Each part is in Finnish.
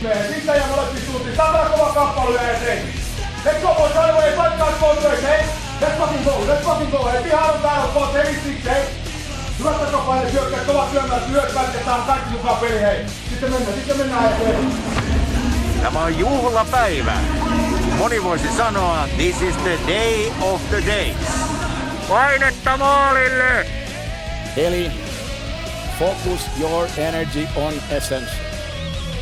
Sitten ja molempiin suuntiin. Saatana kova kamppailu ja eteen. Let's go boys, right away, fight guys both ways, hey. Let's fucking go, let's fucking go, hey. Pihaan on täällä boss, heavy six, hey. Hyvät takapaine syökkää, kovat syömään, työt vältetään, kaikki mukaan peli, hei. Sitten mennään, sitten mennään eteen. Tämä on juhlapäivä. Moni voisi sanoa, this is the day of the days. Painetta maalille! Eli focus your energy on essence.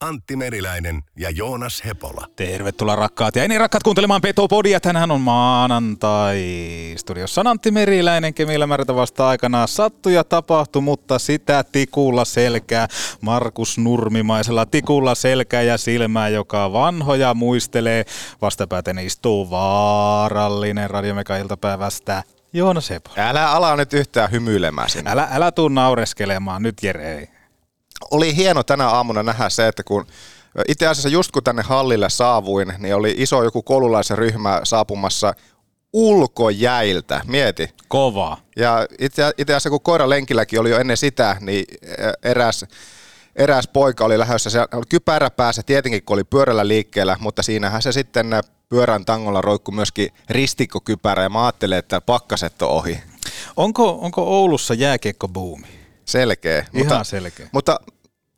Antti Meriläinen ja Joonas Hepola. Tervetuloa rakkaat ja eni rakkaat kuuntelemaan Petopodia. Tänään on maanantai. Studiossa on Antti Meriläinen, Kemillä määrätä vasta aikanaan sattui ja tapahtui, mutta sitä tikulla selkää. Markus Nurmimaisella tikulla selkää ja silmää, joka vanhoja muistelee. Vastapääten istuu vaarallinen Radiomeka iltapäivästä Joonas Hepola. Älä ala nyt yhtään hymyilemään sinne. Älä, älä tuu naureskelemaan, nyt Jere ei. Oli hieno tänä aamuna nähdä se, että kun itse asiassa just kun tänne hallille saavuin, niin oli iso joku koululaisen ryhmä saapumassa ulkojäiltä, mieti. Kovaa. Ja itse, itse asiassa kun koira lenkilläkin oli jo ennen sitä, niin eräs, eräs poika oli lähdössä, se oli kypärä päässä tietenkin kun oli pyörällä liikkeellä, mutta siinähän se sitten pyörän tangolla roikku myöskin ristikkokypärä ja mä ajattelin, että pakkaset on ohi. Onko, onko Oulussa jääkiekkobuumi? Selkeä. Ihan mutta, selkeä. Mutta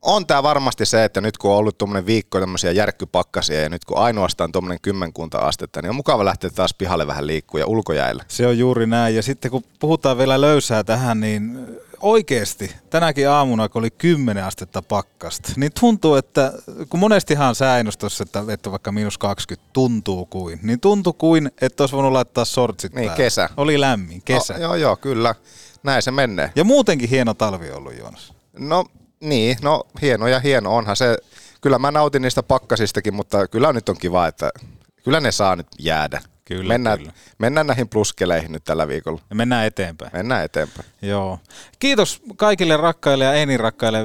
on tämä varmasti se, että nyt kun on ollut tuommoinen viikko tämmöisiä järkkypakkasia ja nyt kun ainoastaan tuommoinen kymmenkunta astetta, niin on mukava lähteä taas pihalle vähän liikkua ja ulkojäillä. Se on juuri näin. Ja sitten kun puhutaan vielä löysää tähän, niin oikeasti tänäkin aamuna, kun oli 10 astetta pakkasta, niin tuntuu, että kun monestihan sääennustossa, että, että vaikka miinus 20 tuntuu kuin, niin tuntuu kuin, että olisi voinut laittaa sortsit Niin, päälle. kesä. Oli lämmin, kesä. No, joo, joo, kyllä. Näin se menee. Ja muutenkin hieno talvi on ollut, Joonas. No niin, no hieno ja hieno onhan se. Kyllä mä nautin niistä pakkasistakin, mutta kyllä nyt on kiva, että kyllä ne saa nyt jäädä. Kyllä, mennään, kyllä. mennään näihin pluskeleihin nyt tällä viikolla. Ja mennään eteenpäin. Mennään eteenpäin. Joo. Kiitos kaikille rakkaille ja ei rakkaille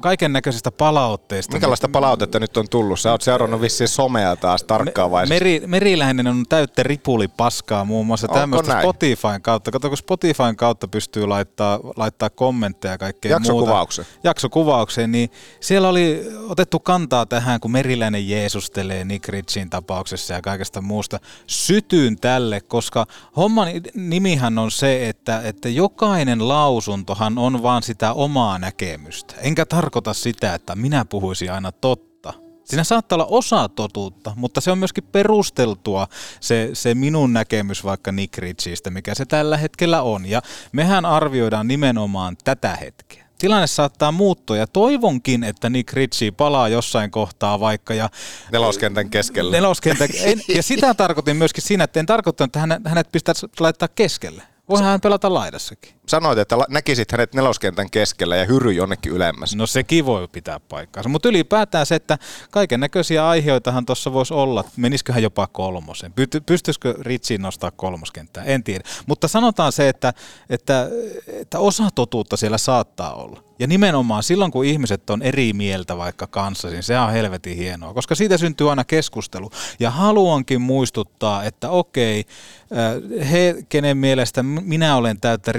kaiken näköisistä palautteista. Minkälaista palautetta nyt on tullut? Sä oot seurannut vissiin somea taas tarkkaavaisesti. Meri, meriläinen on täyttä ripulipaskaa muun muassa Onko tämmöistä näin? Spotifyn kautta. Kato, kun Spotifyn kautta pystyy laittaa, laittaa kommentteja ja kaikkea Jaksokuvauksen. muuta. Jaksokuvaukseen. niin siellä oli otettu kantaa tähän, kun meriläinen jeesustelee Nick Ritchin tapauksessa ja kaikesta muusta. Sytyn tälle, koska homman nimihän on se, että, että jokainen lausuntohan on vaan sitä omaa näkemystä. Enkä tarkoita sitä, että minä puhuisin aina totta. Siinä saattaa olla osa totuutta, mutta se on myöskin perusteltua se, se minun näkemys vaikka Nick Ritchiestä, mikä se tällä hetkellä on. Ja mehän arvioidaan nimenomaan tätä hetkeä. Tilanne saattaa muuttua ja toivonkin, että Nick Ritchie palaa jossain kohtaa vaikka ja Neloskentän keskellä. neloskenttä. En, ja sitä tarkoitin myöskin siinä, että en tarkoittanut, että hänet, hänet pitäisi laittaa keskelle. Voihan hän pelata laidassakin. Sanoit, että näkisit hänet neloskentän keskellä ja hyry jonnekin ylemmäs. No sekin voi pitää paikkaansa, mutta ylipäätään se, että kaiken näköisiä aiheitahan tuossa voisi olla. Menisiköhän jopa kolmosen? Py- Pystyisikö Ritsiin nostaa kolmoskenttää? En tiedä. Mutta sanotaan se, että, että, että osa totuutta siellä saattaa olla. Ja nimenomaan silloin, kun ihmiset on eri mieltä vaikka kanssa, niin se on helvetin hienoa, koska siitä syntyy aina keskustelu. Ja haluankin muistuttaa, että okei, äh, he, kenen mielestä minä olen täyttä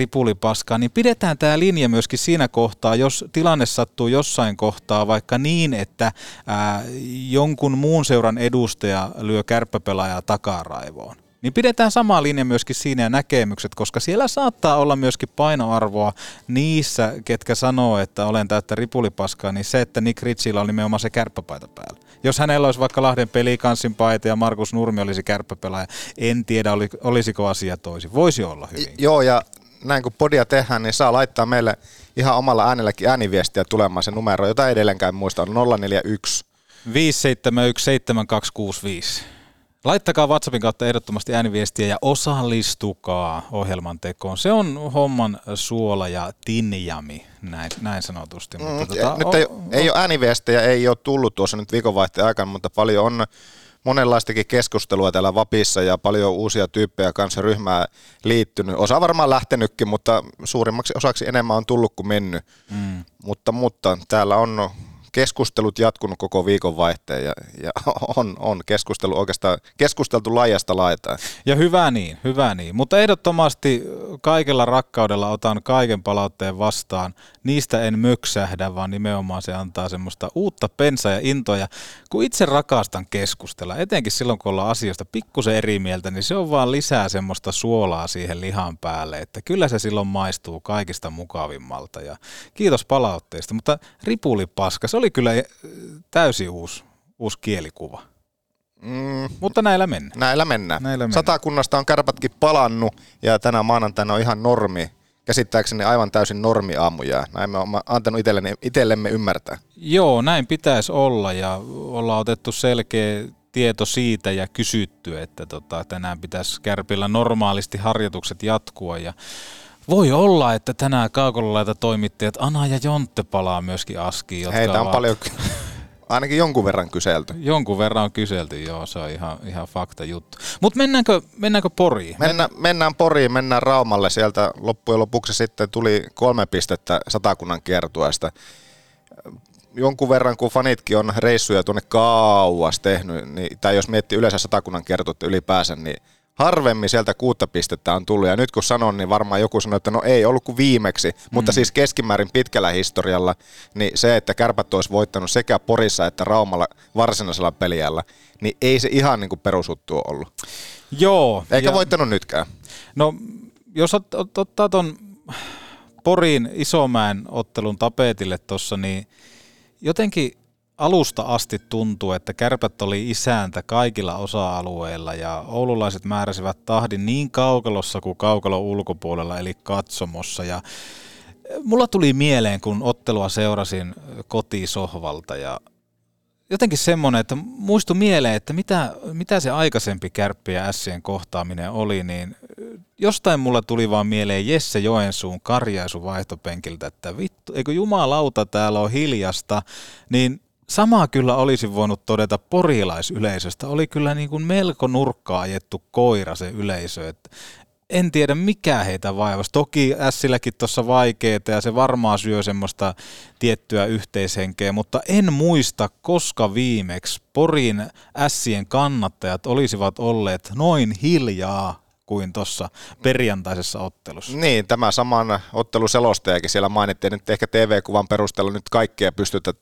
ripulipaskaa, niin pidetään tämä linja myöskin siinä kohtaa, jos tilanne sattuu jossain kohtaa vaikka niin, että ää, jonkun muun seuran edustaja lyö kärppäpelaajaa takaraivoon. Niin pidetään sama linja myöskin siinä ja näkemykset, koska siellä saattaa olla myöskin painoarvoa niissä, ketkä sanoo, että olen täyttä ripulipaskaa, niin se, että Nick Ritchillä oli nimenomaan se kärppäpaita päällä. Jos hänellä olisi vaikka Lahden pelikanssin paita ja Markus Nurmi olisi kärppäpelaaja, en tiedä oli, olisiko asia toisin. Voisi olla hyvin. Joo, ja näin kun podia tehdään, niin saa laittaa meille ihan omalla äänelläkin ääniviestiä tulemaan se numero, jota edelleenkään muista, on 041 5717265. Laittakaa WhatsAppin kautta ehdottomasti ääniviestiä ja osallistukaa ohjelman tekoon. Se on homman suola ja tinjami, näin, näin sanotusti. Mm, mutta tota, nyt ei, o, ei ole ääniviestejä, ei ole tullut tuossa nyt viikonvaihteen aikana, mutta paljon on monenlaistakin keskustelua täällä Vapissa ja paljon uusia tyyppejä kanssa ryhmää liittynyt. Osa varmaan lähtenytkin, mutta suurimmaksi osaksi enemmän on tullut kuin mennyt. Mm. Mutta, mutta täällä on keskustelut jatkunut koko viikonvaihteen ja, ja on, on keskustelu oikeastaan keskusteltu laajasta laitaan. Ja hyvä niin, hyvä niin. Mutta ehdottomasti kaikella rakkaudella otan kaiken palautteen vastaan. Niistä en möksähdä, vaan nimenomaan se antaa semmoista uutta pensaa ja intoja. Kun itse rakastan keskustella, etenkin silloin kun ollaan asioista pikkusen eri mieltä, niin se on vaan lisää semmoista suolaa siihen lihan päälle, että kyllä se silloin maistuu kaikista mukavimmalta. Ja kiitos palautteista, mutta ripulipaska, se oli kyllä eh, täysin uusi, uusi kielikuva. Mm, Mutta näillä mennään. Näillä mennään. Näillä mennään. Satakunnasta on kärpätkin palannut ja tänä maanantaina on ihan normi, käsittääkseni aivan täysin normiaamuja. Näin me olemme antanut itsellemme, itsellemme ymmärtää. Joo, näin pitäisi olla ja ollaan otettu selkeä tieto siitä ja kysytty, että tota, tänään pitäisi Kärpillä normaalisti harjoitukset jatkua ja voi olla, että tänään kaukolalaita toimittajat Ana ja Jontte palaa myöskin askiin. Jotka Heitä on ovat... paljon, ainakin jonkun verran kyselty. Jonkun verran on kyselty, joo, se on ihan, ihan fakta juttu. Mutta mennäänkö, mennäänkö Poriin? Mennä, mennään Poriin, mennään Raumalle. Sieltä loppujen lopuksi sitten tuli kolme pistettä satakunnan kiertueesta. Jonkun verran, kun fanitkin on reissuja tuonne kauas tehnyt, niin, tai jos miettii yleensä satakunnan kiertuetta ylipäänsä, niin harvemmin sieltä kuutta pistettä on tullut. Ja nyt kun sanon, niin varmaan joku sanoo, että no ei ollut kuin viimeksi. Mm. Mutta siis keskimäärin pitkällä historialla, niin se, että kärpät olisi voittanut sekä Porissa että Raumalla varsinaisella peliällä, niin ei se ihan niin kuin perusuttu ollut. Joo. Eikä ja... voittanut nytkään. No, jos ot, ot, ottaa ton Porin Isomäen ottelun tapetille tuossa, niin jotenkin alusta asti tuntuu, että kärpät oli isäntä kaikilla osa-alueilla ja oululaiset määräsivät tahdin niin kaukalossa kuin kaukalon ulkopuolella eli katsomossa. Ja mulla tuli mieleen, kun ottelua seurasin kotisohvalta ja jotenkin semmoinen, että muistu mieleen, että mitä, mitä se aikaisempi kärppiä Sien kohtaaminen oli, niin jostain mulla tuli vaan mieleen Jesse Joensuun karjaisu vaihtopenkiltä, että vittu, eikö jumalauta täällä on hiljasta, niin Samaa kyllä olisi voinut todeta porilaisyleisöstä. Oli kyllä niin kuin melko nurkkaa ajettu koira se yleisö. Että en tiedä mikä heitä vaivasi. Toki Ässilläkin tuossa vaikeeta ja se varmaan syö semmoista tiettyä yhteishenkeä, mutta en muista, koska viimeksi Porin Ässien kannattajat olisivat olleet noin hiljaa kuin tuossa perjantaisessa ottelussa. Niin, tämä saman otteluselostajakin siellä mainittiin, nyt ehkä TV-kuvan perusteella nyt kaikkea pystytä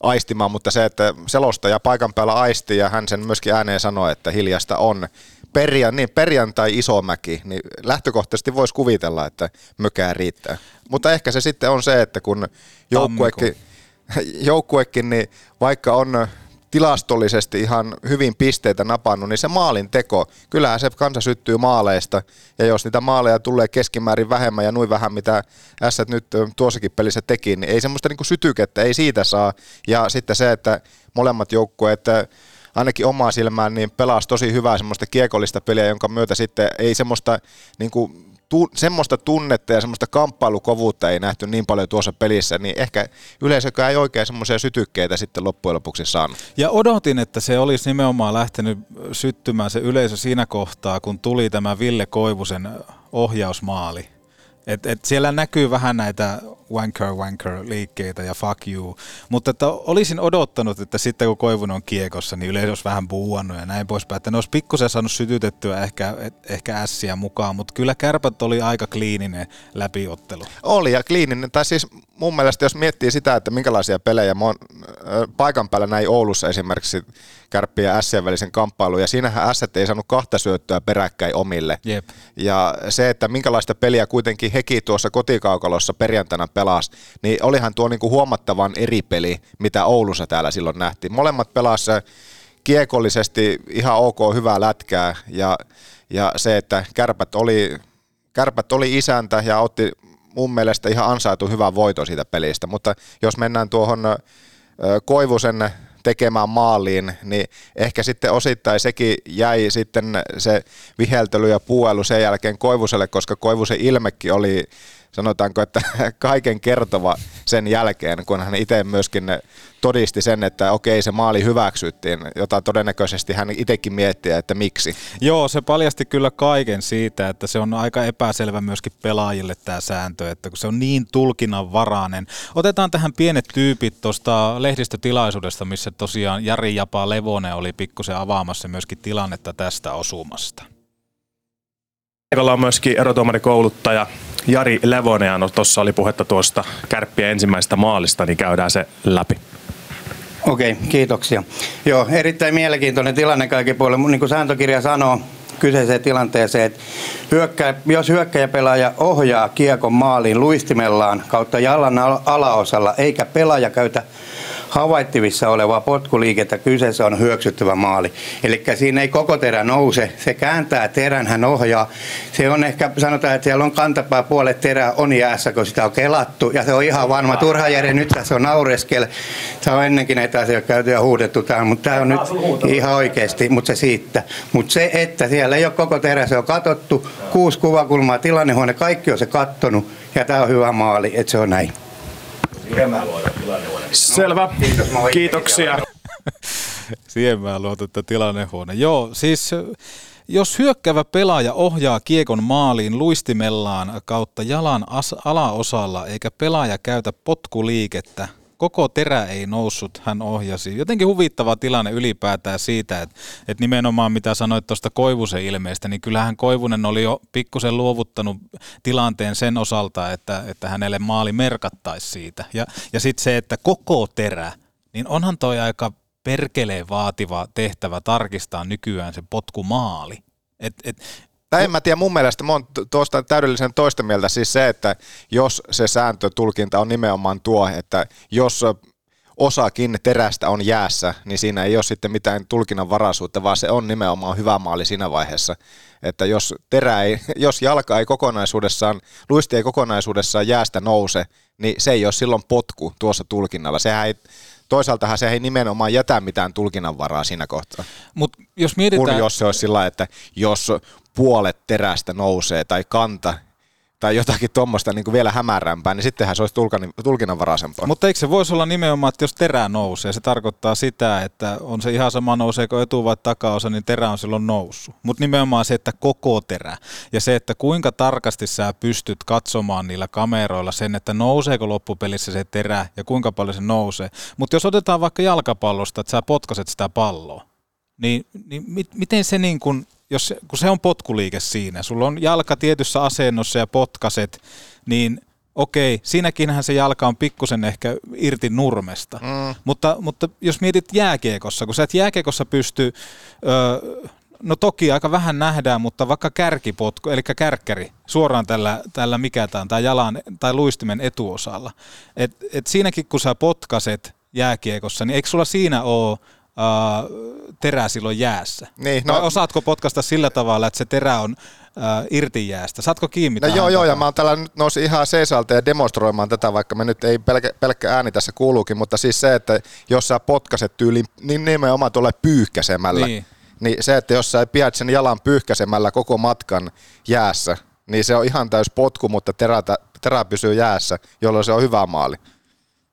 aistimaan, mutta se, että selostaja paikan päällä aisti ja hän sen myöskin ääneen sanoi, että hiljasta on. Perjan, niin perjantai Isomäki, niin lähtökohtaisesti voisi kuvitella, että mökää riittää. Mutta ehkä se sitten on se, että kun joukkuekin, joukkuekin niin vaikka on tilastollisesti ihan hyvin pisteitä napannut, niin se maalin teko, kyllähän se kansa syttyy maaleista, ja jos niitä maaleja tulee keskimäärin vähemmän ja noin vähän, mitä S nyt tuossakin pelissä teki, niin ei semmoista niin sytykettä, ei siitä saa, ja sitten se, että molemmat joukkueet ainakin omaa silmään niin pelasi tosi hyvää semmoista kiekollista peliä, jonka myötä sitten ei semmoista niin kuin tu, semmoista tunnetta ja semmoista kamppailukovuutta ei nähty niin paljon tuossa pelissä, niin ehkä yleisökään ei oikein semmoisia sytykkeitä sitten loppujen lopuksi saanut. Ja odotin, että se olisi nimenomaan lähtenyt syttymään se yleisö siinä kohtaa, kun tuli tämä Ville Koivusen ohjausmaali et, et siellä näkyy vähän näitä wanker wanker liikkeitä ja fuck you, mutta että olisin odottanut, että sitten kun Koivun on kiekossa, niin yleensä olisi vähän buuannut ja näin poispäin, että ne olisi pikkusen saanut sytytettyä ehkä, ehkä ässiä mukaan, mutta kyllä kärpät oli aika kliininen läpiottelu. Oli ja kliininen, tai siis mun mielestä jos miettii sitä, että minkälaisia pelejä mä oon paikan päällä näin Oulussa esimerkiksi kärppiä ja Sien välisen kamppailun, ja siinähän S ei saanut kahta syöttöä peräkkäin omille. Jep. Ja se, että minkälaista peliä kuitenkin he Heki tuossa kotikaukalossa perjantaina pelas, niin olihan tuo niinku huomattavan eri peli, mitä Oulussa täällä silloin nähtiin. Molemmat pelasivat kiekollisesti ihan ok hyvää lätkää ja, ja se, että kärpät oli, kärpät oli isäntä ja otti mun mielestä ihan ansaitu hyvän voiton siitä pelistä, mutta jos mennään tuohon Koivusen tekemään maaliin, niin ehkä sitten osittain sekin jäi sitten se viheltely ja puuelu sen jälkeen Koivuselle, koska Koivusen ilmekki oli sanotaanko, että kaiken kertova sen jälkeen, kun hän itse myöskin todisti sen, että okei se maali hyväksyttiin, jota todennäköisesti hän itsekin miettii, että miksi. Joo, se paljasti kyllä kaiken siitä, että se on aika epäselvä myöskin pelaajille tämä sääntö, että kun se on niin tulkinnanvarainen. Otetaan tähän pienet tyypit tuosta lehdistötilaisuudesta, missä tosiaan Jari Japa Levonen oli pikkusen avaamassa myöskin tilannetta tästä osumasta. Paikalla on myöskin erotuomarikouluttaja Jari Levonen no, tuossa oli puhetta tuosta kärppien ensimmäisestä maalista, niin käydään se läpi. Okei, kiitoksia. Joo, erittäin mielenkiintoinen tilanne kaikki puolella. Niin kuin sääntökirja sanoo kyseiseen tilanteeseen, että hyökkä, jos hyökkäjäpelaaja ohjaa kiekon maaliin luistimellaan kautta jalan alaosalla, eikä pelaaja käytä havaittivissa olevaa potkuliikettä, kyseessä on hyöksyttävä maali. Eli siinä ei koko terä nouse, se kääntää terän, hän ohjaa. Se on ehkä, sanotaan, että siellä on kantapää puolet terää on jäässä, kun sitä on kelattu, ja se on ihan varma. Turha Jere, nyt tässä on naureskele. Tämä on ennenkin näitä asioita käyty ja huudettu täällä, mutta tämä on nyt ihan oikeasti, mutta se siitä. Mutta se, että siellä ei ole koko terä, se on katottu, kuusi kuvakulmaa, tilannehuone, kaikki on se kattonut, ja tämä on hyvä maali, että se on näin. Selvä. Kiitoksia. Siemää luotettu tilannehuone. Joo, siis jos hyökkävä pelaaja ohjaa kiekon maaliin luistimellaan kautta jalan as- alaosalla eikä pelaaja käytä potkuliikettä, koko terä ei noussut, hän ohjasi. Jotenkin huvittava tilanne ylipäätään siitä, että, että nimenomaan mitä sanoit tuosta Koivusen ilmeestä, niin kyllähän Koivunen oli jo pikkusen luovuttanut tilanteen sen osalta, että, että hänelle maali merkattaisi siitä. Ja, ja sitten se, että koko terä, niin onhan toi aika perkeleen vaativa tehtävä tarkistaa nykyään se potkumaali. Et, et, tai en mä tiedä, mun mielestä mä oon tuosta täydellisen toista mieltä siis se, että jos se sääntötulkinta on nimenomaan tuo, että jos osakin terästä on jäässä, niin siinä ei ole sitten mitään tulkinnan varaisuutta, vaan se on nimenomaan hyvä maali siinä vaiheessa. Että jos, terä ei, jos jalka ei kokonaisuudessaan, luisti ei kokonaisuudessaan jäästä nouse, niin se ei ole silloin potku tuossa tulkinnalla. Sehän ei, toisaaltahan se ei nimenomaan jätä mitään tulkinnanvaraa siinä kohtaa. Mut jos mietitään... Kun jos se olisi sillä että jos puolet terästä nousee tai kanta tai jotakin tuommoista niin vielä hämärämpää, niin sittenhän se olisi tulkinnanvaraisempaa. Mutta eikö se voisi olla nimenomaan, että jos terä nousee, se tarkoittaa sitä, että on se ihan sama nouseeko etu- vai takaosa, niin terä on silloin noussut. Mutta nimenomaan se, että koko terä ja se, että kuinka tarkasti sä pystyt katsomaan niillä kameroilla sen, että nouseeko loppupelissä se terä ja kuinka paljon se nousee. Mutta jos otetaan vaikka jalkapallosta, että sä potkaset sitä palloa, niin, niin mit, miten se niin kuin jos, kun se on potkuliike siinä, sulla on jalka tietyssä asennossa ja potkaset, niin okei, siinäkinhän se jalka on pikkusen ehkä irti nurmesta. Mm. Mutta, mutta jos mietit jääkiekossa, kun sä et jääkiekossa pysty, öö, no toki aika vähän nähdään, mutta vaikka kärkipotku, eli kärkkäri, suoraan tällä, tällä mikä tämä tai jalan tai luistimen etuosalla. Et, et siinäkin kun sä potkaset jääkiekossa, niin eikö sulla siinä ole uh, terä silloin jäässä? Niin, no, Vai osaatko potkasta sillä tavalla, että se terä on uh, irti jäästä? Saatko kiinni No joo, joo, ja mä oon täällä nyt nousi ihan seisalta ja demonstroimaan tätä, vaikka me nyt ei pelkkä, pelkkä ääni tässä kuuluukin, mutta siis se, että jos sä potkaset tyyliin, niin nimenomaan tuolle pyyhkäsemällä, niin. niin se, että jos sä pidät sen jalan pyyhkäsemällä koko matkan jäässä, niin se on ihan täys potku, mutta terä, terä pysyy jäässä, jolloin se on hyvä maali.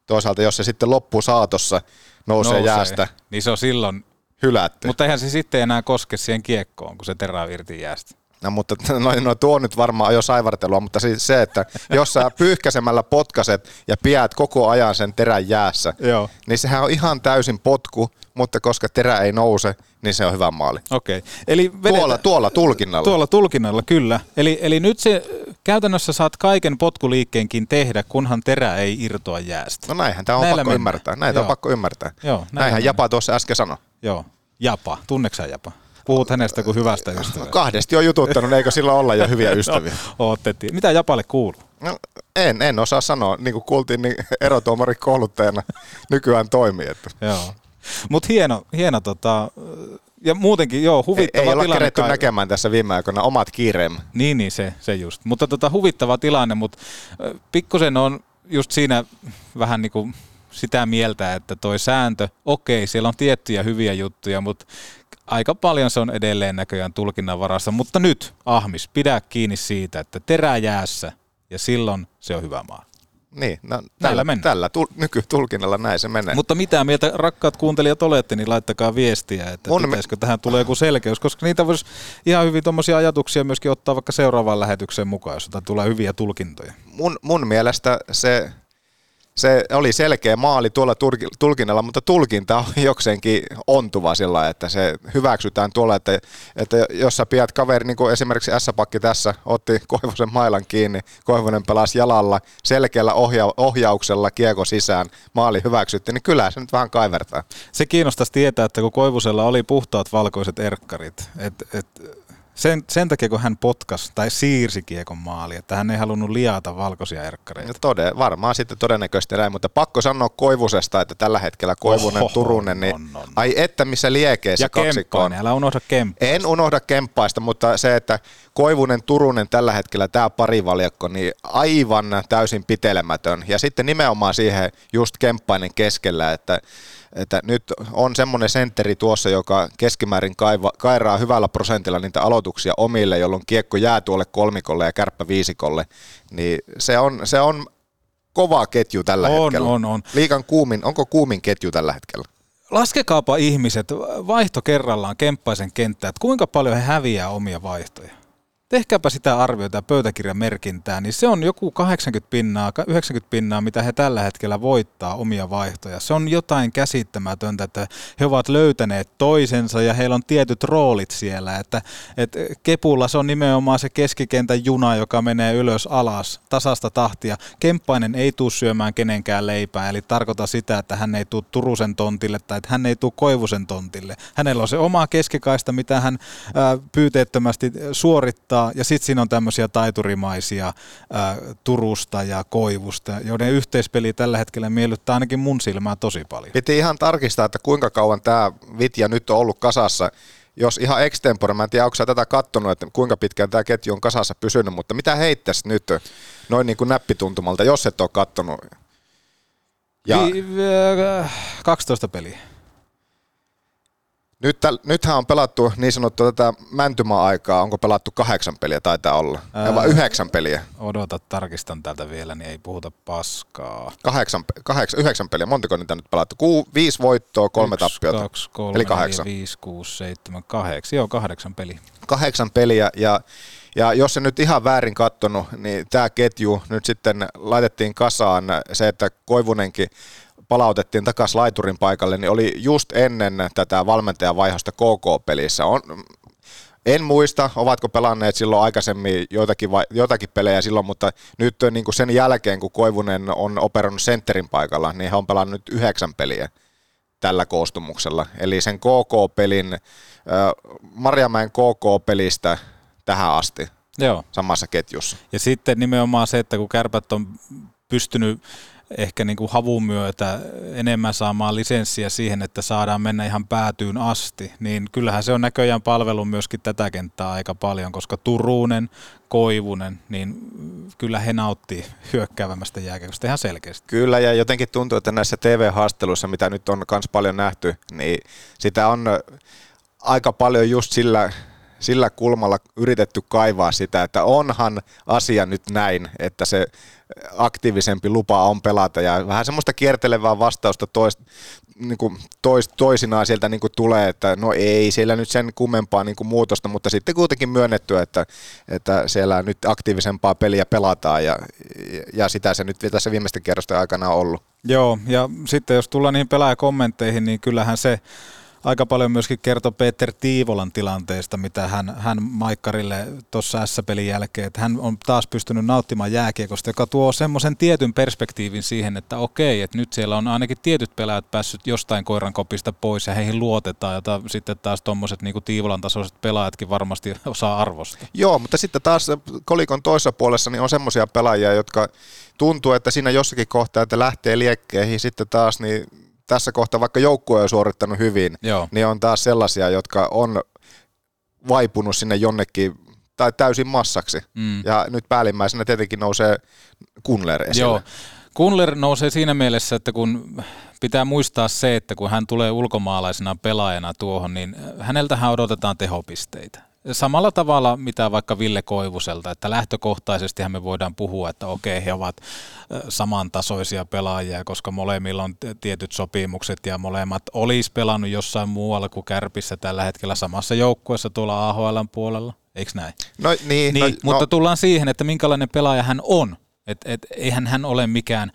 Toisaalta jos se sitten loppuu saatossa, nousee, nousee jäästä. Niin se on silloin hylätty. Mutta eihän se sitten enää koske siihen kiekkoon, kun se terä irti jäästä. No mutta no, no tuo on nyt varmaan jo saivartelua, mutta siis se, että jos sä pyyhkäsemällä potkaset ja pidät koko ajan sen terän jäässä, Joo. niin sehän on ihan täysin potku, mutta koska terä ei nouse, niin se on hyvä maali. Okei. Eli vedetä, tuolla, tuolla tulkinnalla. Tuolla tulkinnalla, kyllä. Eli, eli nyt se käytännössä saat kaiken potkuliikkeenkin tehdä, kunhan terä ei irtoa jäästä. No näinhän tämä on Näillä pakko mennään. ymmärtää. Näitä Joo. on pakko ymmärtää. Joo, näinhän Japa tuossa äsken sanoi. Joo. Japa. Tunneksä Japa? Puhut hänestä kuin hyvästä ystävästä. Kahdesti on jututtanut, eikö sillä olla jo hyviä ystäviä? no, ootettiin. Mitä Japalle kuuluu? No, en, en osaa sanoa. Niin kuin kuultiin, niin erotuomari kouluttajana nykyään toimii. Että. Joo. Mutta hieno, hieno tota, ja muutenkin, joo, huvittava ei, ei tilanne. Ei kai... näkemään tässä viime aikoina omat kiireemme. Niin, niin se, se just. Mutta tota, huvittava tilanne, mutta pikkusen on just siinä vähän niin kuin sitä mieltä, että toi sääntö, okei, siellä on tiettyjä hyviä juttuja, mutta aika paljon se on edelleen näköjään tulkinnan varassa. Mutta nyt, Ahmis, pidä kiinni siitä, että terä jäässä ja silloin se on hyvä maa. Niin, no, tällä, tällä, tällä tul, nykytulkinnalla näin se menee. Mutta mitä mieltä rakkaat kuuntelijat olette, niin laittakaa viestiä, että Mun pitäisikö me... tähän tulee joku selkeys, koska niitä voisi ihan hyvin tuommoisia ajatuksia myöskin ottaa vaikka seuraavaan lähetykseen mukaan, jos tulee hyviä tulkintoja. Mun, mun mielestä se se oli selkeä maali tuolla tulkinnalla, mutta tulkinta on jokseenkin ontuva sillä että se hyväksytään tuolla, että, että jos sä pidät kaveri, niin kuin esimerkiksi S-pakki tässä, otti Koivosen mailan kiinni, Koivonen pelasi jalalla, selkeällä ohja- ohjauksella kieko sisään, maali hyväksyttiin, niin kyllä se nyt vähän kaivertaa. Se kiinnostaisi tietää, että kun Koivusella oli puhtaat valkoiset erkkarit, että et, sen, sen takia, kun hän potkas tai siirsi kiekon maali, että hän ei halunnut liata valkoisia erkkareita. No tode, varmaan sitten todennäköisesti näin, mutta pakko sanoa Koivusesta, että tällä hetkellä Koivunen, Oho, Turunen, niin on, on. ai että missä liekee se kaksikko on. älä unohda kemppaista. En unohda kemppaista, mutta se, että Koivunen, Turunen tällä hetkellä, tämä parivaljakko, niin aivan täysin pitelemätön. Ja sitten nimenomaan siihen just kemppainen keskellä, että että nyt on semmoinen sentteri tuossa, joka keskimäärin kaiva, kairaa hyvällä prosentilla niitä aloituksia omille, jolloin kiekko jää tuolle kolmikolle ja kärppä viisikolle, niin se on, se on kova ketju tällä on, hetkellä. On, on, Liikan kuumin, onko kuumin ketju tällä hetkellä? Laskekaapa ihmiset vaihto kerrallaan kemppaisen kenttään, että kuinka paljon he häviää omia vaihtoja tehkääpä sitä arviota ja pöytäkirjan merkintää, niin se on joku 80 pinnaa, 90 pinnaa, mitä he tällä hetkellä voittaa omia vaihtoja. Se on jotain käsittämätöntä, että he ovat löytäneet toisensa ja heillä on tietyt roolit siellä. Että, että Kepulla se on nimenomaan se keskikentän juna, joka menee ylös alas tasasta tahtia. Kemppainen ei tule syömään kenenkään leipää, eli tarkoita sitä, että hän ei tule Turusen tontille tai että hän ei tule Koivusen tontille. Hänellä on se oma keskikaista, mitä hän pyyteettömästi suorittaa tota, ja sitten siinä on tämmöisiä taiturimaisia ää, Turusta ja Koivusta, joiden yhteispeli tällä hetkellä miellyttää ainakin mun silmää tosi paljon. Piti ihan tarkistaa, että kuinka kauan tämä Vitja nyt on ollut kasassa jos ihan extempore, mä en tiedä, onko tätä kattonut, että kuinka pitkään tämä ketju on kasassa pysynyt, mutta mitä heittäisi nyt noin niin kuin näppituntumalta, jos et ole kattonut? Ja... 12 peliä. Nyt, nythän on pelattu niin sanottu tätä mäntymaa-aikaa. Onko pelattu kahdeksan peliä? Taitaa olla. Ää, vai yhdeksän peliä? Odota, tarkistan täältä vielä, niin ei puhuta paskaa. Kahdeksan, kahdeksan, yhdeksän peliä. Montako niitä nyt pelattu? Ku, viisi voittoa, kolme Yksi, tappiota. Kaksi, kolme, Eli kahdeksan. Neljä, viisi, kuusi, seitsemän, kahdeksan. Joo, kahdeksan peliä. Kahdeksan peliä ja ja jos se nyt ihan väärin kattonut, niin tämä ketju nyt sitten laitettiin kasaan se, että Koivunenkin palautettiin takaisin laiturin paikalle, niin oli just ennen tätä valmentajavaihdosta KK-pelissä. On, en muista, ovatko pelanneet silloin aikaisemmin joitakin, vai, joitakin pelejä silloin, mutta nyt niin kuin sen jälkeen, kun Koivunen on operannut sentterin paikalla, niin he on pelannut nyt yhdeksän peliä tällä koostumuksella. Eli sen KK-pelin, äh, Marjamäen KK-pelistä tähän asti Joo. samassa ketjussa. Ja sitten nimenomaan se, että kun kärpät on pystynyt ehkä niin kuin havun myötä enemmän saamaan lisenssiä siihen, että saadaan mennä ihan päätyyn asti, niin kyllähän se on näköjään palvelu myöskin tätä kenttää aika paljon, koska Turunen, Koivunen, niin kyllä he nauttii hyökkäävämmästä jääkiekosta ihan selkeästi. Kyllä, ja jotenkin tuntuu, että näissä TV-haasteluissa, mitä nyt on myös paljon nähty, niin sitä on aika paljon just sillä sillä kulmalla yritetty kaivaa sitä, että onhan asia nyt näin, että se aktiivisempi lupa on pelata ja vähän semmoista kiertelevää vastausta tois, niin kuin tois, toisinaan sieltä niin kuin tulee, että no ei siellä nyt sen kummempaa niin kuin muutosta, mutta sitten kuitenkin myönnetty, että, että siellä nyt aktiivisempaa peliä pelataan ja, ja sitä se nyt tässä viimeisten kerrosten aikana on ollut. Joo, ja sitten jos tullaan niihin pelaajakommentteihin, niin kyllähän se aika paljon myöskin kertoi Peter Tiivolan tilanteesta, mitä hän, hän Maikkarille tuossa S-pelin jälkeen, että hän on taas pystynyt nauttimaan jääkiekosta, joka tuo semmoisen tietyn perspektiivin siihen, että okei, että nyt siellä on ainakin tietyt pelaajat päässyt jostain koiran kopista pois ja heihin luotetaan, jota sitten taas tuommoiset niin Tiivolan tasoiset pelaajatkin varmasti osaa arvostaa. Joo, mutta sitten taas kolikon toisessa puolessa niin on semmoisia pelaajia, jotka tuntuu, että siinä jossakin kohtaa, että lähtee liekkeihin, sitten taas niin tässä kohtaa, vaikka joukkue on suorittanut hyvin, Joo. niin on taas sellaisia, jotka on vaipunut sinne jonnekin tai täysin massaksi. Mm. Ja nyt päällimmäisenä tietenkin nousee Kunler esille. Joo. Kunler nousee siinä mielessä, että kun pitää muistaa se, että kun hän tulee ulkomaalaisena pelaajana tuohon, niin häneltähän odotetaan tehopisteitä. Samalla tavalla, mitä vaikka Ville Koivuselta, että lähtökohtaisesti me voidaan puhua, että okei, he ovat samantasoisia pelaajia, koska molemmilla on tietyt sopimukset ja molemmat olisi pelannut jossain muualla kuin Kärpissä tällä hetkellä samassa joukkueessa tuolla AHL puolella. Eikö näin? No niin, niin no, mutta no. tullaan siihen, että minkälainen pelaaja hän on. Et, et, eihän hän ole mikään,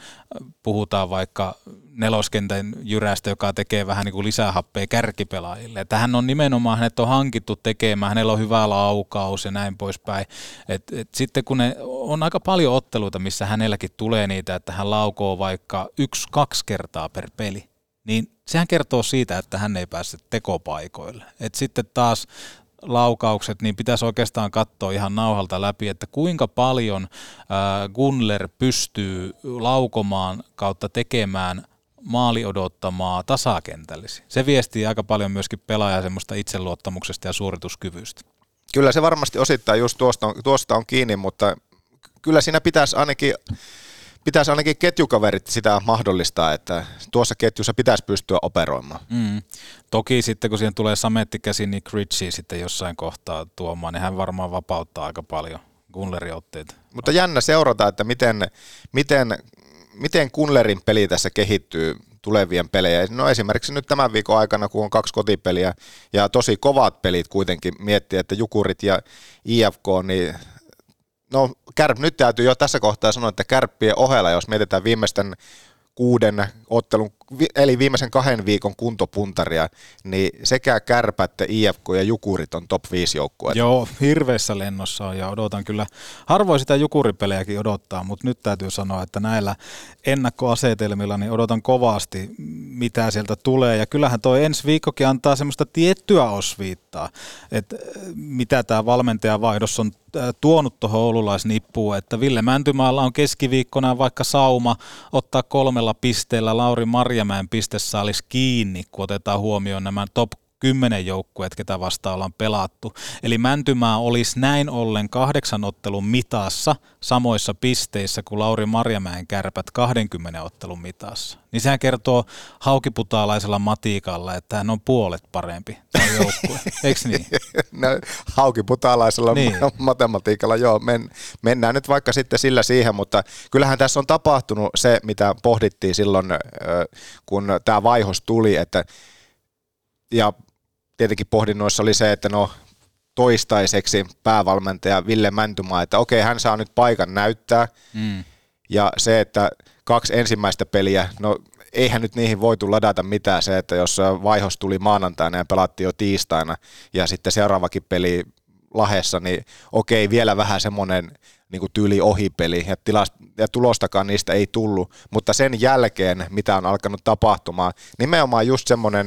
puhutaan vaikka neloskentän jyrästä, joka tekee vähän niin kuin lisähappea kärkipelaajille. Että hän on nimenomaan, hänet on hankittu tekemään, hänellä on hyvä laukaus ja näin poispäin. Et, et sitten kun ne, on aika paljon otteluita, missä hänelläkin tulee niitä, että hän laukoo vaikka yksi-kaksi kertaa per peli, niin sehän kertoo siitä, että hän ei pääse tekopaikoille. Et sitten taas laukaukset, niin pitäisi oikeastaan katsoa ihan nauhalta läpi, että kuinka paljon Gunler pystyy laukomaan kautta tekemään maali odottamaa tasakentällisi. Se viestii aika paljon myöskin pelaajaa semmoista itseluottamuksesta ja suorituskyvystä. Kyllä se varmasti osittain just tuosta on, tuosta on kiinni, mutta kyllä siinä pitäisi ainakin pitäisi ainakin ketjukaverit sitä mahdollistaa, että tuossa ketjussa pitäisi pystyä operoimaan. Mm. Toki sitten kun siihen tulee Sametti käsi, niin Critchy sitten jossain kohtaa tuomaan, niin hän varmaan vapauttaa aika paljon Gunleriotteita. Mutta jännä seurata, että miten, miten, miten Kunlerin peli tässä kehittyy tulevien pelejä. No esimerkiksi nyt tämän viikon aikana, kun on kaksi kotipeliä ja tosi kovat pelit kuitenkin miettiä, että Jukurit ja IFK, niin no Kärp, nyt täytyy jo tässä kohtaa sanoa, että Kärppien ohella, jos mietitään viimeisten kuuden ottelun, eli viimeisen kahden viikon kuntopuntaria, niin sekä Kärpät, IFK ja Jukurit on top 5 joukkueet. Joo, hirveässä lennossa on ja odotan kyllä, harvoin sitä Jukuripelejäkin odottaa, mutta nyt täytyy sanoa, että näillä ennakkoasetelmilla niin odotan kovasti, mitä sieltä tulee. Ja kyllähän toi ensi viikkokin antaa semmoista tiettyä osviittaa, että mitä tämä valmentajan vaihdos on tuonut tuohon oululaisnippuun, että Ville Mäntymaalla on keskiviikkona vaikka sauma ottaa kolmella pisteellä Lauri Marjamäen pistesaalis kiinni, kun otetaan huomioon nämä top 10 joukkueet, ketä vastaan ollaan pelattu. Eli Mäntymaa olisi näin ollen kahdeksan ottelun mitassa samoissa pisteissä kuin Lauri Marjamäen kärpät 20 ottelun mitassa. Niin sehän kertoo haukiputaalaisella matiikalla, että hän on puolet parempi joukkue. Eikö niin? no, haukiputaalaisella niin. matematiikalla, joo. Men, mennään nyt vaikka sitten sillä siihen, mutta kyllähän tässä on tapahtunut se, mitä pohdittiin silloin, kun tämä vaihos tuli, että ja tietenkin pohdinnoissa oli se, että no toistaiseksi päävalmentaja Ville Mäntymaa, että okei, hän saa nyt paikan näyttää. Mm. Ja se, että kaksi ensimmäistä peliä, no eihän nyt niihin voitu ladata mitään se, että jos vaihos tuli maanantaina ja pelattiin jo tiistaina ja sitten seuraavakin peli Lahessa, niin okei, vielä vähän semmoinen niin kuin tyyli ohipeli ja, tilast, ja tulostakaan niistä ei tullut, mutta sen jälkeen, mitä on alkanut tapahtumaan, nimenomaan just semmoinen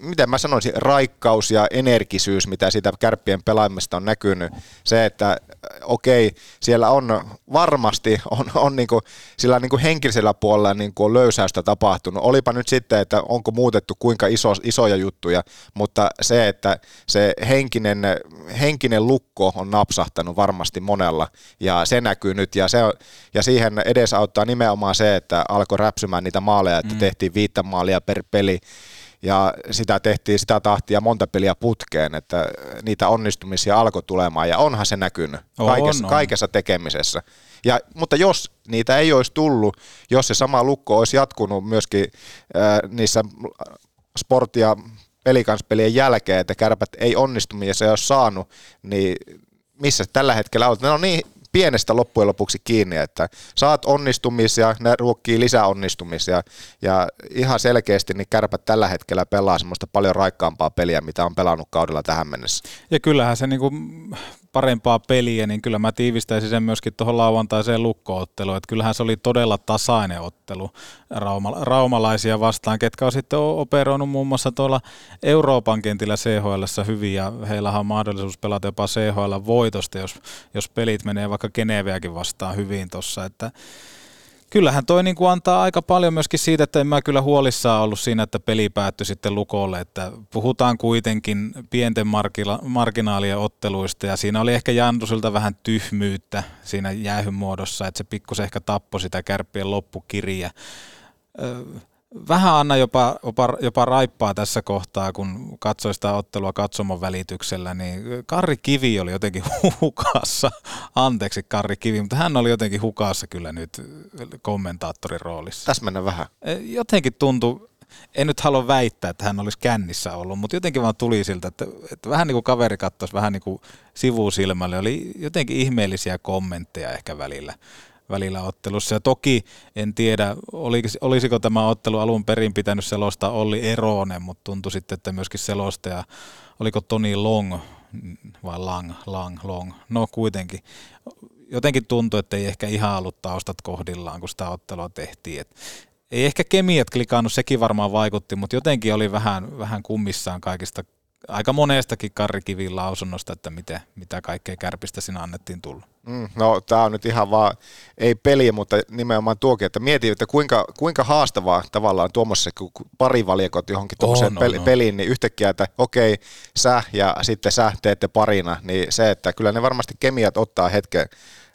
miten mä sanoisin, raikkaus ja energisyys, mitä siitä kärppien pelaamista on näkynyt. Se, että okei, siellä on varmasti on, on niinku, sillä niinku henkisellä puolella niinku on löysäystä tapahtunut. Olipa nyt sitten, että onko muutettu kuinka iso, isoja juttuja, mutta se, että se henkinen, henkinen lukko on napsahtanut varmasti monella ja se näkyy nyt ja, se, ja siihen edesauttaa nimenomaan se, että alkoi räpsymään niitä maaleja, että mm. tehtiin viittä maalia per peli ja sitä tehtiin sitä tahtia monta peliä putkeen, että niitä onnistumisia alkoi tulemaan ja onhan se näkynyt on, kaikessa, on. kaikessa tekemisessä. Ja, mutta jos niitä ei olisi tullut, jos se sama lukko olisi jatkunut myöskin äh, niissä sport- ja pelikanspelien jälkeen, että kärpät ei onnistu ja se ei olisi saanut, niin missä tällä hetkellä olet? Ne on niin pienestä loppujen lopuksi kiinni, että saat onnistumisia, ne ruokkii lisäonnistumisia ja ihan selkeästi niin kärpät tällä hetkellä pelaa semmoista paljon raikkaampaa peliä, mitä on pelannut kaudella tähän mennessä. Ja kyllähän se niinku parempaa peliä, niin kyllä mä tiivistäisin sen myöskin tuohon lauantaiseen lukkootteluun, että kyllähän se oli todella tasainen ottelu rauma, raumalaisia vastaan, ketkä on sitten operoinut muun muassa tuolla Euroopan kentillä CHL hyvin ja heillä on mahdollisuus pelata jopa CHL voitosta, jos, jos pelit menee vaikka Geneveäkin vastaan hyvin tuossa, että kyllähän toi niin kuin antaa aika paljon myöskin siitä, että en mä kyllä huolissaan ollut siinä, että peli päättyi sitten lukolle, että puhutaan kuitenkin pienten marginaalien otteluista ja siinä oli ehkä Jandusilta vähän tyhmyyttä siinä jäähyn muodossa, että se pikkus ehkä tappoi sitä kärppien loppukirjaa vähän anna jopa, jopa, jopa raippaa tässä kohtaa, kun katsoi sitä ottelua katsomon välityksellä, niin Karri Kivi oli jotenkin hukassa. Anteeksi Karri Kivi, mutta hän oli jotenkin hukassa kyllä nyt kommentaattorin roolissa. Tässä mennä vähän. E, jotenkin tuntui, en nyt halua väittää, että hän olisi kännissä ollut, mutta jotenkin vaan tuli siltä, että, että vähän niin kuin kaveri katsoisi vähän niin kuin sivusilmälle. Oli jotenkin ihmeellisiä kommentteja ehkä välillä välillä ottelussa. Ja toki en tiedä, olisiko tämä ottelu alun perin pitänyt selostaa Olli Eronen, mutta tuntui sitten, että myöskin selostaja, oliko Toni Long vai Lang, Lang, Long, no kuitenkin. Jotenkin tuntui, että ei ehkä ihan ollut taustat kohdillaan, kun sitä ottelua tehtiin. Et ei ehkä kemiat klikannut, sekin varmaan vaikutti, mutta jotenkin oli vähän, vähän kummissaan kaikista aika monestakin Karri Kivin lausunnosta, että mitä, mitä kaikkea kärpistä siinä annettiin tulla. Mm, no tämä on nyt ihan vaan, ei peli, mutta nimenomaan tuokin, että mietin, että kuinka, kuinka haastavaa tavallaan tuommoisessa, kun pari valikot johonkin tuommoiseen pel- no. peliin, niin yhtäkkiä, että okei, sä ja sitten sä teette parina, niin se, että kyllä ne varmasti kemiat ottaa hetken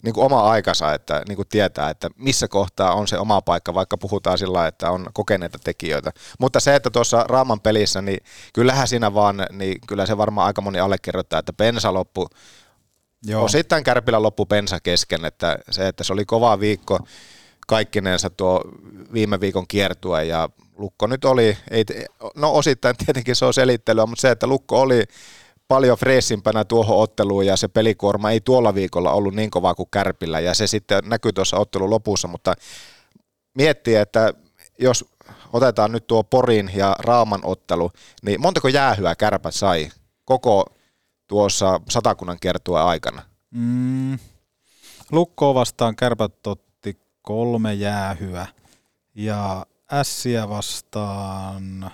niin kuin oma aikansa, että niin kuin tietää, että missä kohtaa on se oma paikka, vaikka puhutaan sillä että on kokeneita tekijöitä. Mutta se, että tuossa Raaman pelissä, niin kyllähän siinä vaan, niin kyllä se varmaan aika moni allekirjoittaa, että pensa loppu, Joo. osittain kärpillä loppu pensa kesken, että se, että se oli kova viikko kaikkinensa tuo viime viikon kiertue ja Lukko nyt oli, ei, no osittain tietenkin se on selittelyä, mutta se, että Lukko oli paljon freesimpänä tuohon otteluun ja se pelikuorma ei tuolla viikolla ollut niin kovaa kuin Kärpillä ja se sitten näkyy tuossa ottelun lopussa, mutta miettiä, että jos otetaan nyt tuo Porin ja Raaman ottelu, niin montako jäähyä Kärpät sai koko tuossa satakunnan kertua aikana? Mm, Lukkoa vastaan Kärpät otti kolme jäähyä ja Ässiä vastaan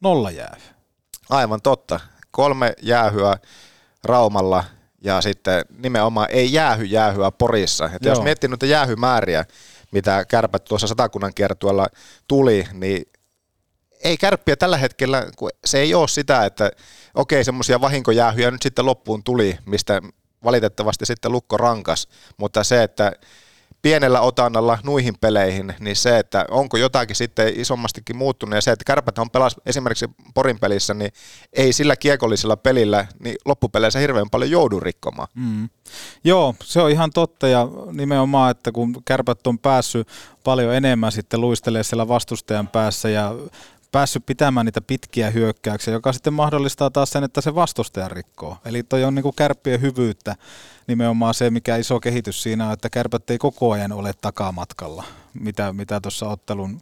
nolla jäähyä. Aivan totta kolme jäähyä Raumalla ja sitten nimenomaan ei jäähy jäähyä Porissa. Että jos miettii noita jäähymääriä, mitä kärpät tuossa satakunnan kiertueella tuli, niin ei kärppiä tällä hetkellä, kun se ei ole sitä, että okei, semmoisia vahinkojäähyjä nyt sitten loppuun tuli, mistä valitettavasti sitten lukko rankas, mutta se, että pienellä otannalla nuihin peleihin, niin se, että onko jotakin sitten isommastikin muuttunut, ja se, että kärpät on pelas esimerkiksi Porin pelissä, niin ei sillä kiekollisella pelillä niin loppupeleissä hirveän paljon joudu rikkomaan. Mm. Joo, se on ihan totta, ja nimenomaan, että kun kärpät on päässyt paljon enemmän sitten luistelee siellä vastustajan päässä, ja päässyt pitämään niitä pitkiä hyökkäyksiä, joka sitten mahdollistaa taas sen, että se vastustaja rikkoo. Eli toi on niin kuin kärppien hyvyyttä nimenomaan se, mikä iso kehitys siinä on, että kärpät ei koko ajan ole takamatkalla, mitä, mitä tuossa ottelun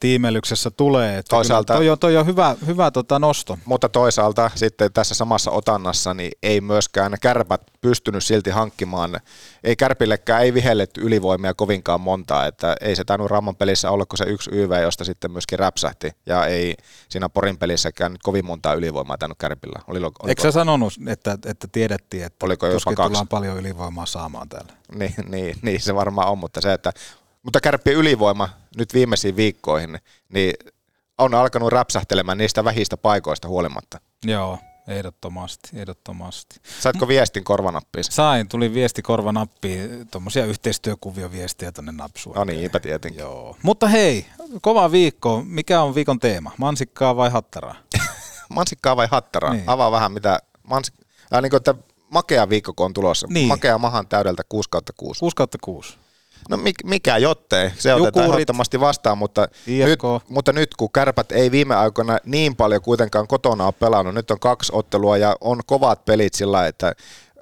tiimelyksessä tulee. Että toisaalta, toi on, toi on hyvä, hyvä tota nosto. Mutta toisaalta sitten tässä samassa otannassa niin ei myöskään kärpät pystynyt silti hankkimaan, ei kärpillekään ei vihelletty ylivoimia kovinkaan montaa, että ei se tainnut Ramman pelissä olla kuin se yksi YV, josta sitten myöskin räpsähti, ja ei siinä Porin pelissäkään nyt kovin montaa ylivoimaa tainnut kärpillä. Oli, oliko, Eikö sä sanonut, että, että tiedettiin, että oliko tullaan paljon ylivoimaa saamaan täällä? Niin, niin, niin, se varmaan on, mutta se, että mutta kärppien ylivoima nyt viimeisiin viikkoihin, niin on alkanut räpsähtelemään niistä vähistä paikoista huolimatta. Joo, ehdottomasti, ehdottomasti. Saitko viestin korvanappiin? Sain, tuli viesti korvanappiin, tuommoisia yhteistyökuvioviestejä tuonne napsuun. No niinpä tietenkin. Joo. Mutta hei, kova viikko. Mikä on viikon teema? Mansikkaa vai hattaraa? Mansikkaa vai hattaraa? Niin. Avaa vähän mitä, mansik- äh, niin kuin, että makea viikko kun on tulossa. Niin. Makea mahan täydeltä 6 kautta 6. 6 kautta 6. No mikä jottei, se Jukurit, otetaan ehdottomasti vastaan, mutta nyt, mutta nyt kun kärpät ei viime aikoina niin paljon kuitenkaan kotona ole pelannut, nyt on kaksi ottelua ja on kovat pelit sillä että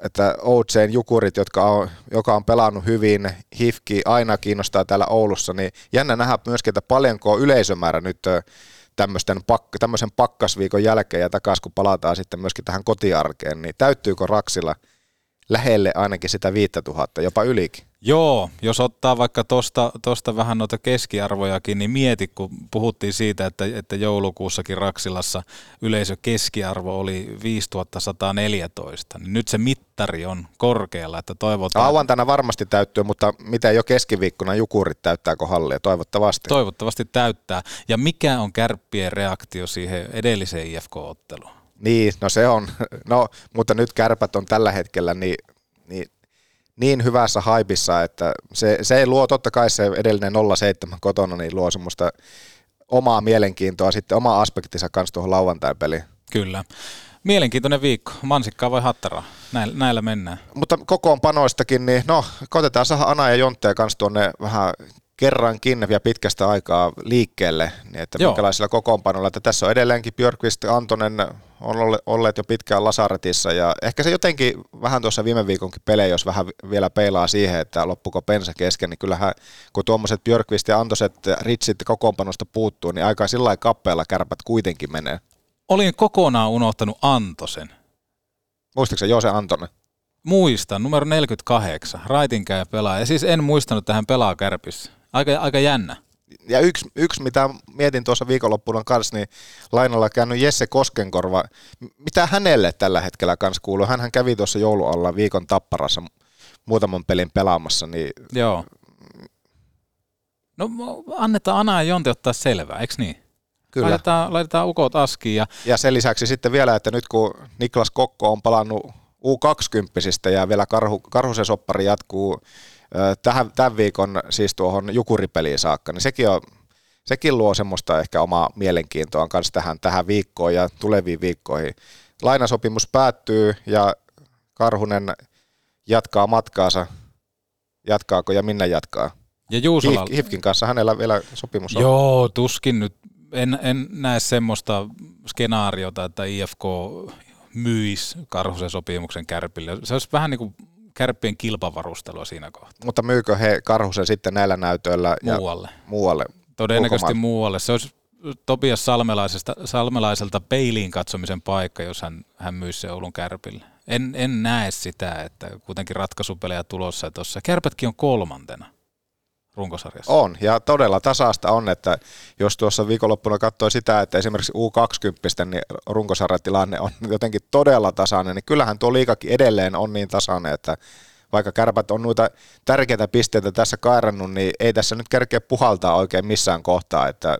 että Outsein jukurit, jotka on, joka on pelannut hyvin, Hifki aina kiinnostaa täällä Oulussa, niin jännä nähdä myöskin, että paljonko on yleisömäärä nyt tämmöisten pak, tämmöisen pakkasviikon jälkeen ja takaisin, kun palataan sitten myöskin tähän kotiarkeen, niin täyttyykö Raksilla lähelle ainakin sitä 5000, jopa ylikin? Joo, jos ottaa vaikka tosta, tosta vähän noita keskiarvojakin, niin mieti, kun puhuttiin siitä, että, että joulukuussakin Raksilassa yleisö keskiarvo oli 5114, niin nyt se mittari on korkealla, että toivotaan... Lauantaina varmasti täyttyy, mutta mitä jo keskiviikkona Jukurit täyttääkö hallia? Toivottavasti. Toivottavasti täyttää. Ja mikä on kärppien reaktio siihen edelliseen IFK-otteluun? Niin, no se on. No, mutta nyt kärpät on tällä hetkellä niin, niin niin hyvässä haipissa, että se, se luo totta kai se edellinen 07 kotona, niin luo semmoista omaa mielenkiintoa, sitten oma aspektinsa kanssa tuohon lauantai-peliin. Kyllä. Mielenkiintoinen viikko. Mansikkaa vai hattaraa? Näillä, näillä mennään. Mutta kokoonpanoistakin, niin no, koitetaan saada Ana ja Jontteja kanssa tuonne vähän kerrankin vielä pitkästä aikaa liikkeelle, niin että Joo. minkälaisilla kokoonpanoilla, että tässä on edelleenkin Björkvist Antonen on olleet jo pitkään Lasaretissa ja ehkä se jotenkin vähän tuossa viime viikonkin pelejä, jos vähän vielä peilaa siihen, että loppuko pensa kesken, niin kyllähän kun tuommoiset Björkvist ja Antoset Ritsit kokoonpanosta puuttuu, niin aika sillä kappeella kärpät kuitenkin menee. Olin kokonaan unohtanut Antosen. Muistatko Jose Antonen? Muistan, numero 48, raitinkäjä pelaa. Ja siis en muistanut tähän pelaa kärpissä. Aika, aika jännä. Ja yksi, yksi, mitä mietin tuossa viikonloppuna kanssa, niin lainalla käynyt Jesse Koskenkorva. Mitä hänelle tällä hetkellä kanssa kuuluu? Hän kävi tuossa joulualla viikon tapparassa muutaman pelin pelaamassa. Niin... Joo. No annetaan Ana ja Jonte ottaa selvää, eikö niin? Kyllä. Laitetaan, laitetaan ukot askiin. Ja... ja sen lisäksi sitten vielä, että nyt kun Niklas Kokko on palannut U20 ja vielä Karhu, Karhusen soppari jatkuu tähän, tämän viikon siis tuohon Jukuripeliin saakka, niin sekin, on, sekin luo semmoista ehkä omaa mielenkiintoa kanssa tähän, tähän viikkoon ja tuleviin viikkoihin. Lainasopimus päättyy ja Karhunen jatkaa matkaansa. Jatkaako ja minne jatkaa? Ja Juusola... Hifkin kanssa hänellä vielä sopimus on. Joo, tuskin nyt. En, en näe semmoista skenaariota, että IFK myisi Karhusen sopimuksen kärpille. Se olisi vähän niin kuin kärppien kilpavarustelua siinä kohtaa. Mutta myykö he Karhusen sitten näillä näytöillä? Muualle. Ja muualle. Todennäköisesti ulkomaan. muualle. Se olisi Topias Salmelaisesta, Salmelaiselta peiliin katsomisen paikka, jos hän, hän myisi se Oulun kärpille. En, en näe sitä, että kuitenkin ratkaisupelejä tulossa tuossa. Kärpätkin on kolmantena runkosarjassa. On, ja todella tasaista on, että jos tuossa viikonloppuna katsoi sitä, että esimerkiksi U20, niin runkosarjatilanne on jotenkin todella tasainen, niin kyllähän tuo liikakin edelleen on niin tasainen, että vaikka kärpät on noita tärkeitä pisteitä tässä kairannut, niin ei tässä nyt kerkeä puhaltaa oikein missään kohtaa, että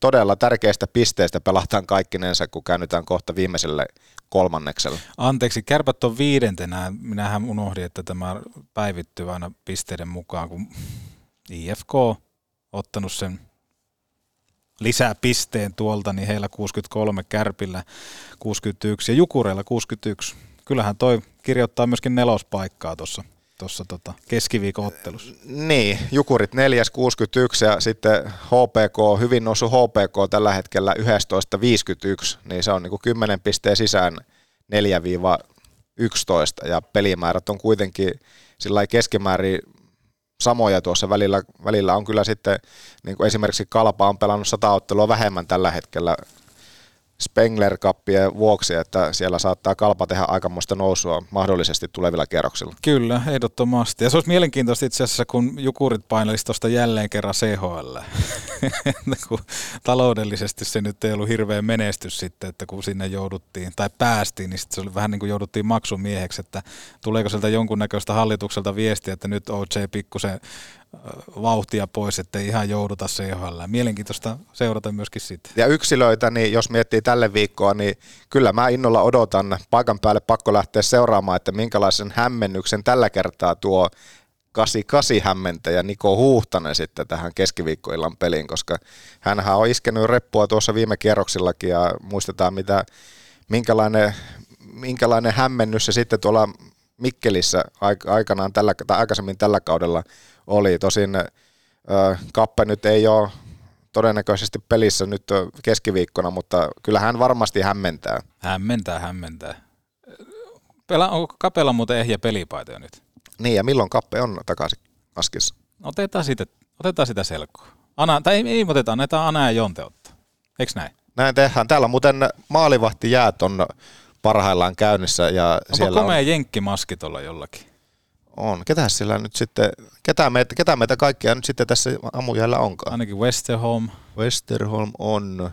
todella tärkeistä pisteistä pelataan kaikkinensa, kun käännytään kohta viimeiselle kolmanneksella. Anteeksi, kärpät on viidentenä. Minähän unohdin, että tämä päivittyy aina pisteiden mukaan, kun IFK ottanut sen lisää pisteen tuolta, niin heillä 63, Kärpillä 61 ja Jukureilla 61. Kyllähän toi kirjoittaa myöskin nelospaikkaa tuossa tuossa tota keskiviikon ottelussa. Niin, Jukurit 4, 61 ja sitten HPK, hyvin noussut HPK tällä hetkellä 11.51, niin se on niin kuin 10 pisteen sisään 4-11 ja pelimäärät on kuitenkin sillä keskimäärin samoja tuossa välillä, välillä on kyllä sitten, niin kuin esimerkiksi Kalpa on pelannut sata ottelua vähemmän tällä hetkellä spengler kappien vuoksi, että siellä saattaa kalpa tehdä aikamoista nousua mahdollisesti tulevilla kierroksilla. Kyllä, ehdottomasti. Ja se olisi mielenkiintoista itse asiassa, kun Jukurit painelisi tuosta jälleen kerran CHL. kun taloudellisesti se nyt ei ollut hirveä menestys sitten, että kun sinne jouduttiin, tai päästiin, niin sitten se oli vähän niin kuin jouduttiin maksumieheksi, että tuleeko sieltä jonkunnäköistä hallitukselta viestiä, että nyt OJ pikkusen vauhtia pois, ettei ihan jouduta CHL. Mielenkiintoista seurata myöskin sitten. Ja yksilöitä, niin jos miettii tälle viikkoa, niin kyllä mä innolla odotan paikan päälle pakko lähteä seuraamaan, että minkälaisen hämmennyksen tällä kertaa tuo 88 hämmentäjä Niko Huhtanen sitten tähän keskiviikkoillan peliin, koska hän on iskenyt reppua tuossa viime kierroksillakin ja muistetaan mitä, minkälainen, minkälainen hämmennys se sitten tuolla Mikkelissä aikanaan tällä, tai aikaisemmin tällä kaudella oli. Tosin Kappe nyt ei ole todennäköisesti pelissä nyt keskiviikkona, mutta kyllä hän varmasti hämmentää. Hämmentää, hämmentää. Pela, onko Kapella muuten ehjä pelipaitoja nyt? Niin, ja milloin Kappe on takaisin Askissa? Otetaan sitä, otetaan sitä selkoa. Ana, tai ei, ei oteta, annetaan Ana ja Jonte ottaa. Eikö näin? Näin tehdään. Täällä muuten maalivahtijäät on parhaillaan käynnissä. Ja Onko siellä komea on, jenkkimaski tuolla jollakin? On. Ketä sillä nyt sitten, ketä meitä, ketä meitä kaikkia nyt sitten tässä aamujäällä onkaan? Ainakin Westerholm, Westerholm on.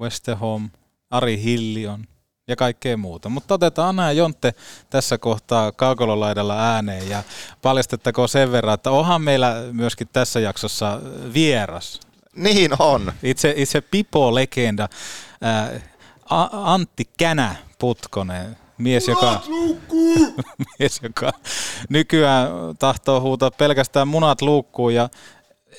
Westerholm, Ari Hilli on ja kaikkea muuta. Mutta otetaan ja Jontte tässä kohtaa kaukololaidalla ääneen ja paljastettakoon sen verran, että onhan meillä myöskin tässä jaksossa vieras. Niin on. Itse, itse Pipo-legenda ää, Antti Känä Putkonen, mies joka, mies, joka nykyään tahtoo huutaa pelkästään munat luukkuun ja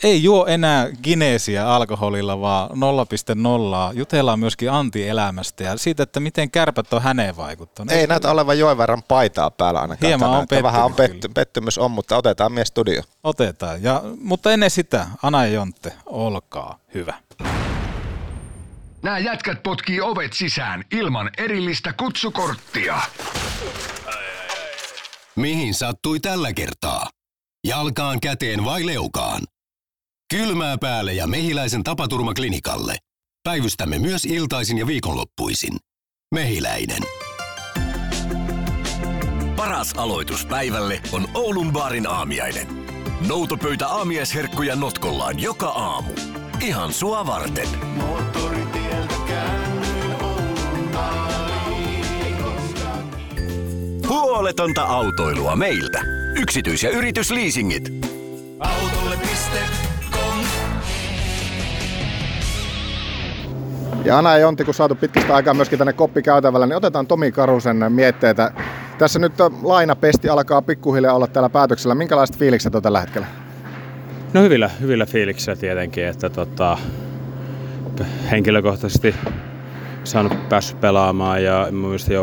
ei juo enää Gineesiä alkoholilla, vaan 0,0. Jutellaan myöskin Antti elämästä ja siitä, että miten kärpät on häneen vaikuttanut. Ei näytä olevan joen verran paitaa päällä ainakaan. Hieman tänään, on että Vähän on petty, pettymys on, mutta otetaan mies studio. Otetaan. Ja, mutta ennen sitä, Ana ja Jontte, olkaa hyvä. Nämä jätkät potkii ovet sisään ilman erillistä kutsukorttia. Mihin sattui tällä kertaa? Jalkaan, käteen vai leukaan? Kylmää päälle ja mehiläisen tapaturmaklinikalle. Päivystämme myös iltaisin ja viikonloppuisin. Mehiläinen. Paras aloitus päivälle on Oulun baarin aamiainen. Noutopöytä aamiaisherkkuja notkollaan joka aamu. Ihan sua varten. Huoletonta autoilua meiltä. Yksityis- ja yritysleasingit. Autolle.com Ja Ana ja Jontti, kun saatu pitkästä aikaa myöskin tänne koppikäytävällä, niin otetaan Tomi Karusen mietteitä. Tässä nyt lainapesti alkaa pikkuhiljaa olla täällä päätöksellä. Minkälaiset fiilikset on tällä hetkellä? No hyvillä, hyvillä fiiliksillä tietenkin, että tota, henkilökohtaisesti saanut päässyt pelaamaan ja mun mielestä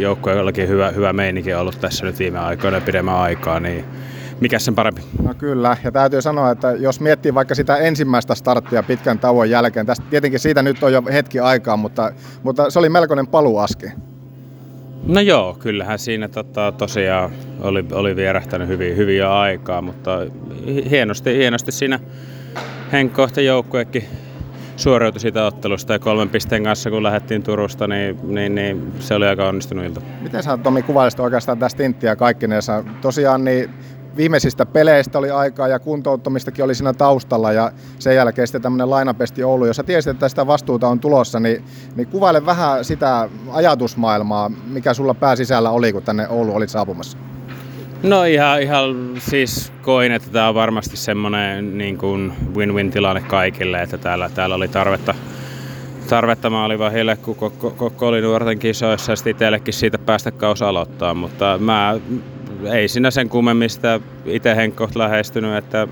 joukkueellakin, hyvä, hyvä meininki on ollut tässä nyt viime aikoina pidemmän aikaa, niin mikä sen parempi? No kyllä, ja täytyy sanoa, että jos miettii vaikka sitä ensimmäistä starttia pitkän tauon jälkeen, tästä tietenkin siitä nyt on jo hetki aikaa, mutta, mutta se oli melkoinen paluaski. No joo, kyllähän siinä tota, tosiaan oli, oli vierähtänyt hyvin, hyvin jo aikaa, mutta hienosti, hienosti siinä henkkohta joukkuekin suoriutui siitä ottelusta ja kolmen pisteen kanssa kun lähdettiin Turusta, niin, niin, niin se oli aika onnistunut ilta. Miten sä Tomi kuvailisit oikeastaan tästä stinttiä kaikkinensa? Tosiaan niin viimeisistä peleistä oli aikaa ja kuntouttamistakin oli siinä taustalla ja sen jälkeen sitten tämmöinen lainapesti Oulu. Jos sä tiesit, että sitä vastuuta on tulossa, niin, niin kuvaile vähän sitä ajatusmaailmaa, mikä sulla pääsisällä oli, kun tänne Oulu olit saapumassa. No ihan, ihan siis koin, että tämä on varmasti semmoinen niin kuin win-win tilanne kaikille, että täällä, täällä oli tarvetta, tarvetta maalivahille, kun koko oli nuorten kisoissa ja sitten itsellekin siitä päästä kaus aloittaa, mutta mä ei siinä sen kummemmista itse Henkko lähestynyt, että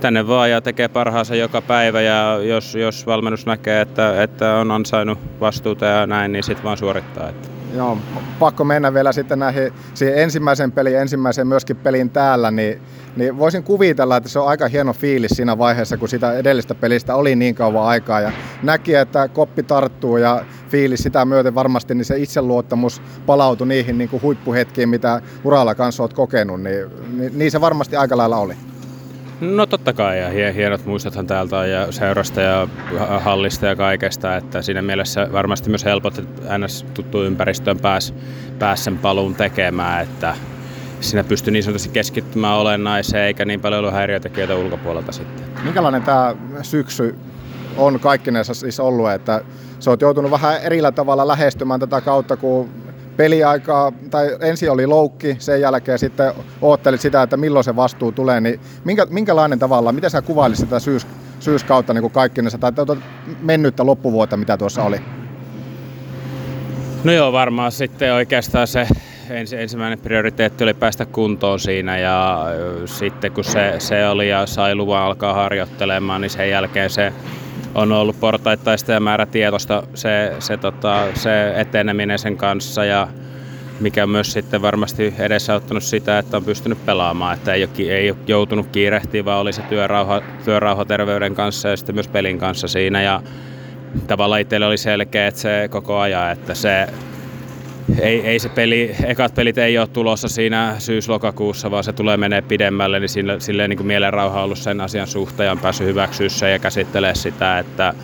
tänne vaan ja tekee parhaansa joka päivä ja jos, jos valmennus näkee, että, että on ansainnut vastuuta ja näin, niin sitten vaan suorittaa. Että. Joo, pakko mennä vielä sitten näihin siihen ensimmäisen pelin, ensimmäiseen myöskin pelin täällä, niin, niin voisin kuvitella, että se on aika hieno fiilis siinä vaiheessa, kun sitä edellistä pelistä oli niin kauan aikaa ja näki, että koppi tarttuu ja fiilis sitä myöten varmasti, niin se itseluottamus palautui niihin niin kuin huippuhetkiin, mitä uralla kanssa olet kokenut, niin, niin, niin se varmasti aika lailla oli. No totta kai ja hienot muistothan täältä ja seurasta ja hallista ja kaikesta, että siinä mielessä varmasti myös helpot, että ns. tuttu ympäristöön pääs, pääs sen paluun tekemään, että siinä pystyy niin sanotusti keskittymään olennaiseen eikä niin paljon ollut häiriötekijöitä ulkopuolelta sitten. Minkälainen tämä syksy on kaikkinensa siis ollut, että sä oot joutunut vähän erillä tavalla lähestymään tätä kautta, kun peliaikaa, tai ensin oli loukki, sen jälkeen sitten oottelit sitä, että milloin se vastuu tulee, niin minkä, minkälainen tavalla, miten sä kuvailisit sitä syys, syyskautta niin kaikkinensa, tai tuota mennyttä loppuvuotta, mitä tuossa oli? No joo, varmaan sitten oikeastaan se ens, ensimmäinen prioriteetti oli päästä kuntoon siinä ja sitten kun se, se oli ja sai luvan alkaa harjoittelemaan, niin sen jälkeen se on ollut portaittaista ja määrätietoista se, se, tota, se eteneminen sen kanssa ja mikä myös sitten varmasti edesauttanut sitä, että on pystynyt pelaamaan, että ei ole, ei ole joutunut kiirehtimään, vaan oli se työrauha, työrauha terveyden kanssa ja sitten myös pelin kanssa siinä. Ja tavallaan itselle oli selkeä, että se koko ajan, että se ei, ei se peli, ekat pelit ei ole tulossa siinä syys-lokakuussa, vaan se tulee menee pidemmälle, niin sille, silleen niin kuin mielenrauha on ollut sen asian suhteen ja on päässyt hyväksyä sen ja käsittelee sitä, että,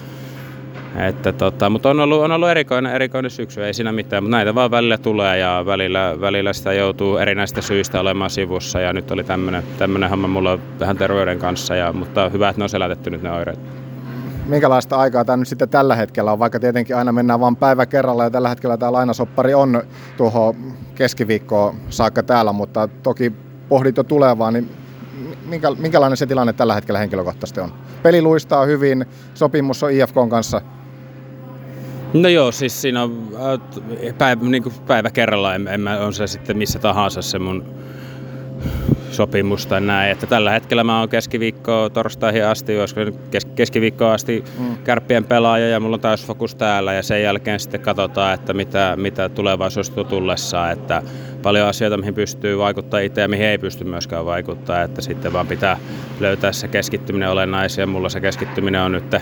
että tota, mutta on ollut, on ollut erikoinen, erikoinen syksy, ei siinä mitään, mutta näitä vaan välillä tulee ja välillä, välillä sitä joutuu erinäistä syistä olemaan sivussa ja nyt oli tämmöinen homma mulla vähän terveyden kanssa, ja, mutta hyvä, että ne on selätetty nyt ne oireet minkälaista aikaa tämä nyt sitten tällä hetkellä on, vaikka tietenkin aina mennään vain päivä kerralla ja tällä hetkellä tämä lainasoppari on tuohon keskiviikkoon saakka täällä, mutta toki pohdit jo tulevaa, niin minkä, minkälainen se tilanne tällä hetkellä henkilökohtaisesti on? Peli luistaa hyvin, sopimus on IFK kanssa. No joo, siis siinä on äh, päivä, niin päivä kerrallaan, en, en, on se sitten missä tahansa se mun sopimus tai näin. Että tällä hetkellä mä oon keskiviikkoa torstaihin asti, olisiko kes- keskiviikkoa asti mm. kärppien pelaaja ja mulla on täysfokus täällä ja sen jälkeen sitten katsotaan, että mitä, mitä tulevaisuus tuo tullessa, että paljon asioita, mihin pystyy vaikuttaa itse ja mihin ei pysty myöskään vaikuttaa, että sitten vaan pitää löytää se keskittyminen olennaisia. Mulla se keskittyminen on nyt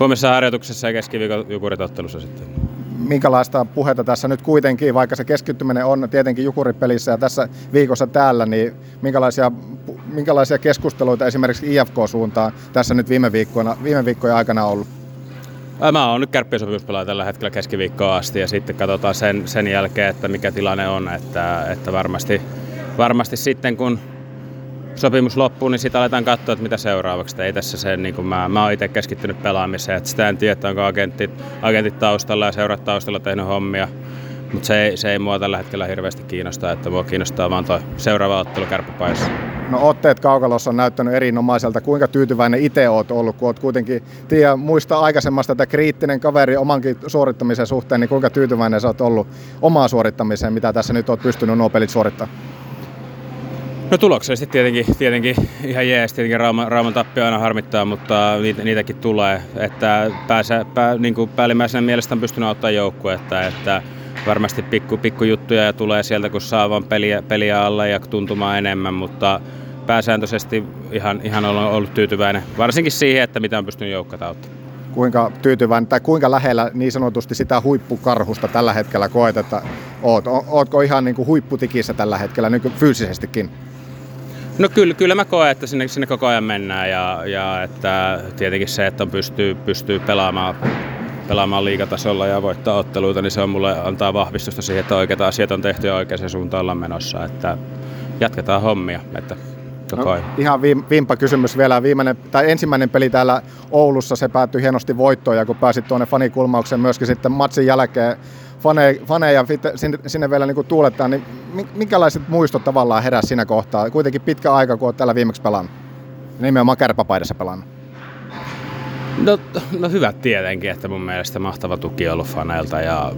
huomisessa harjoituksessa ja keskiviikon jukuritottelussa sitten minkälaista puhetta tässä nyt kuitenkin, vaikka se keskittyminen on tietenkin jukuripelissä ja tässä viikossa täällä, niin minkälaisia, minkälaisia keskusteluita esimerkiksi IFK-suuntaan tässä nyt viime, viikkoina, viime viikkojen aikana on ollut? Mä oon nyt kärppisopimuspelaaja tällä hetkellä keskiviikkoa asti ja sitten katsotaan sen, sen jälkeen, että mikä tilanne on, että, että varmasti, varmasti sitten kun sopimus loppuu, niin sitä aletaan katsoa, että mitä seuraavaksi. ei tässä se, niin kuin mä, mä oon itse keskittynyt pelaamiseen, että sitä en tiedä, onko agentit, agentit taustalla ja seurat taustalla tehnyt hommia. Mutta se, ei, se ei mua tällä hetkellä hirveästi kiinnostaa, että mua kiinnostaa vaan tuo seuraava ottelu kärppäpaissa. No otteet Kaukalossa on näyttänyt erinomaiselta. Kuinka tyytyväinen itse oot ollut, kun oot kuitenkin tiedä, muista aikaisemmasta, että kriittinen kaveri omankin suorittamisen suhteen, niin kuinka tyytyväinen sä oot ollut omaan suorittamiseen, mitä tässä nyt oot pystynyt nuo pelit suorittamaan? No tuloksellisesti tietenkin, tietenkin ihan jees, tietenkin Rauman, Rauman tappio aina harmittaa, mutta niitä, niitäkin tulee. Että pääsä, pää, niin kuin päällimmäisenä mielestä on pystynyt ottaa joukkuetta, että varmasti pikku, pikku juttuja tulee sieltä, kun saa vaan peliä, peliä alle ja tuntumaan enemmän, mutta pääsääntöisesti ihan, ihan ollut, ollut tyytyväinen, varsinkin siihen, että mitä on pystynyt joukkata ottaa. Kuinka tyytyväinen tai kuinka lähellä niin sanotusti sitä huippukarhusta tällä hetkellä koet, että oot? Ootko ihan niin kuin huipputikissä tällä hetkellä niin fyysisestikin? No kyllä, kyllä mä koen, että sinne, sinne koko ajan mennään ja, ja että tietenkin se, että on pystyy, pystyy pelaamaan, pelaamaan liikatasolla ja voittaa otteluita, niin se on mulle antaa vahvistusta siihen, että oikeita asiat on tehty ja oikeaan suuntaan ollaan menossa. Että jatketaan hommia. Että No, ihan vimpa kysymys vielä. Viimeinen, tai ensimmäinen peli täällä Oulussa, se päättyi hienosti voittoon ja kun pääsit tuonne fanikulmaukseen myöskin sitten matsin jälkeen fane, faneja sinne, vielä niin tuulettaa, niin minkälaiset muistot tavallaan heräs siinä kohtaa? Kuitenkin pitkä aika, kun olet täällä viimeksi pelannut. Nimenomaan kärpäpaidassa pelannut. No, no hyvät tietenkin, että mun mielestä mahtava tuki on ollut faneilta ja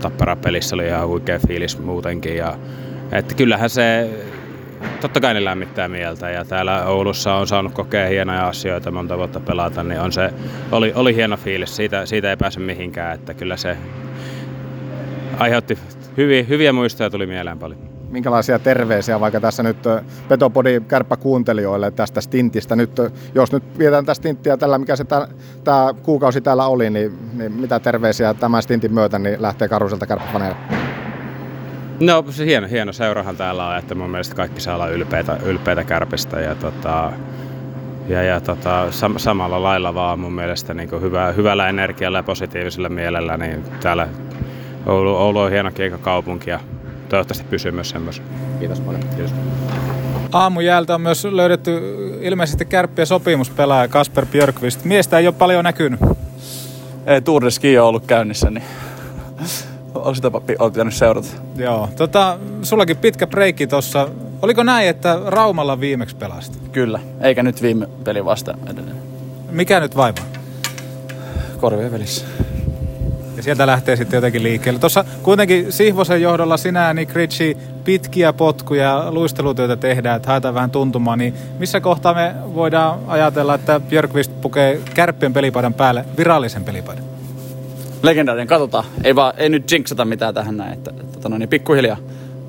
Tappara pelissä oli ihan huikea fiilis muutenkin. Ja, että kyllähän se, totta kai ne lämmittää mieltä ja täällä Oulussa on saanut kokea hienoja asioita monta vuotta pelata, niin on se, oli, oli hieno fiilis, siitä, siitä ei pääse mihinkään, että kyllä se aiheutti hyviä, hyviä muistoja tuli mieleen paljon. Minkälaisia terveisiä vaikka tässä nyt Petopodi kärppä kuuntelijoille tästä stintistä? Nyt, jos nyt vietään tästä stinttiä tällä, mikä se tämä kuukausi täällä oli, niin, niin, mitä terveisiä tämän stintin myötä niin lähtee Karuselta kärppäfaneille? No se hieno, hieno seurahan täällä on, että mun mielestä kaikki saa olla ylpeitä, ylpeitä kärpistä ja, tota, ja, ja tota, sam, samalla lailla vaan mun mielestä niin hyvä, hyvällä energialla ja positiivisella mielellä, niin täällä Oulu, Oulu on hieno kaupunki ja toivottavasti pysyy myös semmoisen. Kiitos paljon. Kiitos. Aamujäältä on myös löydetty ilmeisesti kärppiä sopimuspelaaja Kasper Björkvist. Miestä ei ole paljon näkynyt. Ei, Tour de Ski on ollut käynnissä, niin on sitä on pitänyt seurata. Joo, tota, sullakin pitkä breikki tuossa. Oliko näin, että Raumalla viimeksi pelasta? Kyllä, eikä nyt viime peli vasta edelleen. Mikä nyt vaivaa? Korvien välissä ja sieltä lähtee sitten jotenkin liikkeelle. Tuossa kuitenkin Sihvosen johdolla sinä niin Ritchie pitkiä potkuja, luistelutyötä tehdään, että haetaan vähän tuntumaa, niin missä kohtaa me voidaan ajatella, että Björkvist pukee kärppien pelipaidan päälle virallisen pelipaidan? Legendaarinen, katsotaan. Ei, vaan, ei nyt jinxata mitään tähän näin, että, että, no niin, pikkuhiljaa.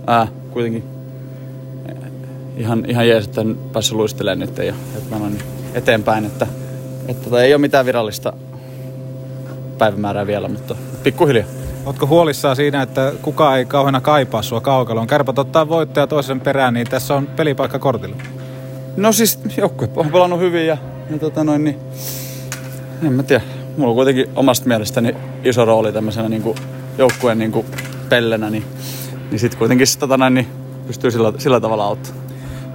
Ää, kuitenkin ihan, ihan jees, että en päässyt luistelemaan nyt ja että mä niin eteenpäin, että, että, että ei ole mitään virallista päivämäärää vielä, mutta pikkuhiljaa. Ootko huolissaan siinä, että kukaan ei kauheena kaipaa sua kaukaloon? Kärpät ottaa voittaja toisen perään, niin tässä on pelipaikka kortilla. No siis joukkue on pelannut hyvin ja, ja tota noin, niin, en mä tiedä. Mulla on kuitenkin omasta mielestäni iso rooli tämmöisenä niin joukkueen niin pellenä, niin, niin sitten kuitenkin tota noin, niin pystyy sillä, sillä tavalla auttamaan.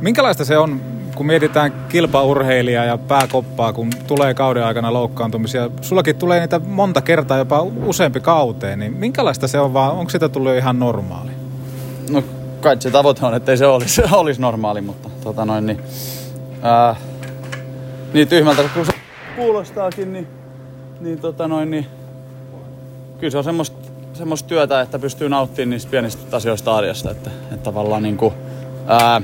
Minkälaista se on, kun mietitään kilpaurheilijaa ja pääkoppaa, kun tulee kauden aikana loukkaantumisia? Sullakin tulee niitä monta kertaa, jopa useampi kauteen, niin minkälaista se on vaan, onko sitä tullut ihan normaali? No kai se tavoite on, ettei se olisi, olisi normaali, mutta tota noin, niin, ää, niin tyhmältä kun se kuulostaakin, niin, niin, tota noin, niin kyllä se on semmoista, semmoista työtä, että pystyy nauttimaan niistä pienistä asioista arjesta, että, että tavallaan niin kuin, ää,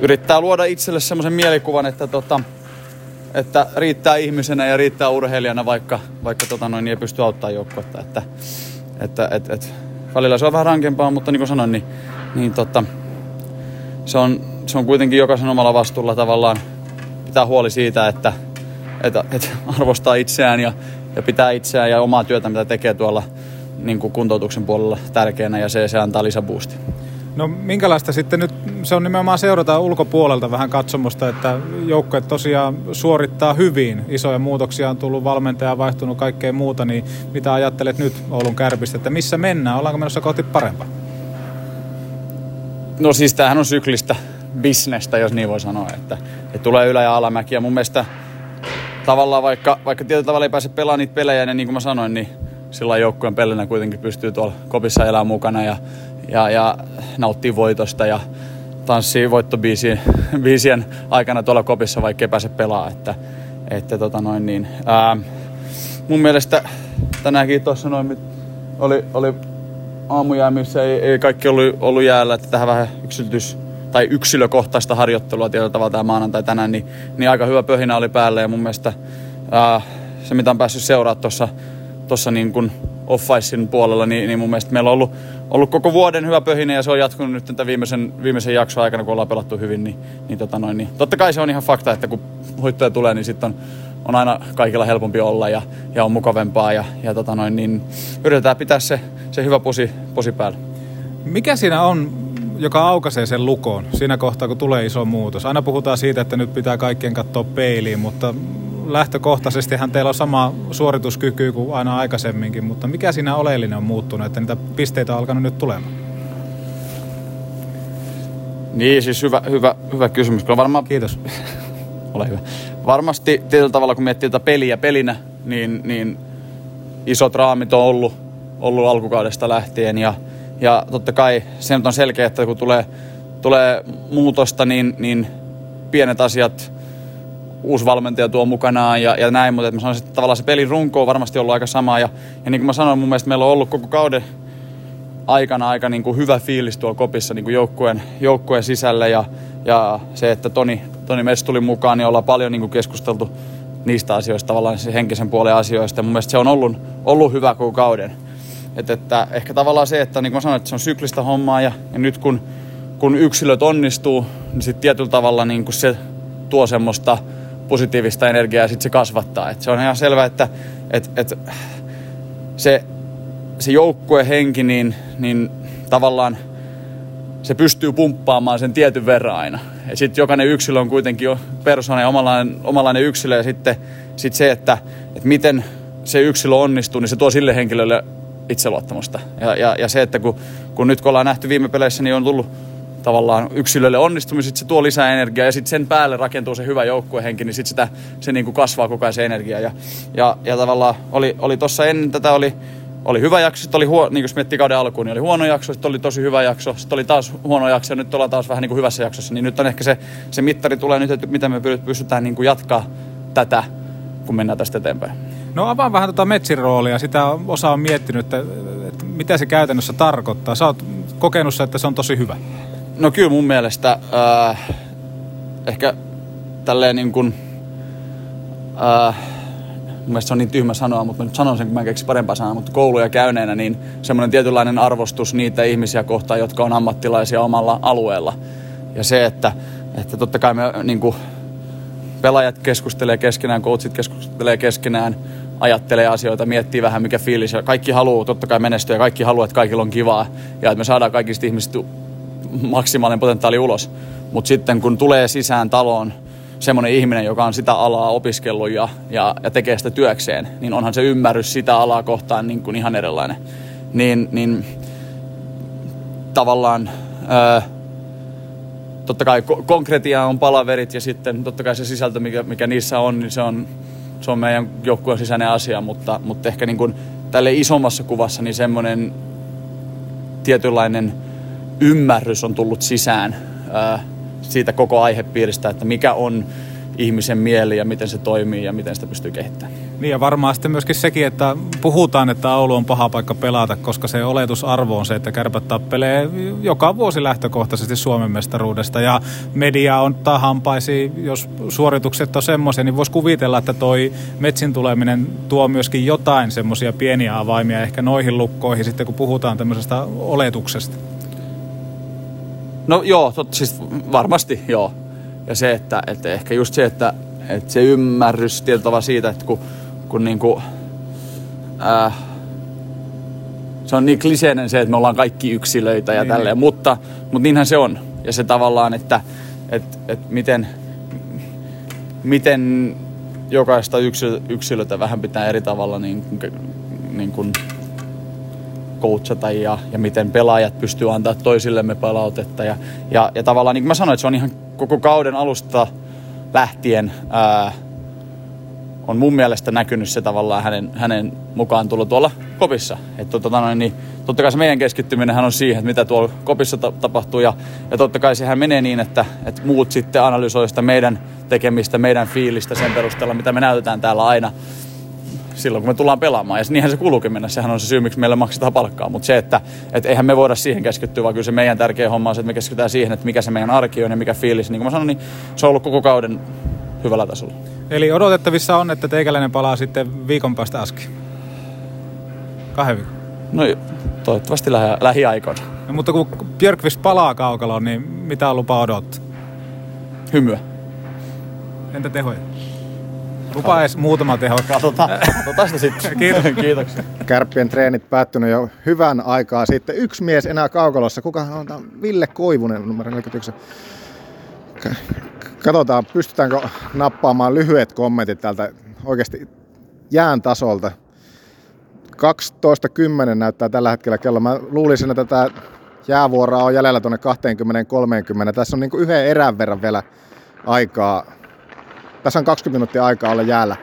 yrittää luoda itselle semmoisen mielikuvan, että, tota, että riittää ihmisenä ja riittää urheilijana, vaikka, vaikka tota noin, ei pysty auttamaan joukkuetta. Että, että et, et, välillä se on vähän rankempaa, mutta niin kuin sanoin, niin, niin tota, se, on, se on kuitenkin jokaisen omalla vastuulla tavallaan pitää huoli siitä, että, että, että arvostaa itseään ja, ja pitää itseään ja omaa työtä, mitä tekee tuolla niin kuin kuntoutuksen puolella tärkeänä ja se, se antaa lisäboosti. No minkälaista sitten nyt, se on nimenomaan seurata ulkopuolelta vähän katsomusta, että joukkueet tosiaan suorittaa hyvin. Isoja muutoksia on tullut, valmentaja vaihtunut, kaikkea muuta, niin mitä ajattelet nyt Oulun kärpistä, että missä mennään? Ollaanko menossa kohti parempaa? No siis tämähän on syklistä bisnestä, jos niin voi sanoa, että, että tulee ylä- ja alamäki. Ja mun mielestä tavallaan vaikka, vaikka tietyllä tavalla ei pääse pelaamaan niitä pelejä, niin, niin kuin mä sanoin, niin sillä joukkueen pelinä kuitenkin pystyy tuolla kopissa elämään mukana ja, ja, ja nauttii voitosta ja tanssii voittobiisien biisien aikana tuolla kopissa, vaikka ei pääse pelaamaan. Että, että tota noin niin, ää, mun mielestä tänäänkin tuossa noin oli, oli aamuja, missä ei, ei kaikki ollut, ollut jäällä, että tähän vähän yksilötys tai yksilökohtaista harjoittelua tietyllä tavalla tämä maanantai tänään, niin, niin aika hyvä pöhinä oli päällä ja mun mielestä ää, se mitä on päässyt seuraamaan tuossa tossa niin kuin off puolella, niin, niin mun mielestä meillä on ollut, ollut koko vuoden hyvä pöhinä ja se on jatkunut nyt tämän viimeisen, viimeisen jakson aikana, kun ollaan pelattu hyvin, niin, niin, tota noin, niin totta kai se on ihan fakta, että kun hoittoja tulee, niin sitten on, on aina kaikilla helpompi olla ja, ja on mukavempaa ja, ja tota noin, niin yritetään pitää se, se hyvä posi, posi päällä. Mikä siinä on, joka aukaisee sen lukoon siinä kohtaa, kun tulee iso muutos? Aina puhutaan siitä, että nyt pitää kaikkien katsoa peiliin, mutta lähtökohtaisestihan teillä on sama suorituskyky kuin aina aikaisemminkin, mutta mikä siinä oleellinen on muuttunut, että niitä pisteitä on alkanut nyt tulemaan? Niin, siis hyvä, hyvä, hyvä kysymys. Kyllä varmaan... Kiitos. Ole hyvä. Varmasti tietyllä tavalla, kun miettii tätä peliä pelinä, niin, niin isot raamit on ollut, ollut alkukaudesta lähtien ja, ja totta kai se on selkeä, että kun tulee, tulee muutosta, niin, niin pienet asiat uusi valmentaja tuo mukanaan ja, ja näin, mutta mä sanoisin, että tavallaan se pelin runko on varmasti ollut aika sama. Ja, ja niin kuin mä sanoin, mun mielestä meillä on ollut koko kauden aikana aika niin kuin hyvä fiilis tuolla kopissa niin kuin joukkueen, joukkueen sisällä ja, ja se, että Toni, Toni Mets tuli mukaan, niin ollaan paljon niin kuin keskusteltu niistä asioista, tavallaan se henkisen puolen asioista. Ja mun mielestä se on ollut, ollut hyvä koko kauden. Et, että ehkä tavallaan se, että niin kuin mä sanoin, että se on syklistä hommaa ja, ja nyt kun, kun yksilöt onnistuu, niin sitten tietyllä tavalla niin kuin se tuo semmoista positiivista energiaa ja sitten se kasvattaa. Et se on ihan selvä, että et, et, se, se joukkuehenki, niin, niin tavallaan se pystyy pumppaamaan sen tietyn verran aina. Ja sitten jokainen yksilö on kuitenkin jo persoona ja omalainen, omalainen yksilö ja sitten sit se, että, että miten se yksilö onnistuu, niin se tuo sille henkilölle itseluottamusta. Ja, ja, ja se, että kun, kun nyt kun ollaan nähty viime peleissä, niin on tullut tavallaan yksilölle onnistumiset, se tuo lisää energiaa ja sitten sen päälle rakentuu se hyvä joukkuehenki, niin sitten sitä se niin kuin kasvaa koko ajan se energia. Ja, ja, ja tavallaan oli, oli tuossa ennen tätä oli, oli hyvä jakso, sitten oli huono, niin kuin miettii kauden alkuun, niin oli huono jakso, sitten oli tosi hyvä jakso, sitten oli taas huono jakso ja nyt ollaan taas vähän niin kuin hyvässä jaksossa. Niin nyt on ehkä se, se mittari tulee nyt, että miten me pystytään niin kuin jatkaa tätä, kun mennään tästä eteenpäin. No avaa vähän tuota Metsin roolia. Sitä osa on miettinyt, että, että mitä se käytännössä tarkoittaa. Sä oot kokenut että se on tosi hyvä. No kyllä mun mielestä äh, ehkä tälleen niin kuin, äh, mun mielestä se on niin tyhmä sanoa, mutta mä nyt sanon sen, kun mä en keksi parempaa sanaa, mutta kouluja käyneenä, niin semmoinen tietynlainen arvostus niitä ihmisiä kohtaan, jotka on ammattilaisia omalla alueella. Ja se, että, että totta kai me niin kuin, pelaajat keskustelee keskenään, coachit keskustelee keskenään, ajattelee asioita, miettii vähän mikä fiilis. Kaikki haluaa totta kai menestyä ja kaikki haluaa, että kaikilla on kivaa ja että me saadaan kaikista ihmisistä maksimaalinen potentiaali ulos. Mutta sitten kun tulee sisään taloon semmoinen ihminen, joka on sitä alaa opiskellut ja, ja, ja tekee sitä työkseen, niin onhan se ymmärrys sitä alaa kohtaan niin kuin ihan erilainen. Niin, niin tavallaan ää, totta kai konkretia on palaverit ja sitten totta kai se sisältö, mikä, mikä niissä on, niin se on, se on meidän joukkueen sisäinen asia, mutta, mutta ehkä niin kuin tälle isommassa kuvassa niin semmoinen tietynlainen ymmärrys on tullut sisään ää, siitä koko aihepiiristä, että mikä on ihmisen mieli ja miten se toimii ja miten sitä pystyy kehittämään. Niin ja varmaan sitten myöskin sekin, että puhutaan, että Oulu on paha paikka pelata, koska se oletusarvo on se, että kärpät tappelee joka vuosi lähtökohtaisesti Suomen mestaruudesta. Ja media on tahampaisi, jos suoritukset on semmoisia, niin voisi kuvitella, että toi metsin tuleminen tuo myöskin jotain semmoisia pieniä avaimia ehkä noihin lukkoihin sitten, kun puhutaan tämmöisestä oletuksesta. No joo, tot, siis varmasti joo. Ja se, että, että ehkä just se, että, että se ymmärrys tietyllä siitä, että kun, kun niinku, äh, se on niin kliseinen se, että me ollaan kaikki yksilöitä ja niin, tälleen, niin. Mutta, mutta niinhän se on. Ja se tavallaan, että, että, että miten, miten jokaista yksilötä vähän pitää eri tavalla niin, niin kuin coachata ja, ja miten pelaajat pystyy antaa toisillemme palautetta. Ja, ja, ja tavallaan niin kuin mä sanoin, että se on ihan koko kauden alusta lähtien ää, on mun mielestä näkynyt se tavallaan hänen, hänen mukaan tullut tuolla kopissa. Että tota noin, niin, totta kai se meidän keskittyminen on siihen, että mitä tuolla kopissa ta- tapahtuu. Ja, ja totta kai sehän menee niin, että, että muut sitten analysoivat sitä meidän tekemistä, meidän fiilistä sen perusteella, mitä me näytetään täällä aina silloin, kun me tullaan pelaamaan. Ja niinhän se kuuluukin mennä. Sehän on se syy, miksi meille maksetaan palkkaa. Mutta se, että et eihän me voida siihen keskittyä, vaan kyllä se meidän tärkeä homma on se, että me keskitytään siihen, että mikä se meidän arki on ja mikä fiilis. Niin kuin mä sanoin, niin se on ollut koko kauden hyvällä tasolla. Eli odotettavissa on, että teikäläinen palaa sitten viikon päästä aski. Kahden viikon. No toivottavasti lähi- lähiaikoina. No, mutta kun Björkvist palaa kaukaloon, niin mitä on lupa odottaa? Hymyä. Entä tehoja? Lupa edes muutama teho. Katsotaan, katsotaan sitä sitten. Kiitos. Kiitoksia. Kärppien treenit päättynyt jo hyvän aikaa sitten. Yksi mies enää kaukalossa. Kuka on? Tämä on Ville Koivunen, numero 41. Katsotaan, pystytäänkö nappaamaan lyhyet kommentit täältä oikeasti jään tasolta. 12.10 näyttää tällä hetkellä kello. Mä luulisin, että tämä jäävuoroa on jäljellä tuonne 20-30. Tässä on niin kuin yhden erän verran vielä aikaa tässä on 20 minuuttia aikaa olla jäällä.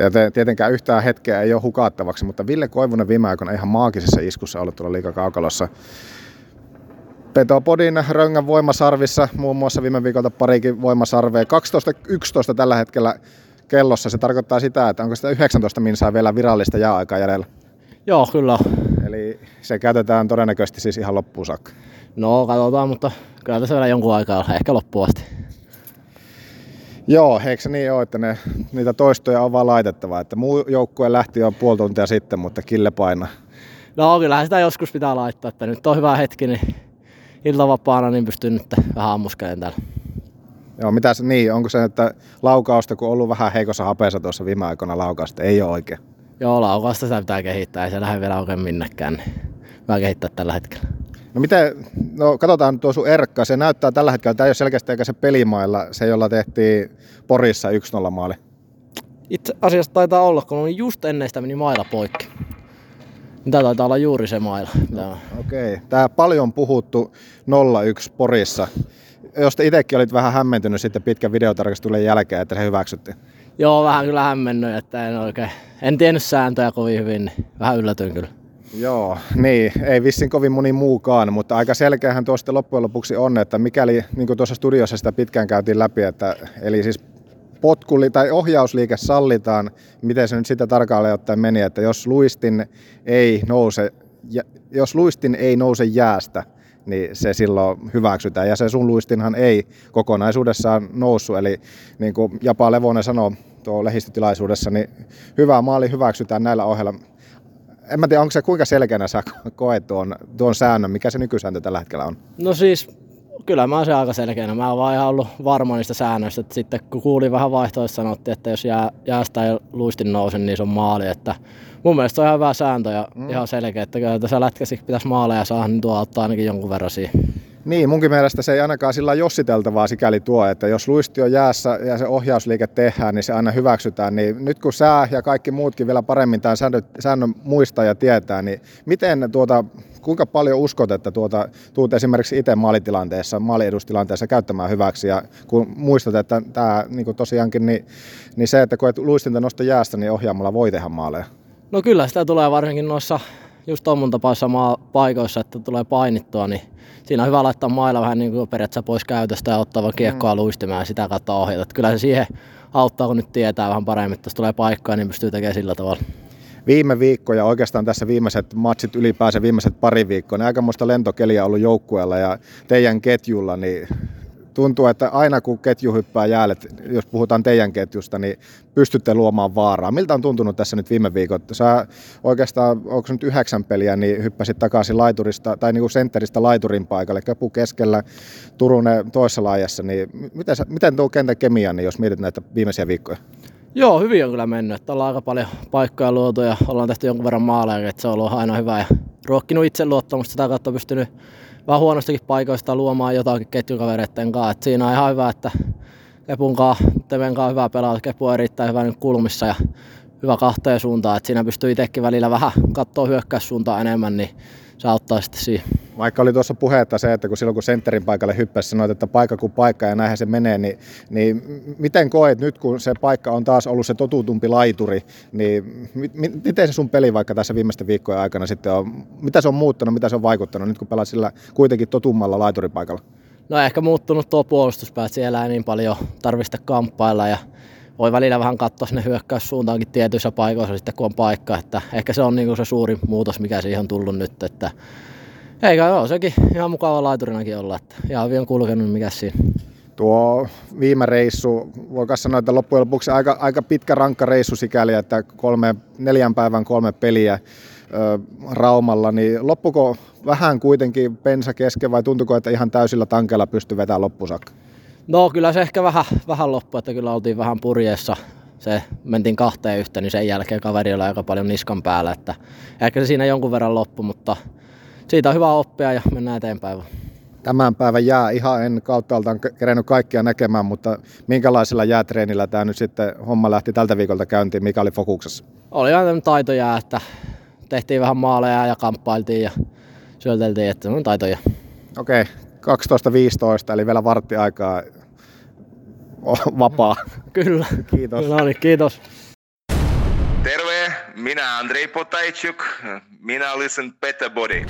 Ja te, tietenkään yhtään hetkeä ei ole hukattavaksi, mutta Ville Koivunen viime aikoina ihan maagisessa iskussa ollut tuolla liikakaukalossa. Petopodin Röngän voimasarvissa, muun muassa viime viikolta parikin voimasarvea. 12.11 tällä hetkellä kellossa. Se tarkoittaa sitä, että onko sitä 19 minsaa vielä virallista jääaikaa jäljellä? Joo, kyllä. Eli se käytetään todennäköisesti siis ihan loppuun saakka. No, katsotaan, mutta kyllä tässä vielä jonkun aikaa on, ehkä loppuun asti. Joo, eikö se niin ole, että ne, niitä toistoja on vaan laitettava. Että muu joukkue lähti jo puoli tuntia sitten, mutta kille paina. No kyllähän sitä joskus pitää laittaa, että nyt on hyvä hetki, niin iltavapaana niin pystyy nyt vähän ammuskelemaan täällä. Joo, mitä se niin, onko se, että laukausta, kun on ollut vähän heikossa hapeessa tuossa viime aikoina laukausta, ei ole oikein? Joo, laukausta sitä pitää kehittää, ei se lähde vielä oikein minnekään, niin mä kehittää tällä hetkellä. No miten, no katsotaan tuo sun erkka, se näyttää tällä hetkellä, tämä ei ole selkeästi eikä se pelimailla, se jolla tehtiin Porissa 1-0 maali. Itse asiassa taitaa olla, kun oli just ennen sitä meni maila poikki. Tämä taitaa olla juuri se maila. No, Okei, okay. tämä paljon puhuttu 0-1 Porissa. Jos te itsekin olit vähän hämmentynyt sitten pitkän videotarkastuksen jälkeen, että se hyväksyttiin. Joo, vähän kyllä hämmennyt, että en oikein, en tiennyt sääntöjä kovin hyvin, niin vähän yllätyin kyllä. Joo, niin, ei vissin kovin moni muukaan, mutta aika selkeähän tuosta loppujen lopuksi on, että mikäli, niin kuin tuossa studiossa sitä pitkään käytiin läpi, että eli siis potkuli tai ohjausliike sallitaan, miten se nyt sitä tarkalleen ottaen meni, että jos luistin ei nouse, jos luistin ei nouse jäästä, niin se silloin hyväksytään. Ja se sun luistinhan ei kokonaisuudessaan noussut, eli niin kuin Japa Levonen sanoi tuo lehdistötilaisuudessa, niin hyvä maali hyväksytään näillä ohjelmilla en mä tiedä, onko se kuinka selkeänä sä koet tuon, tuon säännön, mikä se nykysääntö tällä hetkellä on? No siis kyllä mä oon se aika selkeänä. Mä oon vaan ihan ollut varma niistä säännöistä. Että sitten kun kuulin vähän vaihtoehtoista sanottiin, että jos jää, jäästä ei luistin nouse, niin se on maali. Että mun mielestä se on ihan hyvä sääntö ja mm. ihan selkeä, että kyllä tässä lätkäsi pitäisi maaleja saada, niin tuo auttaa ainakin jonkun verran siihen. Niin, munkin mielestä se ei ainakaan sillä jossiteltavaa sikäli tuo, että jos luisti on jäässä ja se ohjausliike tehdään, niin se aina hyväksytään. Niin nyt kun sää ja kaikki muutkin vielä paremmin tämän säännön, säännön muistaa ja tietää, niin miten tuota, kuinka paljon uskot, että tuota, tuut esimerkiksi itse maalitilanteessa, maaliedustilanteessa käyttämään hyväksi ja kun muistat, että tämä niin tosiaankin, niin, niin se, että kun et luistinta nosta jäästä, niin ohjaamalla voi tehdä maaleja. No kyllä sitä tulee varsinkin noissa just tuommoin tapaissa paikoissa, että tulee painittua, niin siinä on hyvä laittaa mailla vähän niin kuin periaatteessa pois käytöstä ja ottaa vaan kiekkoa mm. luistimaan ja sitä kautta ohjata. Että kyllä se siihen auttaa, kun nyt tietää vähän paremmin, että jos tulee paikkaa, niin pystyy tekemään sillä tavalla. Viime viikko ja oikeastaan tässä viimeiset matsit ylipäänsä viimeiset pari viikkoa, niin aikamoista lentokeliä ollut joukkueella ja teidän ketjulla, niin tuntuu, että aina kun ketju hyppää jäälle, jos puhutaan teidän ketjusta, niin pystytte luomaan vaaraa. Miltä on tuntunut tässä nyt viime viikot? Sä oikeastaan, onko nyt yhdeksän peliä, niin hyppäsit takaisin laiturista, tai niin kuin sentteristä laiturin paikalle, Köpu keskellä, Turunen toisessa laajassa, niin miten, miten tuo kentän kemia, niin jos mietit näitä viimeisiä viikkoja? Joo, hyvin on kyllä mennyt. Että ollaan aika paljon paikkoja luotu ja ollaan tehty jonkun verran maaleja, että se on ollut aina hyvä ja ruokkinut itseluottamusta sitä kautta pystynyt vähän huonostakin paikoista luomaan jotakin ketjukavereiden kanssa. Et siinä on ihan hyvä, että Kepun kanssa, Teven kanssa hyvä pelaa. Kepu on erittäin hyvä nyt kulmissa ja hyvä kahteen suuntaan. Et siinä pystyy itsekin välillä vähän katsoa hyökkäyssuuntaan enemmän, niin se auttaa sitten siihen. Vaikka oli tuossa puhetta se, että kun silloin kun sentterin paikalle hyppäsi, sanoit, että paikka kuin paikka ja näinhän se menee, niin, niin miten koet nyt, kun se paikka on taas ollut se totutumpi laituri, niin mi- miten se sun peli vaikka tässä viimeisten viikkojen aikana sitten on, mitä se on muuttanut, mitä se on vaikuttanut nyt kun pelaat sillä kuitenkin totummalla laituripaikalla? No ehkä muuttunut tuo puolustuspää, että siellä ei niin paljon tarvista kamppailla ja voi välillä vähän katsoa sinne hyökkäyssuuntaankin tietyissä paikoissa sitten kun on paikka, että ehkä se on niin se suuri muutos, mikä siihen on tullut nyt, että eikä joo, sekin ihan mukava laiturinakin olla, että ihan hyvin on kulkenut, mikä siinä. Tuo viime reissu, voi sanoa, että loppujen lopuksi aika, aika pitkä rankka reissu sikäli, että kolme, neljän päivän kolme peliä ö, Raumalla, niin loppuko vähän kuitenkin pensa kesken vai tuntuko, että ihan täysillä tankella pystyy vetämään loppusakka? No kyllä se ehkä vähän, vähän loppui, että kyllä oltiin vähän purjeessa. Se mentiin kahteen yhteen, niin sen jälkeen kaveri oli aika paljon niskan päällä. Että ehkä se siinä jonkun verran loppu, mutta siitä on hyvä oppia ja mennään eteenpäin. Tämän päivän jää ihan en kauttaaltaan kerennyt kaikkia näkemään, mutta minkälaisella jäätreenillä tämä nyt sitten homma lähti tältä viikolta käyntiin, mikä oli fokuksessa? Oli ihan taitojää, että tehtiin vähän maaleja ja kamppailtiin ja syöteltiin, että on taitoja. Okei, okay. 12.15, eli vielä vartti aikaa vapaa. Kyllä. Kiitos. No niin, kiitos. Terve, minä Andrei Potajczuk, minä listen Better Body.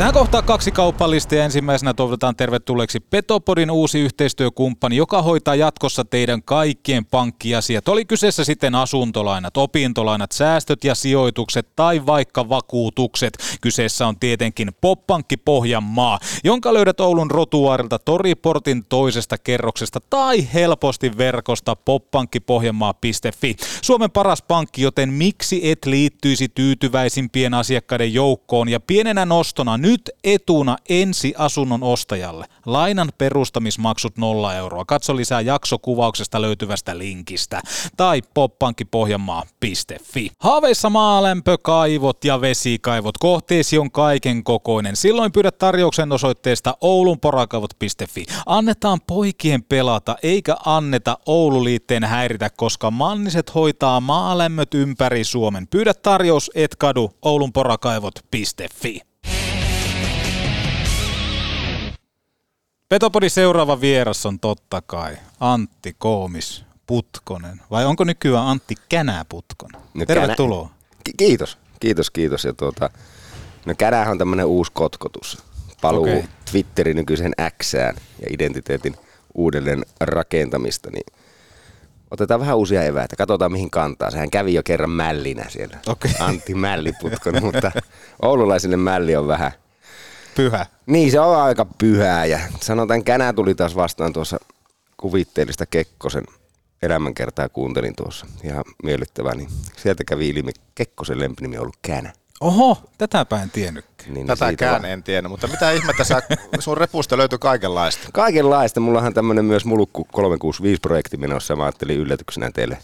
Tähän kohtaan kaksi kauppalista ja ensimmäisenä toivotetaan tervetulleeksi Petopodin uusi yhteistyökumppani, joka hoitaa jatkossa teidän kaikkien pankkiasiat. Oli kyseessä sitten asuntolainat, opintolainat, säästöt ja sijoitukset tai vaikka vakuutukset. Kyseessä on tietenkin Poppankki Pohjanmaa, jonka löydät Oulun rotuaarilta Toriportin toisesta kerroksesta tai helposti verkosta poppankkipohjanmaa.fi. Suomen paras pankki, joten miksi et liittyisi tyytyväisimpien asiakkaiden joukkoon ja pienenä nostona nyt nyt etuna ensi asunnon ostajalle. Lainan perustamismaksut 0 euroa. Katso lisää jaksokuvauksesta löytyvästä linkistä. Tai poppankkipohjanmaa.fi. Haaveissa maalämpö, kaivot ja vesikaivot. Kohteesi on kaiken kokoinen. Silloin pyydät tarjouksen osoitteesta oulunporakaivot.fi. Annetaan poikien pelata, eikä anneta Oululiitteen häiritä, koska Manniset hoitaa maalämmöt ympäri Suomen. Pyydä tarjous, et kadu, oulunporakaivot.fi. Petopodin seuraava vieras on totta kai Antti Koomis Putkonen. Vai onko nykyään Antti Känä Putkonen? No, Tervetuloa. Känä. Kiitos, kiitos, kiitos. Ja tuota, no Känähän on tämmöinen uusi kotkotus. Paluu okay. Twitterin nykyisen Xään ja identiteetin uudelleen rakentamista. Niin otetaan vähän uusia eväitä. Katsotaan mihin kantaa. Sehän kävi jo kerran mällinä siellä. Okay. Antti Mälliputkonen, mutta oululaisille mälli on vähän – pyhä. Niin, se on aika pyhää ja sanotaan, Känä tuli taas vastaan tuossa kuvitteellista Kekkosen elämänkertaa kuuntelin tuossa. Ihan miellyttävää, niin sieltä kävi ilmi Kekkosen lempinimi on ollut Känä. Oho, tätäpä en tiennytkään. Niin, Tätäkään en tiennyt, mutta mitä ihmettä sä, sun repusta löytyi kaikenlaista. Kaikenlaista. Mullahan tämmönen myös Mulukku 365-projekti menossa. Mä ajattelin yllätyksenä teille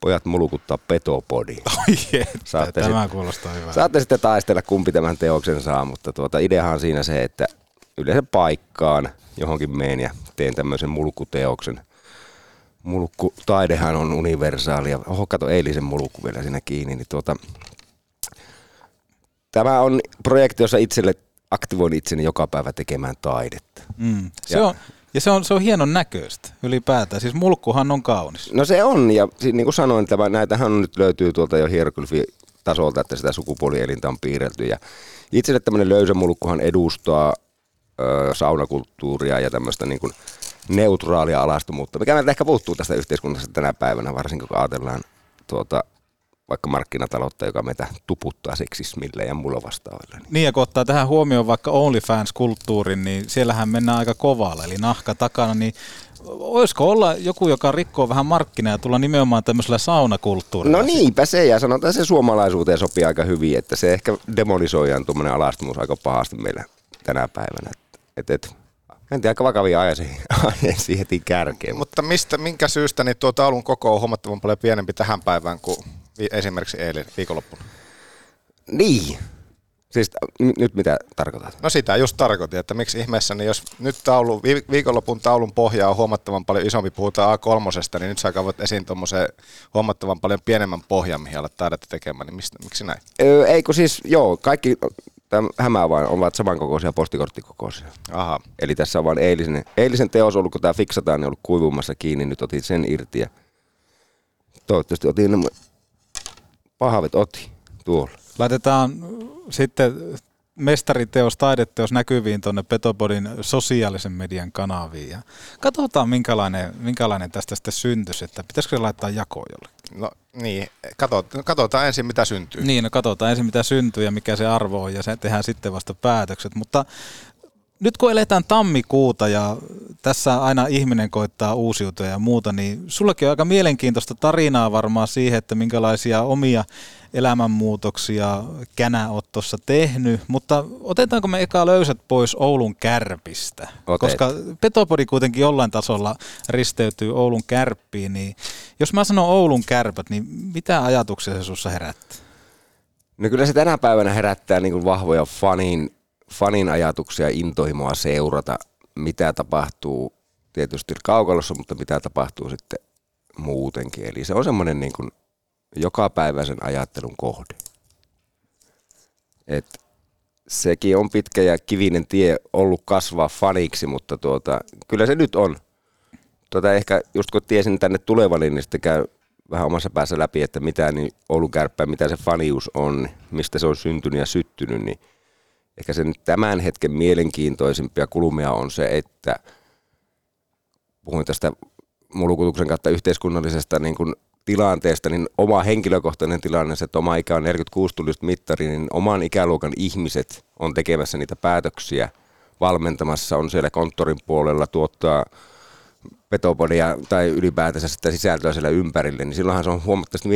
pojat mulukuttaa petopodi. Oi että, tämä sit, kuulostaa hyvältä. Saatte sitten taistella, kumpi tämän teoksen saa, mutta tuota, ideahan on siinä se, että yleensä paikkaan johonkin meen ja teen tämmöisen mulkkuteoksen. Mulkkutaidehan on universaali ja oho, kato eilisen mulkku vielä siinä kiinni, niin tuota, Tämä on projekti, jossa itselle aktivoin itseni joka päivä tekemään taidetta. Mm. Se ja, on, ja se on, se on hienon näköistä ylipäätään. Siis mulkkuhan on kaunis. No se on, ja niin kuin sanoin, tämä, näitähän nyt löytyy tuolta jo tasolta, että sitä sukupuolielintä on piirrelty. Ja itselle tämmöinen löysä mulkkuhan edustaa ö, saunakulttuuria ja tämmöistä niin kuin neutraalia alastomuutta, mikä meiltä ehkä puuttuu tästä yhteiskunnasta tänä päivänä, varsinkin kun ajatellaan tuota, vaikka markkinataloutta, joka meitä tuputtaa seksismille ja mulla vastaaville. Niin ja kun ottaa tähän huomioon vaikka OnlyFans-kulttuurin, niin siellähän mennään aika kovalla, eli nahka takana, niin olisiko olla joku, joka rikkoo vähän markkinaa ja tulla nimenomaan tämmöisellä saunakulttuurilla? No niinpä se, ja sanotaan se suomalaisuuteen sopii aika hyvin, että se ehkä demonisoidaan tuommoinen alastumus aika pahasti meillä tänä päivänä. Et, et, Mentiin aika vakavia aiheisiin heti kärkeen. Mutta mistä, minkä syystä niin tuo taulun koko on huomattavan paljon pienempi tähän päivään kuin esimerkiksi eilen viikonloppuna? Niin. Siis n- nyt mitä tarkoitat? No sitä just tarkoitin, että miksi ihmeessä, niin jos nyt taulu, viikonlopun taulun pohja on huomattavan paljon isompi, puhutaan A3, niin nyt sä kaivat esiin tuommoisen huomattavan paljon pienemmän pohjan, mihin alat taidetta tekemään, niin mistä, miksi näin? Öö, ei kun siis, joo, kaikki hämää vain ovat samankokoisia postikorttikokoisia. Aha. Eli tässä on vain eilisen, eilisen teos ollut, kun tämä fiksataan, niin ollut kuivumassa kiinni, nyt otin sen irti ja toivottavasti otin pahvit oti tuolla. Laitetaan sitten mestariteos, taideteos näkyviin tuonne Petopodin sosiaalisen median kanaviin. Ja katsotaan, minkälainen, minkälainen tästä sitten syntyisi, että pitäisikö se laittaa jakoon jollekin. No niin, katsotaan, katsotaan ensin mitä syntyy. Niin, no katsotaan ensin mitä syntyy ja mikä se arvo on ja se tehdään sitten vasta päätökset. Mutta nyt kun eletään tammikuuta ja tässä aina ihminen koittaa uusiutua ja muuta, niin sullakin on aika mielenkiintoista tarinaa varmaan siihen, että minkälaisia omia elämänmuutoksia Känä oot tuossa tehnyt, mutta otetaanko me eka löysät pois Oulun kärpistä? Otet. Koska Petopodi kuitenkin jollain tasolla risteytyy Oulun kärppiin, niin jos mä sanon Oulun kärpät, niin mitä ajatuksia se sussa herättää? No kyllä se tänä päivänä herättää niin kuin vahvoja fanin, fanin ajatuksia, intohimoa seurata, mitä tapahtuu tietysti kaukalossa, mutta mitä tapahtuu sitten muutenkin. Eli se on semmoinen niin kuin jokapäiväisen ajattelun kohde. Et sekin on pitkä ja kivinen tie ollut kasvaa faniksi, mutta tuota, kyllä se nyt on. Tuota, ehkä just kun tiesin tänne tulevan, niin sitten käy vähän omassa päässä läpi, että mitä niin Oulun kärppää, mitä se fanius on, mistä se on syntynyt ja syttynyt, niin ehkä sen tämän hetken mielenkiintoisimpia kulmia on se, että puhuin tästä mulukutuksen kautta yhteiskunnallisesta niin kuin tilanteesta, niin oma henkilökohtainen tilanne, se, että oma ikä on 46 tulista mittari, niin oman ikäluokan ihmiset on tekemässä niitä päätöksiä, valmentamassa, on siellä konttorin puolella, tuottaa petopodia tai ylipäätänsä sitä sisältöä siellä ympärille, niin silloinhan se on huomattavasti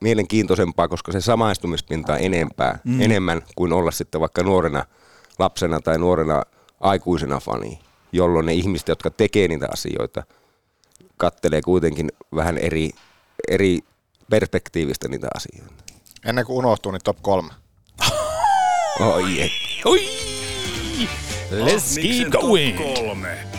mielenkiintoisempaa, koska se samaistumispinta on enempää, mm. enemmän kuin olla sitten vaikka nuorena lapsena tai nuorena aikuisena fani, jolloin ne ihmiset, jotka tekee niitä asioita – kattelee kuitenkin vähän eri, eri perspektiivistä niitä asioita. Ennen kuin unohtuu, niin top kolme. Oi, ei. Oi! Let's keep going. Kolme.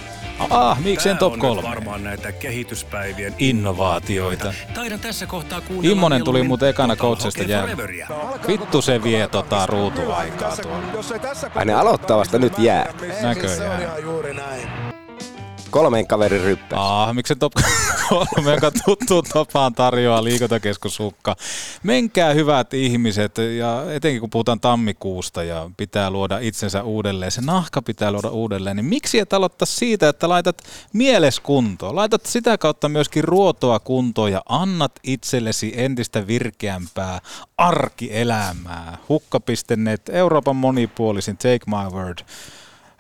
Ah, miksen top kolme? varmaan näitä kehityspäivien innovaatioita. Taidan tässä kohtaa kuunnella Immonen tuli muuten ekana coachista jää. Vittu se vie tota ruutuaikaa tuolla. Ai ne aloittaa vasta nyt jää. Näköjään. Kolmeen kaverin ryppä. Ah, miksi top kolme, joka tuttu tapaan tarjoaa liikuntakeskushukka. Menkää hyvät ihmiset, ja etenkin kun puhutaan tammikuusta ja pitää luoda itsensä uudelleen, se nahka pitää luoda uudelleen, niin miksi et aloittaa siitä, että laitat mieleskuntoon, laitat sitä kautta myöskin ruotoa kuntoon ja annat itsellesi entistä virkeämpää arkielämää. Hukka.net, Euroopan monipuolisin Take My Word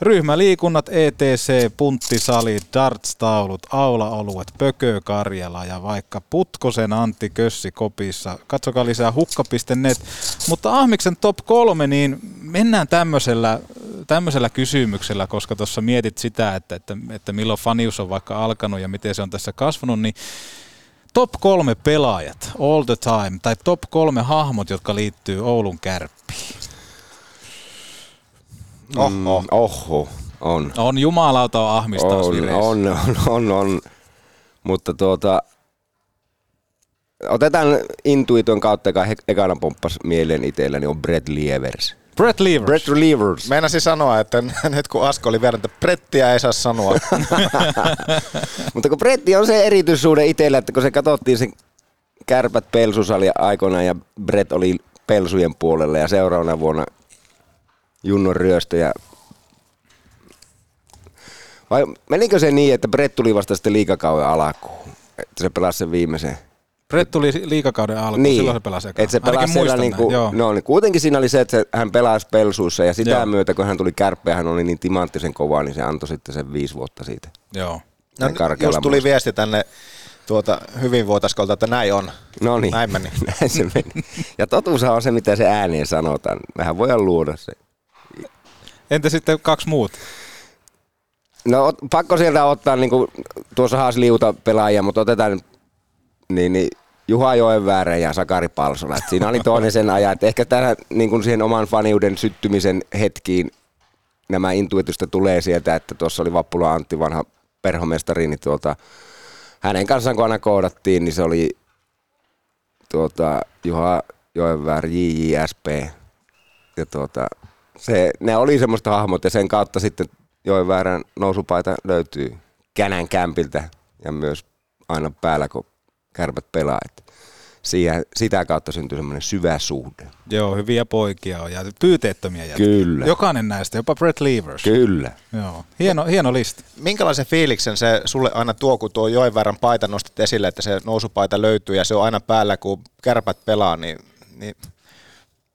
Ryhmäliikunnat, ETC, punttisalit, darts-taulut, aulaoluet, Pökö Karjala ja vaikka Putkosen Antti Kössi kopissa. Katsokaa lisää hukka.net. Mutta Ahmiksen top kolme, niin mennään tämmöisellä, tämmöisellä kysymyksellä, koska tuossa mietit sitä, että, että, että milloin fanius on vaikka alkanut ja miten se on tässä kasvanut, niin top kolme pelaajat all the time, tai top kolme hahmot, jotka liittyy Oulun kärppiin. Oho. Mm, oho, on. On jumalauta on ahmistaa on, on, on, on, on, mutta tuota, otetaan intuiton kautta, joka ekana pomppas mieleen itselläni, on Brett Lievers. Brett Lievers. Brett Lievers. Meinasin sanoa, että nyt kun Asko oli vielä, että Brettiä ei saa sanoa. Mutta kun Bretti on se erityissuhde itsellä, että kun se katsottiin se kärpät pelsusali aikoinaan ja Brett oli pelsujen puolella ja seuraavana vuonna Junnon ryöstö ja vai menikö se niin, että Brett tuli vasta sitten liikakauden alkuun? Että se pelasi sen viimeisen Brett tuli liikakauden alkuun, niin, silloin se pelasi ekaan. Että se pelasi siellä niinku, no, niin kuitenkin siinä oli se, että se, hän pelasi pelsuissa ja sitä Joo. myötä, kun hän tuli kärppeä, hän oli niin timanttisen kovaa, niin se antoi sitten sen viisi vuotta siitä. Joo. No, just tuli muista. viesti tänne tuota, hyvinvoitaskolta, että näin on. No niin. Näin meni. näin se meni. Ja totuus on se, mitä se ääneen sanotaan. Mehän voidaan luoda se. Entä sitten kaksi muut? No pakko sieltä ottaa, niin kuin, tuossa haas liuta pelaajia, mutta otetaan niin, niin Juha Joenväärä ja Sakari Palsola. Et siinä oli toinen sen ajan, että ehkä tähän niin kuin siihen oman faniuden syttymisen hetkiin nämä intuitiosta tulee sieltä, että tuossa oli Vappula Antti, vanha perhomestari, niin tuota, hänen kanssaan kun aina koodattiin, niin se oli tuota, Juha Joenväärä, JJSP. Ja tuota, se, ne oli semmoista hahmot ja sen kautta sitten Joenväärän nousupaita löytyy Känän kämpiltä ja myös aina päällä, kun kärpät pelaa. Että siihen, sitä kautta syntyy semmoinen syvä suhde. Joo, hyviä poikia on ja pyyteettömiä jätkiä. Kyllä. Jokainen näistä, jopa Brett Levers. Kyllä. Joo, hieno, hieno lista. Minkälaisen fiiliksen se sulle aina tuo, kun tuo joen verran paita nostat esille, että se nousupaita löytyy ja se on aina päällä, kun kärpät pelaa, niin, niin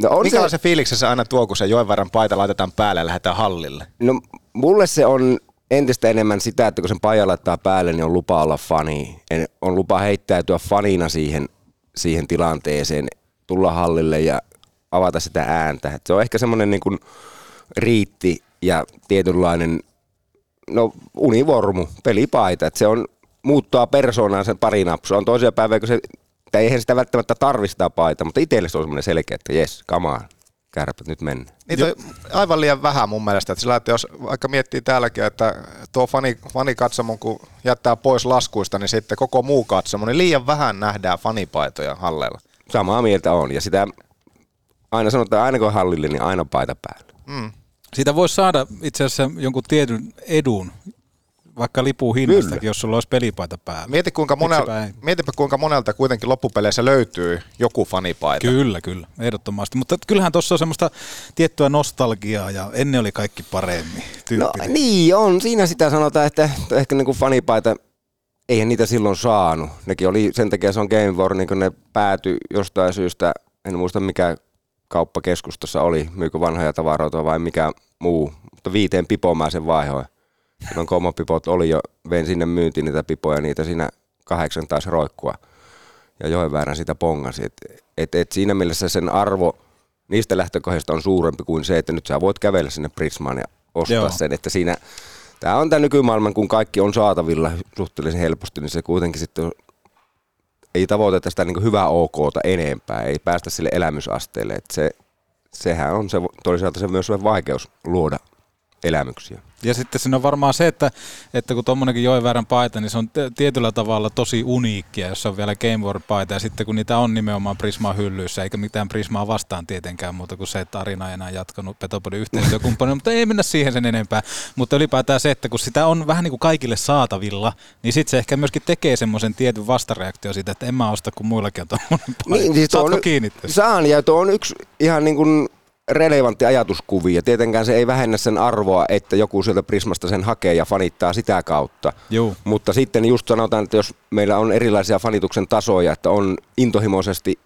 No on Minkälaisen se... fiiliksen se aina tuo, kun se joen verran paita laitetaan päälle ja lähdetään hallille? No mulle se on entistä enemmän sitä, että kun sen paja laittaa päälle, niin on lupa olla fani. On lupa heittäytyä fanina siihen, siihen tilanteeseen, tulla hallille ja avata sitä ääntä. Et se on ehkä semmoinen niin kuin riitti ja tietynlainen no, univormu, pelipaita. Et se on muuttaa persoonaan sen pari napsua. On toisia päivää, kun se, tai eihän sitä välttämättä tarvista paita, mutta itselle se on semmoinen selkeä, että jes, come on kärpät nyt mennä. Niitä on aivan liian vähän mun mielestä. Että sillä, että jos vaikka miettii täälläkin, että tuo fani, fanikatsomon kun jättää pois laskuista, niin sitten koko muu katsomo, niin liian vähän nähdään fanipaitoja halleilla. Samaa mieltä on. Ja sitä aina sanotaan, aina kun hallille, niin aina paita päällä. Mm. Siitä voisi saada itse asiassa jonkun tietyn edun, vaikka lipun hinnastakin, jos sulla olisi pelipaita päällä. Mieti kuinka monel, mietipä kuinka monelta kuitenkin loppupeleissä löytyy joku fanipaita. Kyllä, kyllä, ehdottomasti. Mutta kyllähän tuossa on semmoista tiettyä nostalgiaa ja ennen oli kaikki paremmin. No niin on, siinä sitä sanotaan, että ehkä niin kuin fanipaita, eihän niitä silloin saanut. Nekin oli, sen takia se on Game War, niin kun ne päätyi jostain syystä, en muista mikä kauppakeskustassa oli, myykö vanhoja tavaroita vai mikä muu, mutta viiteen pipomaan sen vaihoin Silloin komopipot oli jo, vein sinne myyntiin niitä pipoja, niitä siinä kahdeksan taas roikkua. Ja Joenväärän sitä pongasi. Et, et, et siinä mielessä sen arvo niistä lähtökohdista on suurempi kuin se, että nyt sä voit kävellä sinne Prismaan ja ostaa Joo. sen. Että siinä, tämä on tämä nykymaailman, kun kaikki on saatavilla suhteellisen helposti, niin se kuitenkin sitten ei tavoiteta sitä niin hyvää OKta enempää, ei päästä sille elämysasteelle. Että se, sehän on se, toisaalta se myös vaikeus luoda elämyksiä. Ja sitten siinä on varmaan se, että, että kun tuommoinenkin joen paita, niin se on tietyllä tavalla tosi uniikkia, jos on vielä Game War paita. Ja sitten kun niitä on nimenomaan Prisma hyllyissä, eikä mitään Prismaa vastaan tietenkään muuta kuin se, että Arina ei enää jatkanut Petopodin yhteistyökumppani, mutta ei mennä siihen sen enempää. Mutta ylipäätään se, että kun sitä on vähän niin kuin kaikille saatavilla, niin sitten se ehkä myöskin tekee semmoisen tietyn vastareaktio siitä, että en mä osta, kun muillakin on tuommoinen paita. Niin, siis Saatko on, kiinni? Saan, ja tuo on yksi ihan niin kuin relevantti ajatuskuvi ja tietenkään se ei vähennä sen arvoa, että joku sieltä Prismasta sen hakee ja fanittaa sitä kautta. Juu. Mutta sitten just sanotaan, että jos meillä on erilaisia fanituksen tasoja, että on intohimoisesti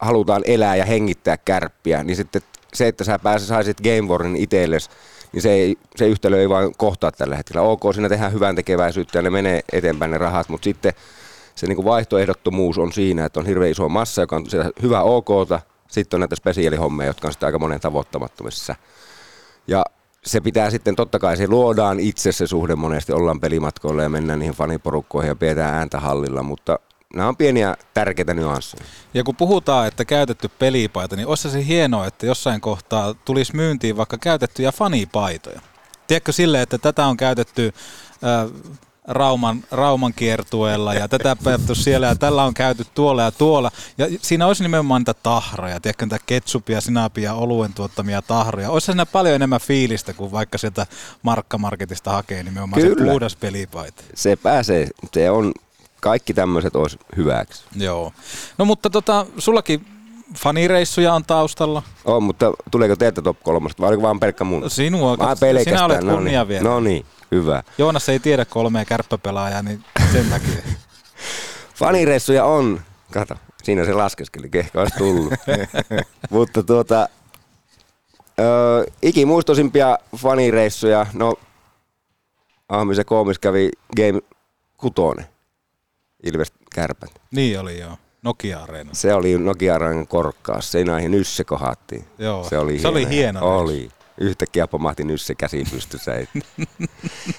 halutaan elää ja hengittää kärppiä, niin sitten se, että sä pääset, saisit Game Warin itsellesi, niin se, ei, se yhtälö ei vaan kohtaa tällä hetkellä. Ok, siinä tehdään hyvän tekeväisyyttä ja ne menee eteenpäin ne rahat, mutta sitten se niin kuin vaihtoehdottomuus on siinä, että on hirveän iso massa, joka on hyvä OKta, sitten on näitä spesiaalihommeja, jotka on sitten aika monen tavoittamattomissa. Ja se pitää sitten, totta kai se luodaan itse se suhde monesti, ollaan pelimatkoilla ja mennään niihin faniporukkoihin ja pidetään ääntä hallilla, mutta nämä on pieniä tärkeitä nyansseja. Ja kun puhutaan, että käytetty pelipaita, niin olisi se hienoa, että jossain kohtaa tulisi myyntiin vaikka käytettyjä fanipaitoja. Tiedätkö sille, että tätä on käytetty äh, Rauman, Rauman kiertueella ja tätä pelattu siellä ja tällä on käyty tuolla ja tuolla. Ja siinä olisi nimenomaan niitä tahroja, tiedätkö, niitä ketsupia, sinapia, oluen tuottamia tahroja. Olisi siinä paljon enemmän fiilistä kuin vaikka sieltä Markkamarketista hakee nimenomaan Kyllä. se puhdas pelipaita. Se pääsee, se on, kaikki tämmöiset olisi hyväksi. Joo. No mutta tota, sullakin fanireissuja on taustalla. On, mutta tuleeko teiltä top kolmosta vai oliko vaan pelkkä mun? Sinua, sinä olet no kunnia niin. vielä. No niin, hyvä. Joonas ei tiedä kolmea kärppäpelaajaa, niin sen takia. Fanireissuja on, kato, siinä se laskeskeli, ehkä olisi tullut. Mutta tuota, ö, ikimuistoisimpia fanireissuja, no Ahmisen koomis kävi Game 6, Ilves Kärpät. niin oli joo, Nokia-areena. Se oli Nokia Areenan korkkaus, seinäihin Nysse kohdattiin. Joo, se oli se oli hieno. Oli. Yhtäkkiä pomahti Nysse käsi pystyssä.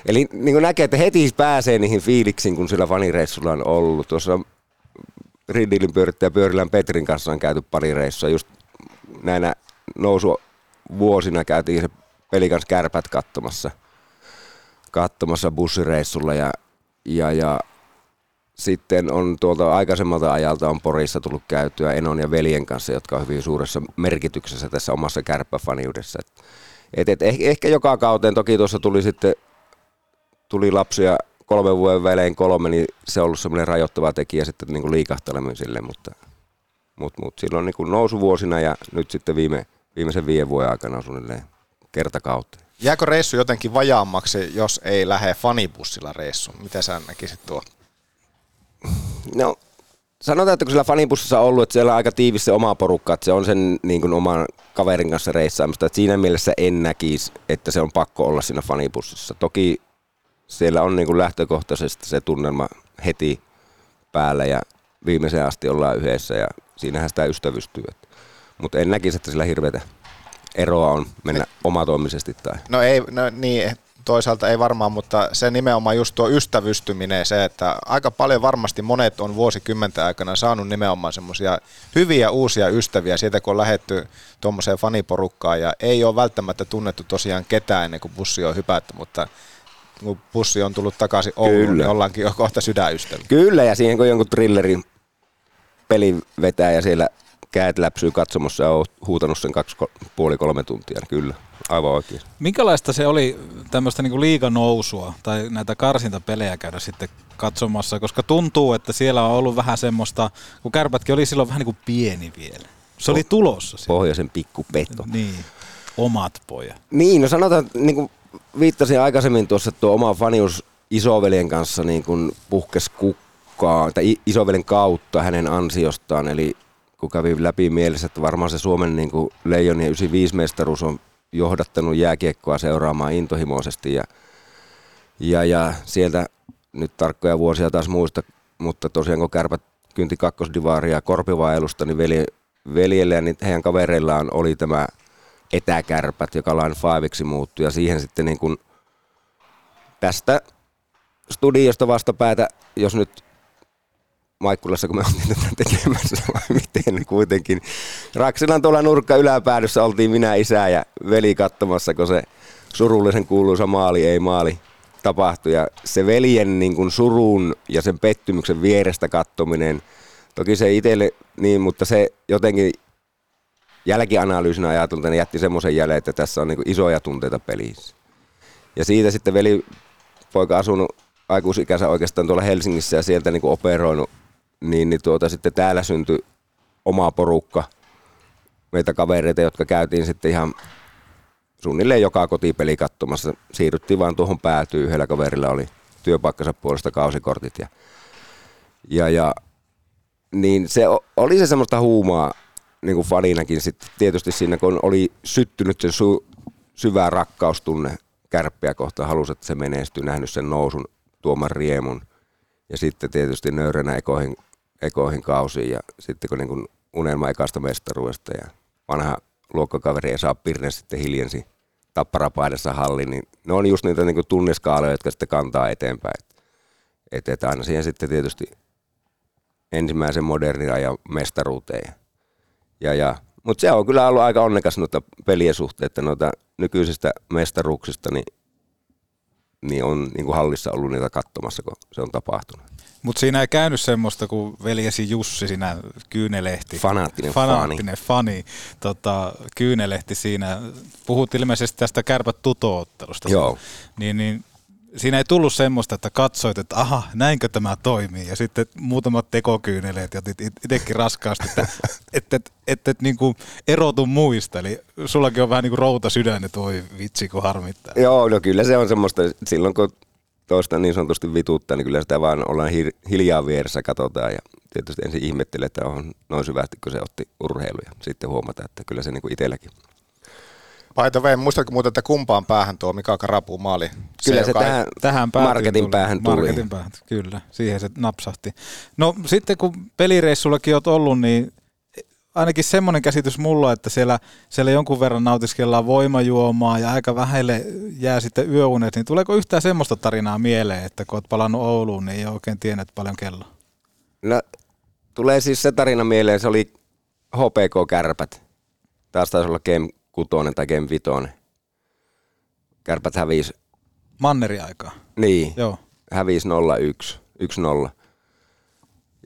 Eli niin kuin näkee, että heti pääsee niihin fiiliksiin, kun sillä fanireissulla on ollut. Tuossa Rindilin pyörittäjä Pyörilän Petrin kanssa on käyty pari reissua. Just näinä nousu vuosina käytiin se pelikans kärpät katsomassa, katsomassa bussireissulla ja, ja, ja sitten on tuolta aikaisemmalta ajalta on Porissa tullut käytyä Enon ja veljen kanssa, jotka on hyvin suuressa merkityksessä tässä omassa kärppäfaniudessa. Et, et, et ehkä, ehkä joka kauteen, toki tuossa tuli sitten tuli lapsia kolmen vuoden välein kolme, niin se on ollut semmoinen rajoittava tekijä sitten niin kuin liikahtelemiselle, mutta, mutta, mutta silloin niin kuin nousuvuosina ja nyt sitten viime, viimeisen viiden vuoden aikana suunnilleen kertakauteen. Jääkö reissu jotenkin vajaammaksi, jos ei lähde fanibussilla reissuun? Mitä sä näkisit tuo? No, sanotaan, että kun sillä fanibussissa on ollut, että siellä on aika tiivis se oma porukka, että se on sen niin kuin oman kaverin kanssa reissaamista, että siinä mielessä en näkisi, että se on pakko olla siinä fanibussissa. Toki siellä on niin kuin lähtökohtaisesti se tunnelma heti päällä ja viimeiseen asti ollaan yhdessä ja siinähän sitä ystävystyy. Mutta en näkisi, että sillä hirveätä eroa on mennä omatoimisesti tai... No ei, no niin, toisaalta ei varmaan, mutta se nimenomaan just tuo ystävystyminen, se, että aika paljon varmasti monet on vuosikymmenten aikana saanut nimenomaan semmoisia hyviä uusia ystäviä siitä, kun on lähetty tuommoiseen faniporukkaan ja ei ole välttämättä tunnettu tosiaan ketään ennen kuin bussi on hypätty, mutta kun bussi on tullut takaisin Ouluun, Kyllä. niin ollaankin jo kohta sydänystäviä. Kyllä, ja siihen kun jonkun thrillerin peli vetää ja siellä käät läpsyy katsomossa ja oot huutanut sen kaksi, puoli kolme tuntia, niin kyllä, aivan oikein. Minkälaista se oli tämmöistä niinku liiganousua tai näitä karsintapelejä käydä sitten katsomassa, koska tuntuu, että siellä on ollut vähän semmoista, kun kärpätkin oli silloin vähän niin kuin pieni vielä. Se oli tulossa. Siellä. Pohjoisen pikkupeto. Niin, omat pojat. Niin, no sanotaan, että niin kuin viittasin aikaisemmin tuossa, että tuo oma fanius isoveljen kanssa niin kuin puhkes kukkaa, tai i- isoveljen kautta hänen ansiostaan, eli kun kävi läpi mielessä, että varmaan se Suomen niin kuin Leijonien 95-mestaruus on johdattanut jääkiekkoa seuraamaan intohimoisesti ja, ja, ja sieltä nyt tarkkoja vuosia taas muista, mutta tosiaan kun kärpät kynti kakkosdivaaria korpivailusta, niin velje, veljellä ja niitä heidän kavereillaan oli tämä etäkärpät, joka Line 5 muuttui ja siihen sitten niin kuin tästä studiosta vastapäätä, jos nyt Maikkulassa, kun me oltiin tätä tekemässä, vai miten kuitenkin. Raksilan tuolla nurkka yläpäädyssä oltiin minä, isä ja veli katsomassa, kun se surullisen kuuluisa maali ei maali tapahtui. Ja se veljen niin kuin surun ja sen pettymyksen vierestä kattominen, toki se itselle niin, mutta se jotenkin jälkianalyysinä ajatulta niin jätti semmoisen jäljen, että tässä on niin kuin isoja tunteita pelissä. Ja siitä sitten veli poika asunut aikuisikänsä oikeastaan tuolla Helsingissä ja sieltä niin kuin operoinut, niin, niin tuota, sitten täällä syntyi oma porukka meitä kavereita, jotka käytiin sitten ihan suunnilleen joka kotipeli katsomassa. Siirryttiin vaan tuohon päätyyn, yhdellä kaverilla oli työpaikkansa puolesta kausikortit ja, ja, ja niin se oli se semmoista huumaa niin kuin faninakin sitten tietysti siinä, kun oli syttynyt sen su, syvä rakkaustunne kärppiä kohtaan, halusi, että se menestyy, nähnyt sen nousun, tuoman riemun. Ja sitten tietysti nöyränä ekoihin, ekoihin kausiin ja sitten kun niin kuin unelma ekasta mestaruudesta ja vanha luokkakaveri Esa Pirne sitten hiljensi tapparapaidassa hallin, niin ne on just niitä niin kuin jotka sitten kantaa eteenpäin. Et, et aina siihen sitten tietysti ensimmäisen modernin ajan mestaruuteen. Ja, ja, Mutta se on kyllä ollut aika onnekas noita pelien suhteen, että noita nykyisistä mestaruuksista niin, niin on niin kuin hallissa ollut niitä katsomassa, kun se on tapahtunut. Mutta siinä ei käynyt semmoista kuin veljesi Jussi siinä Kyynelehti. Fanaattinen, Fanaattinen fani. fani tota, Kyynelehti siinä. Puhut ilmeisesti tästä kärpät tutoottelusta. Joo. Niin, niin siinä ei tullut semmoista, että katsoit, että aha, näinkö tämä toimii. Ja sitten muutamat tekokyyneleet ja itsekin raskaasti, että et, et, et, et, niin kuin erotu muista. Eli sullakin on vähän niin kuin routa sydän, että voi vitsi, kun harmittaa. Joo, no kyllä se on semmoista, silloin kun toista niin sanotusti vituttaa, niin kyllä sitä vaan ollaan hiljaa vieressä, katsotaan ja tietysti ensin ihmettelee, että on noin syvästi, kun se otti urheilu ja sitten huomata, että kyllä se niin kuin itselläkin the way, muistatko muuten, että kumpaan päähän tuo Mika Karapu maali? Kyllä se, se tähän, tähän marketin tuli. päähän tuli. Marketin päähän, kyllä. Siihen se napsahti. No sitten kun pelireissullakin olet ollut, niin ainakin semmoinen käsitys mulla, että siellä, siellä jonkun verran nautiskellaan voimajuomaa ja aika vähälle jää sitten yöunet, niin tuleeko yhtään semmoista tarinaa mieleen, että kun olet palannut Ouluun, niin ei oikein tiennyt paljon kello? No, tulee siis se tarina mieleen, se oli HPK-kärpät. Taas taisi olla Game 6 tai Game 5. Kärpät hävisi. Manneri aikaa. Niin. Joo. Hävisi 0-1, 1-0.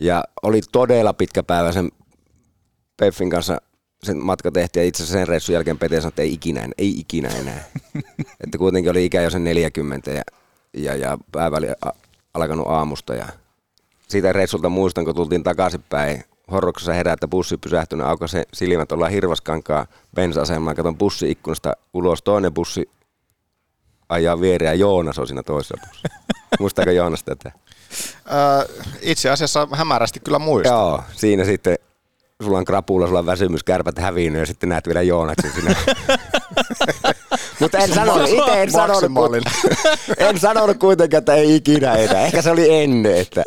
Ja oli todella pitkä päivä sen Peffin kanssa sen matka tehtiin ja itse asiassa sen reissun jälkeen Pete sanoi, että ei ikinä, ei ikinä enää. että kuitenkin oli ikä jo sen 40 ja, ja, ja päivä oli alkanut aamusta ja siitä reissulta muistan, kun tultiin takaisinpäin horroksessa herää, että bussi pysähtynyt, se silmät, ollaan Hirvaskankaa bensa-asemaan, katon bussi ikkunasta ulos, toinen bussi ajaa viereen ja Joonas on siinä toisessa bussissa. Muistaako Joonas tätä? Öö, itse asiassa hämärästi kyllä muistan. Joo, siinä sitten sulla on krapula, sulla on väsymys, kärpät häviinnyt ja sitten näet vielä Joonaksen sinä. Mutta en sanonut, itse en sanonut, en sanonut kuitenkaan, että ei ikinä enää. Ehkä se oli ennen, että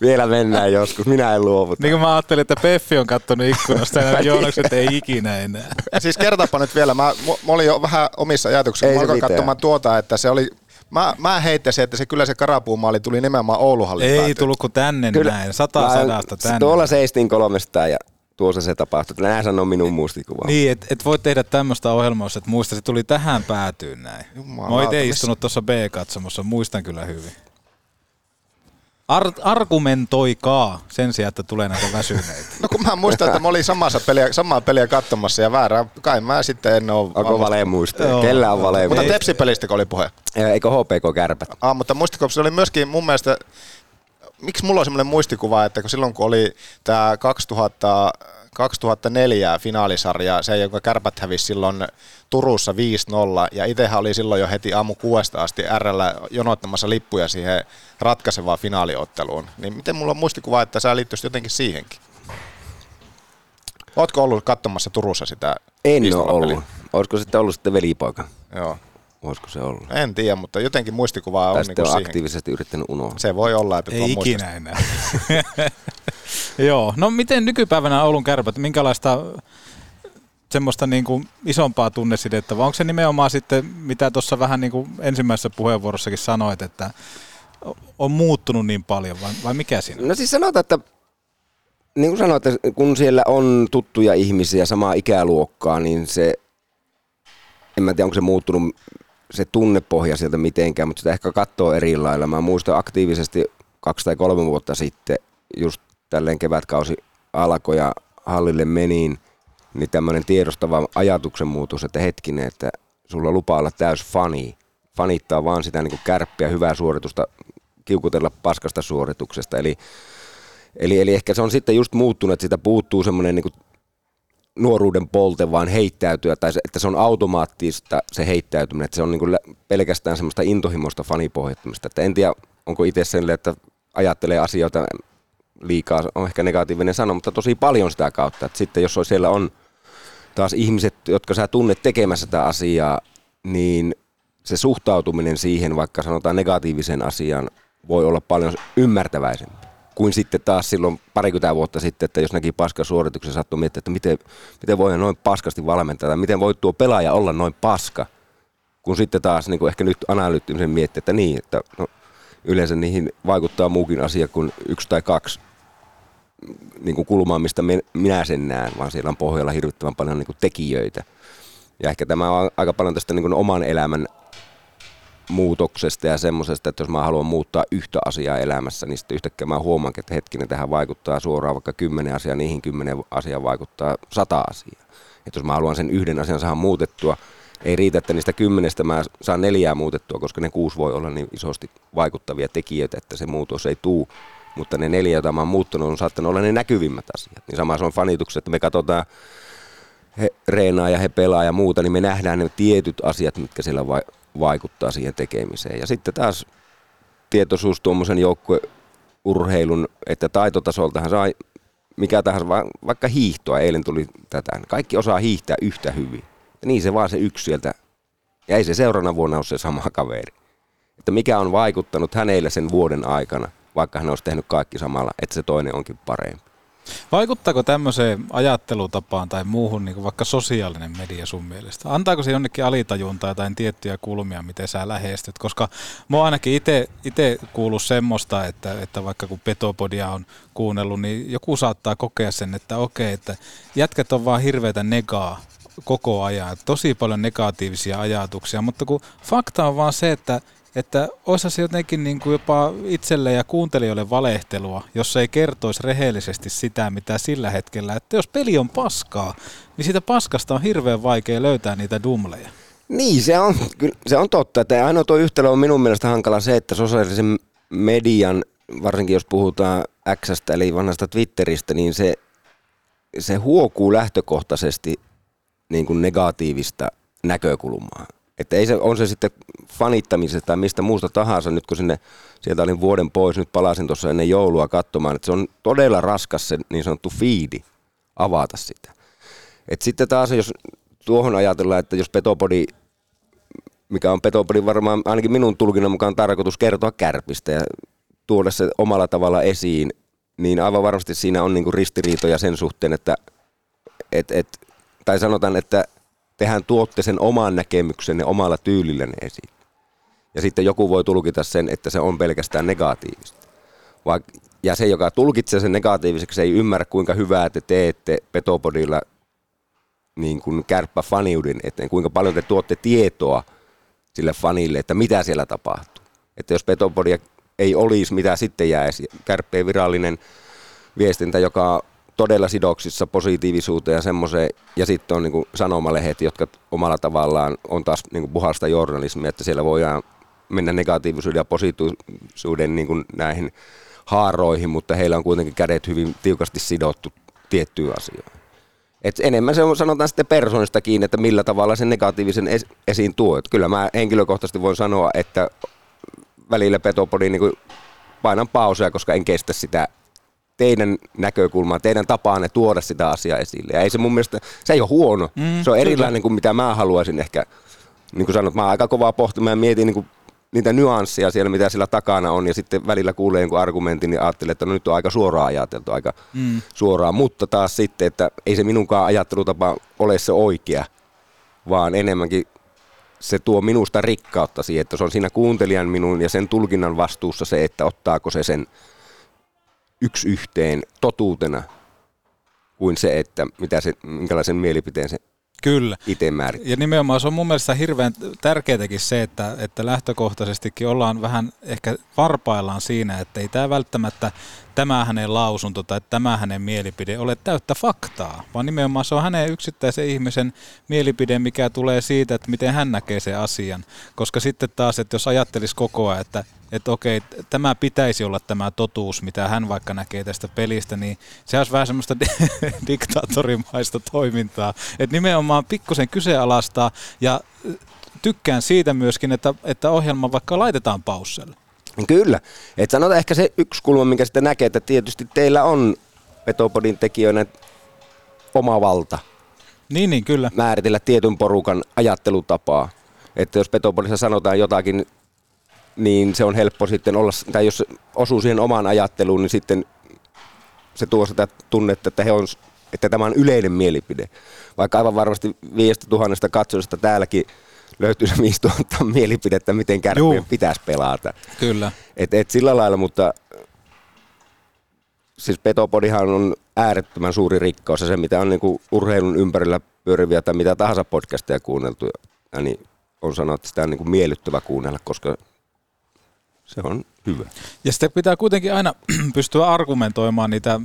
vielä mennään joskus. Minä en luovuta. Niin kuin mä ajattelin, että Peffi on kattonut ikkunasta ja Joonaksen, että ei ikinä enää. Siis kertapa nyt vielä. Mä, mä olin jo vähän omissa ajatuksissa. Mä alkoin katsomaan tuota, että se oli Mä, mä heittäisin, että se kyllä se karapuumaali tuli nimenomaan Ouluhallin Ei tullut kuin tänne kyllä. näin, sata sadasta tänne. Tuolla seistin kolmesta ja tuossa se tapahtui. Nämä sanoo minun muistikuva. Niin, et, et voi tehdä tämmöistä ohjelmaa, että muista, se tuli tähän päätyyn näin. Jumala, Mä oon itse istunut tuossa B-katsomossa, muistan kyllä hyvin. Ar- argumentoikaa sen sijaan, että tulee näitä väsyneitä. No kun mä muistan, että mä olin samassa peliä, samaa peliä katsomassa ja väärää, kai mä sitten en ole... Onko valeen muista? Kellä on valeen Mutta Tepsi-pelistä oli puhe. Eikö HPK kärpät? Ah, mutta muistatko, se oli myöskin mun mielestä miksi mulla on semmoinen muistikuva, että kun silloin kun oli tämä 2000, 2004 finaalisarja, se jonka kärpät hävisi silloin Turussa 5-0, ja itsehän oli silloin jo heti aamu kuuesta asti RL jonottamassa lippuja siihen ratkaisevaan finaaliotteluun. Niin miten mulla on muistikuva, että sä liittyisit jotenkin siihenkin? Ootko ollut katsomassa Turussa sitä En ole ollut. Olisiko sitten ollut sitten velipoika? Joo. Voisiko se olla? En tiedä, mutta jotenkin muistikuvaa on, niin on aktiivisesti yrittänyt unohtaa. Se voi olla, että Ei ikinä enää. Joo, no miten nykypäivänä Oulun kärpät, minkälaista semmoista niin kuin isompaa tunnesidettä, vai onko se nimenomaan sitten, mitä tuossa vähän niin kuin ensimmäisessä puheenvuorossakin sanoit, että on muuttunut niin paljon, vai, vai mikä siinä? No siis sanotaan, että niin kuin sanoit, että kun siellä on tuttuja ihmisiä, samaa ikäluokkaa, niin se, en mä tiedä, onko se muuttunut se tunnepohja sieltä mitenkään, mutta sitä ehkä katsoo eri lailla. Mä muistan aktiivisesti kaksi tai kolme vuotta sitten, just tälleen kevätkausi alkoi ja hallille meniin, niin tämmöinen tiedostava ajatuksen muutos, että hetkinen, että sulla lupaa olla täys fani. Fanittaa vaan sitä niin kärppiä, hyvää suoritusta, kiukutella paskasta suorituksesta. Eli, eli, eli ehkä se on sitten just muuttunut, että siitä puuttuu semmoinen niin nuoruuden polte vaan heittäytyä, tai se, että se on automaattista se heittäytyminen, että se on niin kuin pelkästään semmoista intohimoista fanipohjattamista. Että en tiedä, onko itse sen, että ajattelee asioita liikaa, on ehkä negatiivinen sana, mutta tosi paljon sitä kautta. Että sitten jos siellä on taas ihmiset, jotka sä tunnet tekemässä sitä asiaa, niin se suhtautuminen siihen, vaikka sanotaan negatiiviseen asiaan, voi olla paljon ymmärtäväisempi kuin sitten taas silloin parikymmentä vuotta sitten, että jos näki paska suorituksen, saattoi miettiä, että miten, miten voi noin paskasti valmentaa, tai miten voi tuo pelaaja olla noin paska, kun sitten taas niin kuin ehkä nyt analyyttisen miettiä, että niin, että no, yleensä niihin vaikuttaa muukin asia kuin yksi tai kaksi niin kuin kulmaa, mistä minä sen näen, vaan siellä on pohjalla hirvittävän paljon niin kuin tekijöitä. Ja ehkä tämä on aika paljon tästä niin kuin oman elämän muutoksesta ja semmoisesta, että jos mä haluan muuttaa yhtä asiaa elämässä, niin sitten yhtäkkiä mä huomaan, että hetkinen, tähän vaikuttaa suoraan vaikka kymmenen asiaa, niihin kymmenen asiaa vaikuttaa sata asiaa. Että jos mä haluan sen yhden asian saada muutettua, ei riitä, että niistä kymmenestä mä saan neljää muutettua, koska ne kuusi voi olla niin isosti vaikuttavia tekijöitä, että se muutos ei tuu. Mutta ne neljä, joita mä oon muuttanut, on saattanut olla ne näkyvimmät asiat. Niin sama se on fanitukset, että me katsotaan he reenaa ja he pelaa ja muuta, niin me nähdään ne tietyt asiat, mitkä siellä vaikuttaa siihen tekemiseen. Ja sitten taas tietoisuus tuommoisen joukkueurheilun, että taitotasoltahan saa mikä tahansa, vaikka hiihtoa, eilen tuli tätä. Kaikki osaa hiihtää yhtä hyvin. Ja niin se vaan se yksi sieltä. Ja ei se seuraavana vuonna ole se sama kaveri. Että mikä on vaikuttanut hänelle sen vuoden aikana, vaikka hän olisi tehnyt kaikki samalla, että se toinen onkin parempi. Vaikuttaako tämmöiseen ajattelutapaan tai muuhun niin vaikka sosiaalinen media sun mielestä? Antaako se jonnekin alitajuntaa tai tiettyjä kulmia, miten sä lähestyt? Koska mä ainakin itse kuullut semmoista, että, että vaikka kun Petopodia on kuunnellut, niin joku saattaa kokea sen, että okei, että jätkät on vaan hirveätä negaa koko ajan. Tosi paljon negatiivisia ajatuksia, mutta kun fakta on vaan se, että että olisi se jotenkin niin kuin jopa itselle ja kuuntelijoille valehtelua, jos ei kertoisi rehellisesti sitä, mitä sillä hetkellä, että jos peli on paskaa, niin siitä paskasta on hirveän vaikea löytää niitä dumleja. Niin, se on, se on totta. Että ainoa tuo yhtälö on minun mielestä hankala se, että sosiaalisen median, varsinkin jos puhutaan Xstä eli vanhasta Twitteristä, niin se, se huokuu lähtökohtaisesti niin kuin negatiivista näkökulmaa. Että ei se, on se sitten fanittamisesta tai mistä muusta tahansa, nyt kun sinne, sieltä olin vuoden pois, nyt palasin tuossa ennen joulua katsomaan, että se on todella raskas se niin sanottu fiidi avata sitä. Et sitten taas, jos tuohon ajatellaan, että jos Petopodi, mikä on Petopodi varmaan ainakin minun tulkinnan mukaan tarkoitus kertoa kärpistä ja tuoda se omalla tavalla esiin, niin aivan varmasti siinä on niinku ristiriitoja sen suhteen, että et, et, tai sanotaan, että tehän tuotte sen oman näkemyksenne omalla tyylillänne esiin. Ja sitten joku voi tulkita sen, että se on pelkästään negatiivista. ja se, joka tulkitsee sen negatiiviseksi, ei ymmärrä, kuinka hyvää te teette Petopodilla niin kuin kärppäfaniuden, että kuinka paljon te tuotte tietoa sille fanille, että mitä siellä tapahtuu. Että jos Petopodia ei olisi, mitä sitten jäisi. Kärppeen virallinen viestintä, joka todella sidoksissa positiivisuuteen ja semmoiseen. Ja sitten on niin sanomalehdet, jotka omalla tavallaan on taas niin puhasta journalismia, että siellä voidaan mennä negatiivisuuden ja positiivisuuden niin näihin haaroihin, mutta heillä on kuitenkin kädet hyvin tiukasti sidottu tiettyyn asioihin. Et enemmän se on sanotaan sitten persoonista kiinni, että millä tavalla sen negatiivisen es- esiin tuo. Et kyllä mä henkilökohtaisesti voin sanoa, että välillä Petopodi niin painan pauseja, koska en kestä sitä teidän näkökulmaa, teidän tapaanne tuoda sitä asiaa esille. Ja ei se mun mielestä, se ei ole huono. Mm, se on erilainen kuin mitä mä haluaisin ehkä. Niin kuin sanot, mä oon aika kovaa pohtimaan ja mietin niin kuin niitä nyansseja siellä, mitä sillä takana on, ja sitten välillä kuulee jonkun argumentin, niin ajattelee, että no nyt on aika suoraan ajateltu, aika mm. suoraan. Mutta taas sitten, että ei se minunkaan ajattelutapa ole se oikea, vaan enemmänkin se tuo minusta rikkautta siihen, että se on siinä kuuntelijan minun ja sen tulkinnan vastuussa se, että ottaako se sen yksi yhteen totuutena kuin se, että mitä se, minkälaisen mielipiteen se Kyllä. itse määrittää. Ja nimenomaan se on mun mielestä hirveän tärkeätäkin se, että, että lähtökohtaisestikin ollaan vähän ehkä varpaillaan siinä, että ei tämä välttämättä tämä hänen lausunto tai tämä hänen mielipide ole täyttä faktaa, vaan nimenomaan se on hänen yksittäisen ihmisen mielipide, mikä tulee siitä, että miten hän näkee sen asian. Koska sitten taas, että jos ajattelisi koko ajan, että, että okei, tämä pitäisi olla tämä totuus, mitä hän vaikka näkee tästä pelistä, niin se olisi vähän semmoista diktaattorimaista toimintaa. Että nimenomaan pikkusen kyseenalaistaa ja tykkään siitä myöskin, että, että ohjelma vaikka laitetaan pausselle. Kyllä. Et sanotaan ehkä se yksi kulma, minkä sitten näkee, että tietysti teillä on Petopodin tekijöinä oma valta. Niin, niin, kyllä. Määritellä tietyn porukan ajattelutapaa. Että jos Petopodissa sanotaan jotakin, niin se on helppo sitten olla, tai jos osuu siihen omaan ajatteluun, niin sitten se tuo sitä tunnetta, että, he on, että tämä on yleinen mielipide. Vaikka aivan varmasti viiestä tuhannesta katsojasta täälläkin löytyy se 5000 mielipidettä, miten kärppien Juu. pitäisi pelata. Kyllä. Et, et sillä lailla, mutta siis Petopodihan on äärettömän suuri rikkaus ja se, mitä on niinku urheilun ympärillä pyöriviä tai mitä tahansa podcasteja kuunneltu, niin on sanottu, että sitä on niinku miellyttävä kuunnella, koska se on hyvä. Ja sitten pitää kuitenkin aina pystyä argumentoimaan niitä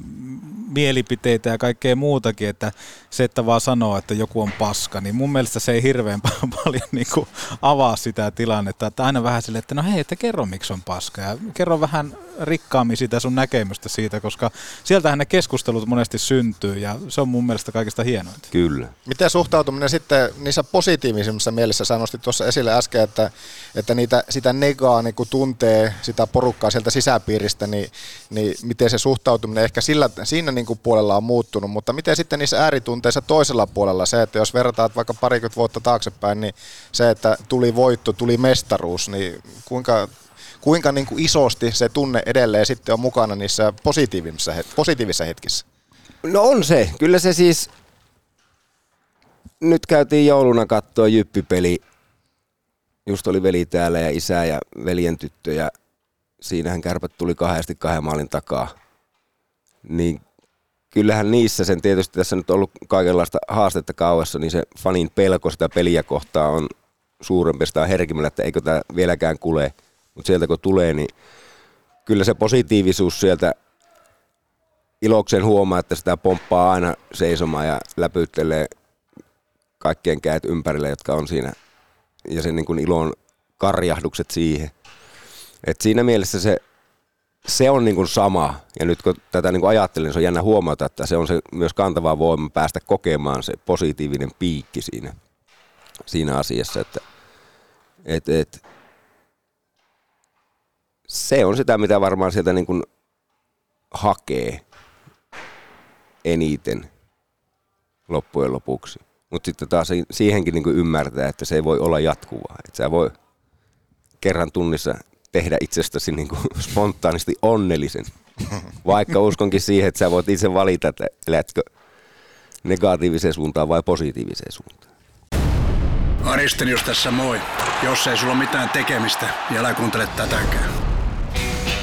mielipiteitä ja kaikkea muutakin, että se, että vaan sanoo, että joku on paska, niin mun mielestä se ei hirveän paljon niin kuin avaa sitä tilannetta, että aina vähän silleen, että no hei, että kerro miksi on paska ja kerro vähän rikkaammin sitä sun näkemystä siitä, koska sieltähän ne keskustelut monesti syntyy ja se on mun mielestä kaikista hienointa. Kyllä. Miten suhtautuminen sitten niissä positiivisimmissa mielessä, sä nostit tuossa esille äsken, että, että niitä, sitä negaa niin kun tuntee sitä porukkaa sieltä sisäpiiristä, niin, niin miten se suhtautuminen ehkä sillä, siinä niin kuin puolella on muuttunut, mutta miten sitten niissä ääritunteissa toisella puolella se, että jos vertaat vaikka parikymmentä vuotta taaksepäin, niin se, että tuli voitto, tuli mestaruus, niin kuinka, kuinka niin kuin isosti se tunne edelleen sitten on mukana niissä positiivisissa, positiivisissa hetkissä? No on se. Kyllä se siis... Nyt käytiin jouluna katsoa jyppipeli. Just oli veli täällä ja isä ja veljen tyttö ja siinähän kärpät tuli kahdesti kahden maalin takaa. Niin kyllähän niissä sen tietysti tässä nyt on ollut kaikenlaista haastetta kauessa, niin se fanin pelko sitä peliä kohtaa on suurempi, sitä herkimmällä, että eikö tämä vieläkään kule. Mutta sieltä kun tulee, niin kyllä se positiivisuus sieltä ilokseen huomaa, että sitä pomppaa aina seisomaan ja läpyttelee kaikkien käet ympärille, jotka on siinä. Ja sen niin kuin ilon karjahdukset siihen. Et siinä mielessä se, se on niin kuin sama. Ja nyt kun tätä niin kuin ajattelin, niin se on jännä huomata, että se on se myös kantava voima päästä kokemaan se positiivinen piikki siinä, siinä asiassa. Että, et, et, se on sitä, mitä varmaan sieltä niin kuin hakee eniten loppujen lopuksi. Mutta sitten taas si- siihenkin niin ymmärtää, että se ei voi olla jatkuvaa. Että sä voi kerran tunnissa tehdä itsestäsi niin kuin spontaanisti onnellisen. Vaikka uskonkin siihen, että sä voit itse valita, että elätkö negatiiviseen suuntaan vai positiiviseen suuntaan. Aristenius tässä moi. Jos ei sulla mitään tekemistä, niin älä kuuntele tätäkään.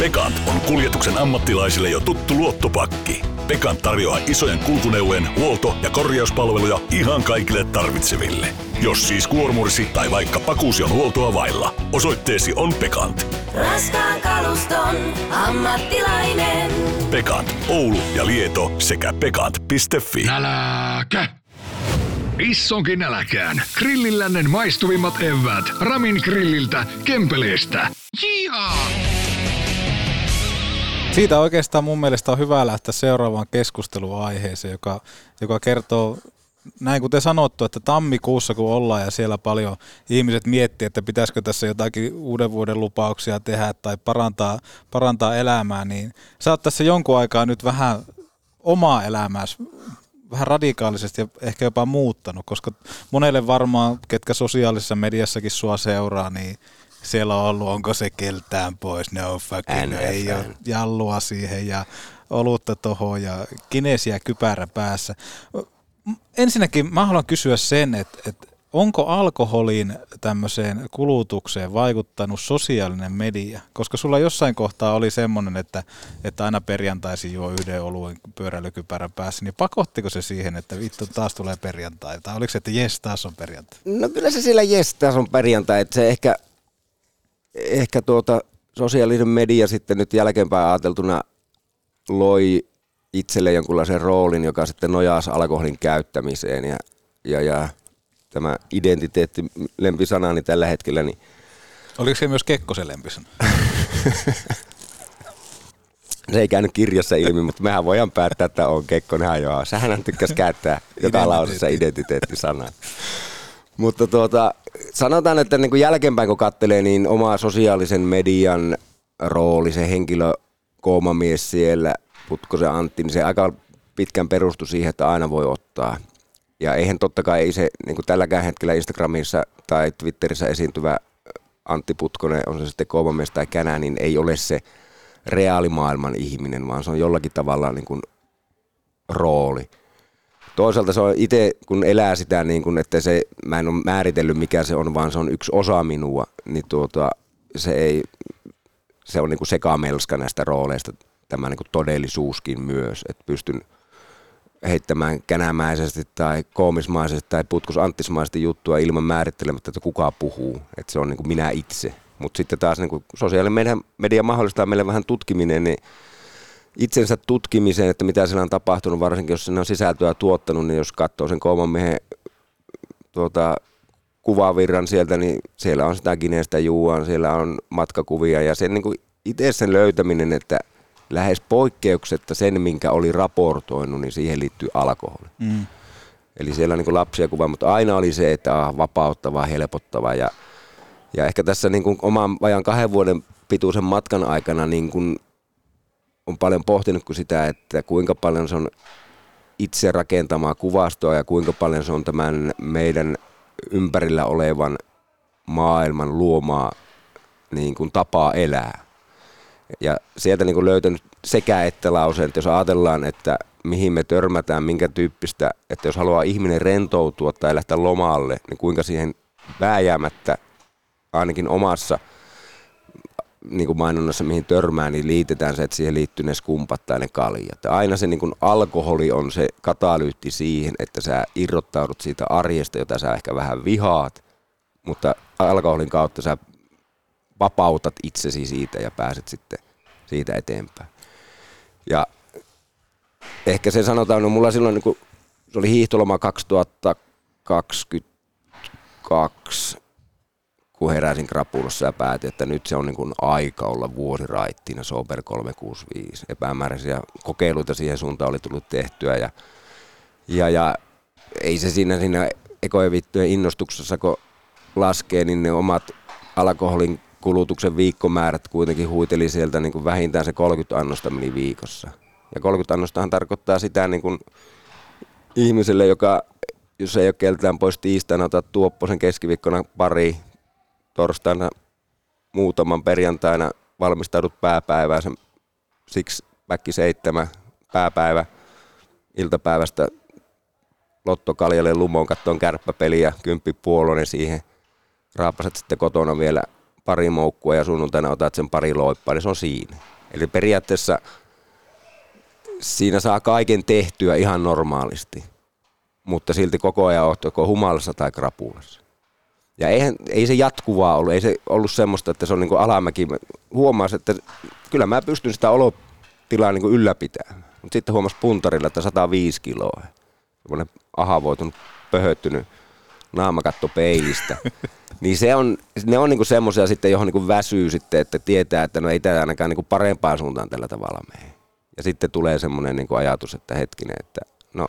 Pekant on kuljetuksen ammattilaisille jo tuttu luottopakki. Pekant tarjoaa isojen kulkuneuvojen huolto- ja korjauspalveluja ihan kaikille tarvitseville. Jos siis kuormursi tai vaikka pakuusi on huoltoa vailla, osoitteesi on Pekant. Raskaan kaluston ammattilainen. Pekant, Oulu ja Lieto sekä pekant.fi. Äläkä! Issonkin nälkään. Grillillännen maistuvimmat evät. Ramin grilliltä, Kempeleestä. Jihaa! Siitä oikeastaan mun mielestä on hyvä lähteä seuraavaan keskusteluaiheeseen, joka, joka kertoo näin kuten sanottu, että tammikuussa kun ollaan ja siellä paljon ihmiset miettii, että pitäisikö tässä jotakin uuden vuoden lupauksia tehdä tai parantaa, parantaa elämää, niin sä oot tässä jonkun aikaa nyt vähän omaa elämääsi vähän radikaalisesti ja ehkä jopa muuttanut, koska monelle varmaan, ketkä sosiaalisessa mediassakin sua seuraa, niin siellä on ollut, onko se keltään pois, no fucking, NFN. ei ole jallua siihen ja olutta tohon ja kinesiä kypärä päässä. Ensinnäkin mä haluan kysyä sen, että, että onko alkoholin tämmöiseen kulutukseen vaikuttanut sosiaalinen media? Koska sulla jossain kohtaa oli semmoinen, että, että aina perjantaisin juo yhden oluen pyöräilykypärän päässä, niin pakottiko se siihen, että vittu taas tulee perjantai? Tai oliko se, että jes taas on perjantai? No kyllä se siellä jes, tässä on perjantai, että se ehkä, ehkä tuota sosiaalinen media sitten nyt jälkeenpäin ajateltuna loi itselle jonkunlaisen roolin, joka sitten nojasi alkoholin käyttämiseen ja, ja, ja tämä identiteetti lempisanani tällä hetkellä, niin Oliko se myös Kekkosen lempisana? se ei käynyt kirjassa ilmi, mutta mehän voidaan päättää, että on Kekkonen joo. Sähän tykkäsi käyttää joka lausessa identiteettisanaa. Mutta tuota, sanotaan, että niin kuin jälkeenpäin kun katselee, niin oma sosiaalisen median rooli, se henkilö, koomamies siellä, Putkosen Antti, niin se aika pitkän perustui siihen, että aina voi ottaa. Ja eihän totta kai ei se niin kuin tälläkään hetkellä Instagramissa tai Twitterissä esiintyvä Antti Putkonen, on se sitten koomamies tai känä, niin ei ole se reaalimaailman ihminen, vaan se on jollakin tavalla niin kuin rooli. Toisaalta se on itse, kun elää sitä niin kuin, että se, mä en ole määritellyt mikä se on, vaan se on yksi osa minua, niin tuota, se ei, se on niin kuin sekamelska näistä rooleista, tämä niin kuin todellisuuskin myös, että pystyn heittämään känämäisesti tai koomismaisesti tai putkusanttismaisesti juttua ilman määrittelemättä, että kuka puhuu. Että se on niin kuin minä itse. Mutta sitten taas niin kuin sosiaalinen media mahdollistaa meille vähän tutkiminen, niin itsensä tutkimiseen, että mitä siellä on tapahtunut, varsinkin jos sinne on sisältöä tuottanut, niin jos katsoo sen kooman miehen tuota, kuvavirran sieltä, niin siellä on sitä Gineestä juuan, siellä on matkakuvia ja sen niin kuin itse sen löytäminen, että lähes poikkeuksetta sen, minkä oli raportoinut, niin siihen liittyy alkoholi. Mm. Eli siellä on niin lapsia kuvaa, mutta aina oli se, että ah, vapauttava, helpottava. Ja, ja ehkä tässä niin kuin oman vajan kahden vuoden pituisen matkan aikana niin kuin on paljon pohtinut kuin sitä, että kuinka paljon se on itse rakentamaa kuvastoa ja kuinka paljon se on tämän meidän ympärillä olevan maailman luomaa niin kuin tapaa elää. Ja sieltä niin kuin löytänyt sekä että lauseen, että jos ajatellaan, että mihin me törmätään, minkä tyyppistä, että jos haluaa ihminen rentoutua tai lähteä lomalle, niin kuinka siihen vääjäämättä ainakin omassa niin kuin mainonnassa, mihin törmää, niin liitetään se, että siihen liittyy ne skumpat tai ne kaljat. Ja aina se niin kuin alkoholi on se katalyytti siihen, että sä irrottaudut siitä arjesta, jota sä ehkä vähän vihaat, mutta alkoholin kautta sä vapautat itsesi siitä ja pääset sitten siitä eteenpäin. Ja ehkä se sanotaan, no mulla silloin, niin kun, se oli hiihtoloma 2022, kun heräsin krapulassa ja päätin, että nyt se on niin kuin aika olla vuosi raittiina Sober 365. Epämääräisiä kokeiluita siihen suuntaan oli tullut tehtyä ja, ja, ja ei se siinä, siinä ekoevittujen innostuksessa, kun laskee, niin ne omat alkoholin kulutuksen viikkomäärät kuitenkin huiteli sieltä niin kuin vähintään se 30 annosta meni viikossa. Ja 30 annostahan tarkoittaa sitä niin kuin ihmiselle, joka jos ei ole keltään pois tiistaina, ota tuopposen keskiviikkona pari, torstaina muutaman perjantaina valmistaudut pääpäivään, sen siksi väkki seitsemän pääpäivä iltapäivästä lottokaljalle lumoon kattoon kärppäpeliä, kymppi puolonen siihen, raapaset sitten kotona vielä pari moukkua ja sunnuntaina otat sen pari loippaa, niin se on siinä. Eli periaatteessa siinä saa kaiken tehtyä ihan normaalisti, mutta silti koko ajan oot joko humalassa tai krapulassa. Ja eihän, ei se jatkuvaa ollut, ei se ollut semmoista, että se on niin alamäki. Huomasi, että kyllä mä pystyn sitä olotilaa niin ylläpitämään. Mutta sitten huomasi puntarilla, että 105 kiloa. Semmoinen ahavoitunut, pöhöttynyt naamakatto peilistä. niin se on, ne on niinku semmoisia sitten, johon niinku väsyy sitten, että tietää, että no ei tämä ainakaan niinku parempaan suuntaan tällä tavalla mene. Ja sitten tulee semmoinen niinku ajatus, että hetkinen, että no,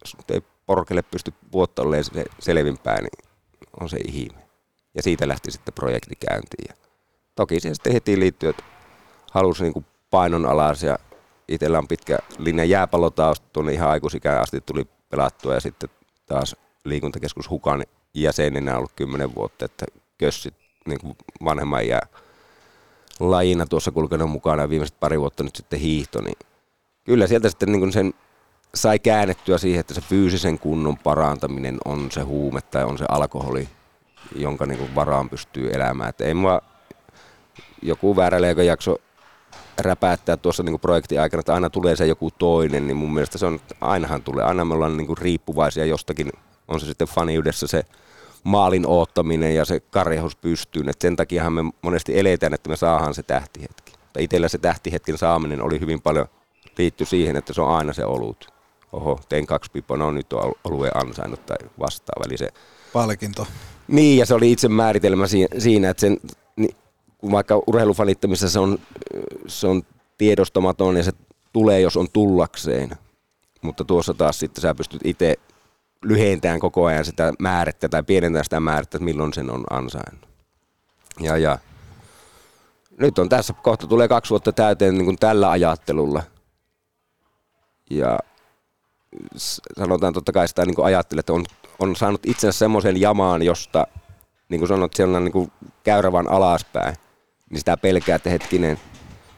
jos ei porkelle pysty vuotta olemaan se selvinpäin, niin on se ihme. Ja siitä lähti sitten projekti käyntiin. Ja toki siihen sitten heti liittyy, että halusi niinku painon alas ja itsellä on pitkä linja jääpallotausta, tuonne ihan aikuisikään asti tuli pelattua ja sitten taas liikuntakeskus Hukan jäsenenä ollut kymmenen vuotta, että kössit niin kuin vanhemman ja lajina tuossa kulkenut mukana ja viimeiset pari vuotta nyt sitten hiihto, niin kyllä sieltä sitten niin kuin sen sai käännettyä siihen, että se fyysisen kunnon parantaminen on se huume tai on se alkoholi, jonka niin kuin varaan pystyy elämään. Että ei mua joku väärä jakso räpäättää tuossa niin projektin aikana, että aina tulee se joku toinen, niin mun mielestä se on, ainahan tulee, aina me ollaan niin kuin riippuvaisia jostakin on se sitten faniudessa se maalin oottaminen ja se karjahus pystyyn. Et sen takiahan me monesti eletään, että me saadaan se tähtihetki. Itsellä se tähtihetken saaminen oli hyvin paljon liitty siihen, että se on aina se olut. Oho, tein kaksi pipoa, no nyt on oluen ansainnut tai vastaava. Eli se, Palkinto. Niin, ja se oli itse määritelmä siinä, että sen, kun vaikka urheilufanittamisessa se on, se on tiedostamaton ja se tulee, jos on tullakseen. Mutta tuossa taas sitten sä pystyt itse lyhentään koko ajan sitä määrettä tai pienentää sitä määrettä, että milloin sen on ansainnut. Ja, ja nyt on tässä, kohta tulee kaksi vuotta täyteen niin kuin tällä ajattelulla. Ja sanotaan totta kai sitä niin ajattelee, että on, on saanut itsensä semmoisen jamaan, josta, niin kuin sanot, se on niin kuin käyrä vaan alaspäin, niin sitä pelkää, että hetkinen,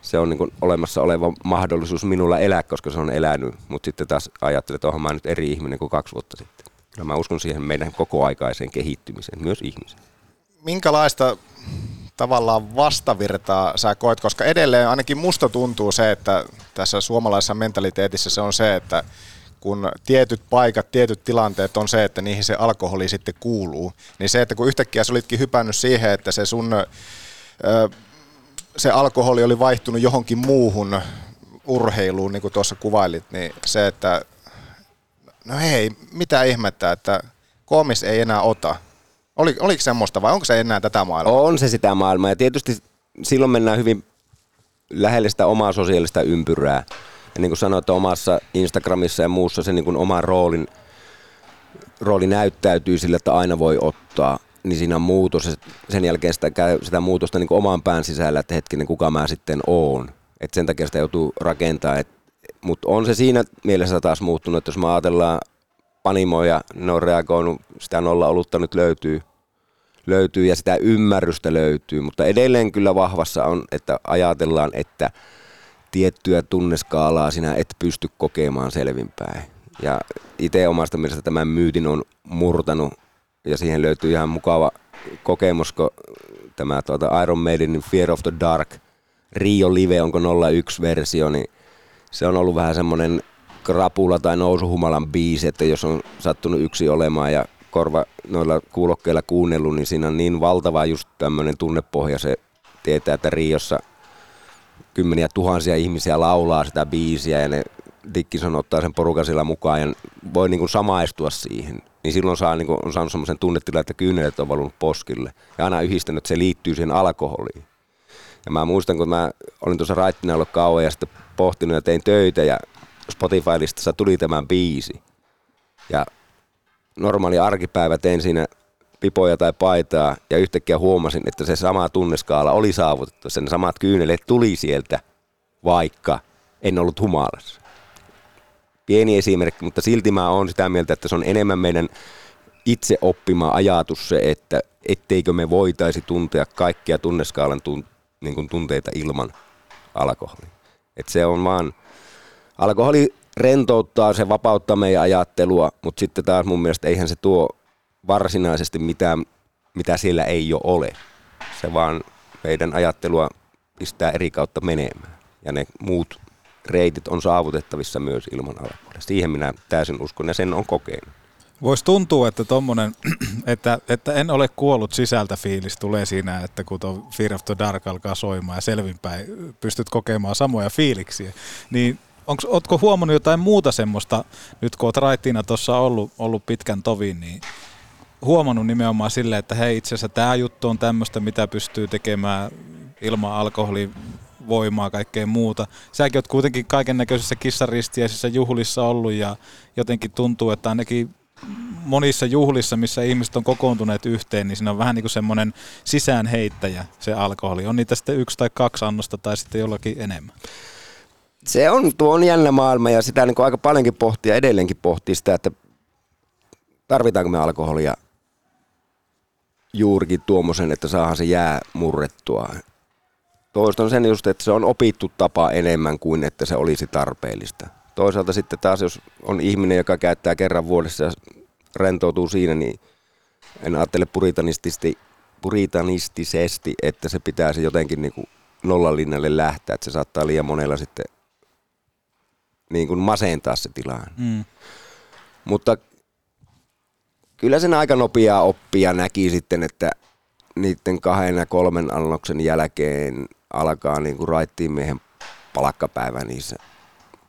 se on niin kuin olemassa oleva mahdollisuus minulla elää, koska se on elänyt. Mutta sitten taas ajattelee, että onhan nyt eri ihminen kuin kaksi vuotta sitten. Kyllä mä uskon siihen meidän kokoaikaiseen kehittymiseen, myös ihmisen. Minkälaista tavallaan vastavirtaa sä koet, koska edelleen ainakin musta tuntuu se, että tässä suomalaisessa mentaliteetissä se on se, että kun tietyt paikat, tietyt tilanteet on se, että niihin se alkoholi sitten kuuluu, niin se, että kun yhtäkkiä sä olitkin hypännyt siihen, että se sun se alkoholi oli vaihtunut johonkin muuhun urheiluun, niin kuin tuossa kuvailit, niin se, että no hei, mitä ihmettä, että koomis ei enää ota. Oli, oliko semmoista vai onko se enää tätä maailmaa? On se sitä maailmaa ja tietysti silloin mennään hyvin lähelle sitä omaa sosiaalista ympyrää. Ja niin kuin sanoit, omassa Instagramissa ja muussa se niin kuin oma roolin, rooli näyttäytyy sillä, että aina voi ottaa. Niin siinä on muutos sen jälkeen sitä käy sitä muutosta niin kuin oman pään sisällä, että hetkinen, kuka mä sitten oon. Et sen takia sitä joutuu rakentamaan. Mutta on se siinä mielessä taas muuttunut, että jos me ajatellaan panimoja, ne on reagoinut, sitä nolla olutta nyt löytyy, löytyy ja sitä ymmärrystä löytyy, mutta edelleen kyllä vahvassa on, että ajatellaan, että tiettyä tunneskaalaa sinä et pysty kokemaan selvinpäin. Ja itse omasta mielestä tämän myytin on murtanut ja siihen löytyy ihan mukava kokemus, kun tämä tuota Iron Maidenin Fear of the Dark Rio Live, onko 01-versio, niin se on ollut vähän semmoinen krapula tai nousuhumalan biisi, että jos on sattunut yksi olemaan ja korva noilla kuulokkeilla kuunnellut, niin siinä on niin valtava just tämmöinen tunnepohja. Se tietää, että Riossa kymmeniä tuhansia ihmisiä laulaa sitä biisiä ja ne Dickinson ottaa sen porukan sillä mukaan ja voi niin kuin samaistua siihen. Niin silloin saa, niin kuin, on saanut semmoisen tunnetilan, että kyynelet on valunut poskille. Ja aina yhdistänyt, että se liittyy siihen alkoholiin. Ja mä muistan, kun mä olin tuossa raittina ollut kauan ja sitten pohtinut ja tein töitä ja Spotify-listassa tuli tämän biisi. Ja normaali arkipäivä tein siinä pipoja tai paitaa ja yhtäkkiä huomasin, että se sama tunneskaala oli saavutettu. Sen samat kyyneleet tuli sieltä, vaikka en ollut humalassa. Pieni esimerkki, mutta silti mä oon sitä mieltä, että se on enemmän meidän itse oppima ajatus se, että etteikö me voitaisi tuntea kaikkia tunneskaalan tun, niin kuin tunteita ilman alkoholia. Et se on vaan, alkoholi rentouttaa, se vapauttaa meidän ajattelua, mutta sitten taas mun mielestä eihän se tuo varsinaisesti mitään, mitä siellä ei jo ole. Se vaan meidän ajattelua pistää eri kautta menemään. Ja ne muut reitit on saavutettavissa myös ilman alkoholia. Siihen minä täysin uskon ja sen on kokenut. Voisi tuntua, että tommonen, että, että en ole kuollut sisältä fiilis tulee siinä, että kun tuo Fear of the Dark alkaa soimaan ja selvinpäin pystyt kokemaan samoja fiiliksiä, niin onko, ootko huomannut jotain muuta semmoista, nyt kun oot raittiina tuossa ollut, ollut pitkän tovin, niin huomannut nimenomaan silleen, että hei itse asiassa tämä juttu on tämmöistä, mitä pystyy tekemään ilman alkoholin voimaa, kaikkea muuta. Säkin oot kuitenkin kaiken näköisissä kissaristiäisissä juhlissa ollut ja jotenkin tuntuu, että ainakin monissa juhlissa, missä ihmiset on kokoontuneet yhteen, niin siinä on vähän niin kuin semmoinen sisäänheittäjä se alkoholi. On niitä sitten yksi tai kaksi annosta tai sitten jollakin enemmän. Se on, tuo on jännä maailma ja sitä niin kuin aika paljonkin pohtia, edelleenkin pohtii sitä, että tarvitaanko me alkoholia juurikin tuommoisen, että saadaan se jää murrettua. Toistan sen just, että se on opittu tapa enemmän kuin että se olisi tarpeellista. Toisaalta sitten taas, jos on ihminen, joka käyttää kerran vuodessa ja rentoutuu siinä, niin en ajattele puritanistisesti, puritanistisesti että se pitää se jotenkin niin kuin nollalinnalle lähteä, että se saattaa liian monella sitten niin kuin masentaa se tilanne. Mm. Mutta kyllä sen aika nopeaa oppia näki sitten, että niiden kahden ja kolmen annoksen jälkeen alkaa niin kuin raittiin miehen palkkapäivä niissä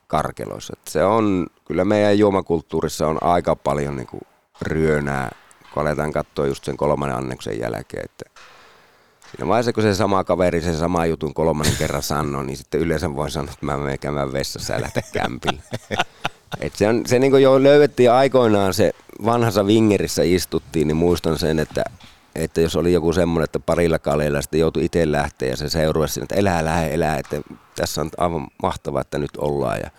karkeloissa. Et se on, kyllä meidän juomakulttuurissa on aika paljon niin kuin ryönää, kun aletaan katsoa just sen kolmannen annoksen jälkeen, että Siinä vaiheessa, kun se sama kaveri sen sama jutun kolmannen kerran sanoo, niin sitten yleensä voi sanoa, että mä menen käymään vessassa ja lähteä kämpille. Et se on, se niin jo löydettiin aikoinaan se vanhassa Wingerissä istuttiin, niin muistan sen, että, että jos oli joku semmoinen, että parilla kaleilla sitten joutui itse lähteä ja se seuruisi sinne, että elää, lähe, elää, että tässä on aivan mahtavaa, että nyt ollaan. Ja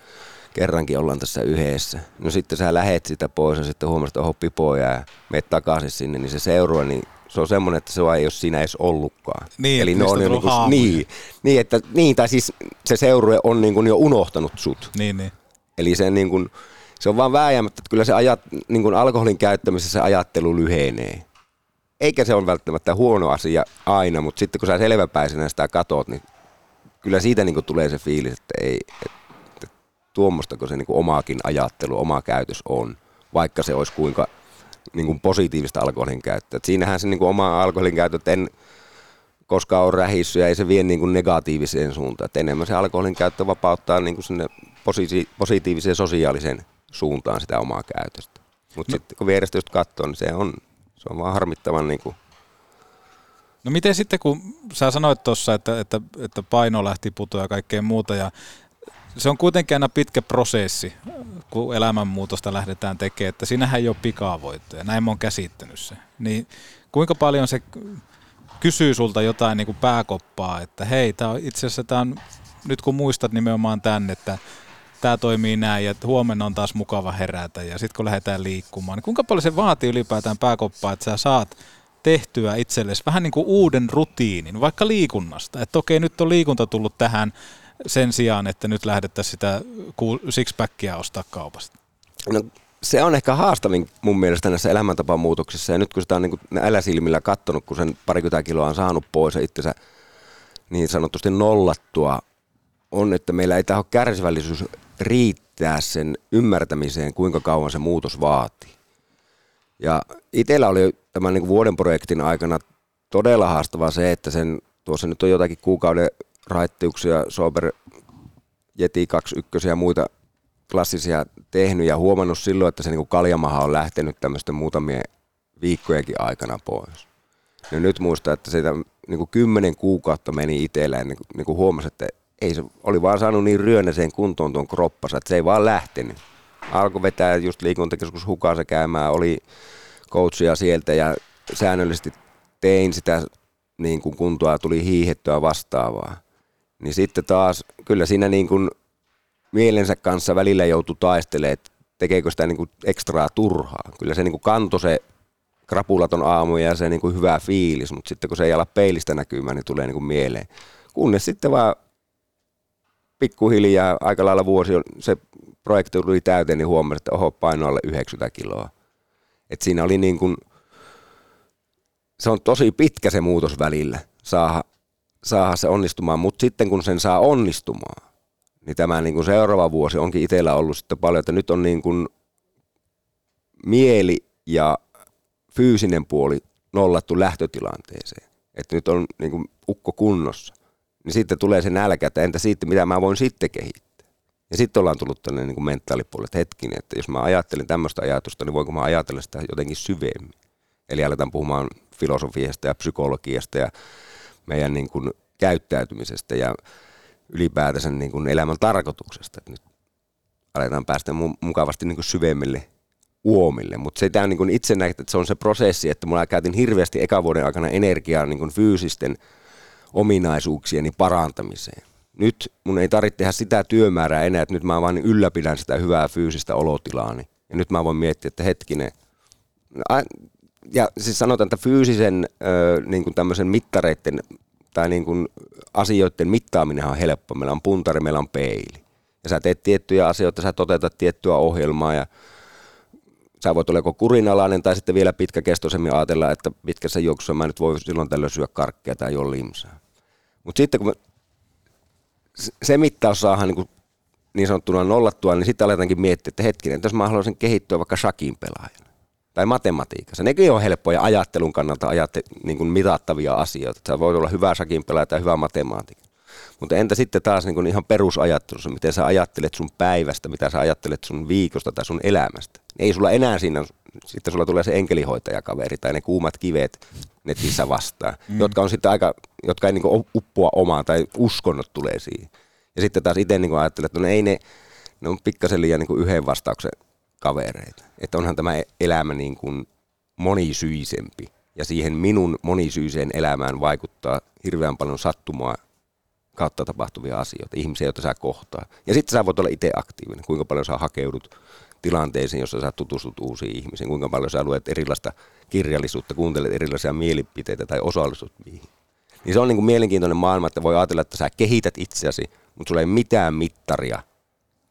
kerrankin ollaan tässä yhdessä. No sitten sä lähet sitä pois ja sitten huomasit, että oho pipoja ja meet takaisin sinne, niin se seurue, niin se on semmoinen, että se ei ole siinä edes ollutkaan. Niin, Eli ne on jo niin, niin, niin, että, niin, tai siis se seurue on niin kuin jo unohtanut sut. Niin, niin. Eli se, niin kuin, se on vaan vääjäämättä, että kyllä se ajat, niin kuin alkoholin käyttämisessä se ajattelu lyhenee. Eikä se ole välttämättä huono asia aina, mutta sitten kun sä selväpäisenä sitä katot, niin kyllä siitä niin kuin tulee se fiilis, että ei, että tuommoistako se niin kuin omaakin ajattelu, oma käytös on, vaikka se olisi kuinka niin kuin positiivista alkoholin käyttöä. Et siinähän se niin kuin oma alkoholin käyttö, että en koskaan ole rähissy ja ei se vie niin kuin negatiiviseen suuntaan. Et enemmän se alkoholin käyttö vapauttaa niin kuin sinne posi- positiiviseen sosiaaliseen suuntaan sitä omaa käytöstä. Mutta no. sitten kun vierestä just katsoo, niin se on, se on vaan harmittavan niin kuin No miten sitten, kun sä sanoit tuossa, että, että, että paino lähti putoa ja kaikkea muuta, ja se on kuitenkin aina pitkä prosessi, kun elämänmuutosta lähdetään tekemään, että siinähän ei ole pikavoittoja, näin mä oon käsittänyt se. Niin kuinka paljon se kysyy sulta jotain niin kuin pääkoppaa, että hei, tää on, itse asiassa tää on, nyt kun muistat nimenomaan tän, että tämä toimii näin ja huomenna on taas mukava herätä ja sitten kun lähdetään liikkumaan, niin kuinka paljon se vaatii ylipäätään pääkoppaa, että sä saat tehtyä itsellesi vähän niin kuin uuden rutiinin, vaikka liikunnasta. Että okei, nyt on liikunta tullut tähän sen sijaan, että nyt lähdettäisiin sitä sixpackia ostaa kaupasta. No, se on ehkä haastavin mun mielestä näissä elämäntapamuutoksissa. Ja nyt kun sitä on niin näillä silmillä kattonut, kun sen parikymmentä kiloa on saanut pois ja itsensä niin sanotusti nollattua, on, että meillä ei taho kärsivällisyys riittää sen ymmärtämiseen, kuinka kauan se muutos vaatii. Ja itsellä oli tämän niin vuoden projektin aikana todella haastavaa se, että sen, tuossa nyt on jotakin kuukauden raittiuksia, Sober Yeti 21 ja muita klassisia tehnyt ja huomannut silloin, että se niin kaljamaha on lähtenyt tämmöisten muutamien viikkojenkin aikana pois. Ja nyt muistan, että sitä niin kuin kymmenen kuukautta meni itsellä ennen niin kuin huomasi, että ei se oli vaan saanut niin ryönäiseen kuntoon tuon kroppansa, että se ei vaan lähtenyt. Alkoi vetää just liikuntakeskus hukassa käymään, oli coachia sieltä ja säännöllisesti tein sitä niin kuin kuntoa, tuli hiihettyä vastaavaa. Niin sitten taas, kyllä siinä niin kuin mielensä kanssa välillä joutui taistelemaan, että tekeekö sitä niin kuin ekstraa turhaa. Kyllä se niin kuin kantoi se krapulaton aamu ja se niin kuin hyvä fiilis, mutta sitten kun se ei ala peilistä näkymään, niin tulee niin kuin mieleen. Kunnes sitten vaan pikkuhiljaa, aika lailla vuosi, se projekti tuli täyteen, niin huomasin, että oho, paino alle 90 kiloa. Et siinä oli niin kuin, se on tosi pitkä se muutos välillä, saada, saada se onnistumaan, mutta sitten kun sen saa onnistumaan, niin tämä niin kuin seuraava vuosi onkin itsellä ollut sitten paljon, että nyt on niin kuin mieli ja fyysinen puoli nollattu lähtötilanteeseen. Että nyt on niin kuin ukko kunnossa. Niin sitten tulee se nälkä, että entä sitten, mitä mä voin sitten kehittää. Ja sitten ollaan tullut tänne niin mentaalipuolelle, että hetkinen, että jos mä ajattelin tämmöistä ajatusta, niin voinko mä ajatella sitä jotenkin syvemmin. Eli aletaan puhumaan filosofiasta ja psykologiasta ja meidän niin kuin käyttäytymisestä ja ylipäätänsä niin kuin elämän tarkoituksesta. Että nyt aletaan päästä mu- mukavasti niin kuin syvemmille uomille, mutta on niin kuin itse näet, että se on se prosessi, että mulla käytin hirveästi eka vuoden aikana energiaa niin kuin fyysisten ominaisuuksieni parantamiseen. Nyt mun ei tarvitse tehdä sitä työmäärää enää, että nyt mä vaan ylläpidän sitä hyvää fyysistä olotilaani. Ja nyt mä voin miettiä, että hetkinen, ja siis sanotaan, että fyysisen niin kuin tämmöisen mittareiden tai niin kuin asioiden mittaaminen on helppo. Meillä on puntari, meillä on peili. Ja sä teet tiettyjä asioita, sä toteutat tiettyä ohjelmaa ja sä voit olla joko kurinalainen tai sitten vielä pitkäkestoisemmin ajatella, että pitkässä juoksussa mä nyt voi silloin tällöin syö karkkia tai jo limsaa. Mutta sitten kun se- mittaus saadaan niin, niin sanottuna nollattua, niin sitten aletaankin miettiä, että hetkinen, että jos mä haluaisin kehittyä vaikka shakin pelaajana tai matematiikassa. Nekin on helppoja ajattelun kannalta ajatte, niin kuin mitattavia asioita. Sä voit olla hyvä shakin pelaaja tai hyvä matemaatikko. Mutta entä sitten taas niin kuin ihan perusajattelussa, miten sä ajattelet sun päivästä, mitä sä ajattelet sun viikosta tai sun elämästä. Ei sulla enää siinä, sitten sulla tulee se enkelihoitajakaveri tai ne kuumat kivet netissä vastaan, mm. jotka on sitten aika, jotka ei niin kuin uppoa omaan tai uskonnot tulee siihen. Ja sitten taas itse niin ajattelen, että no ei ne, ne on pikkasen liian niin yhden vastauksen kavereita. Että onhan tämä elämä niin kuin monisyisempi. Ja siihen minun monisyiseen elämään vaikuttaa hirveän paljon sattumaa kautta tapahtuvia asioita, ihmisiä, joita sä kohtaa. Ja sitten sä voit olla itse aktiivinen, kuinka paljon sä hakeudut tilanteisiin, jossa sä tutustut uusiin ihmisiin, kuinka paljon sä luet erilaista kirjallisuutta, kuuntelet erilaisia mielipiteitä tai osallistut niihin. Niin se on niin kuin mielenkiintoinen maailma, että voi ajatella, että sä kehität itseäsi, mutta sulla ei mitään mittaria.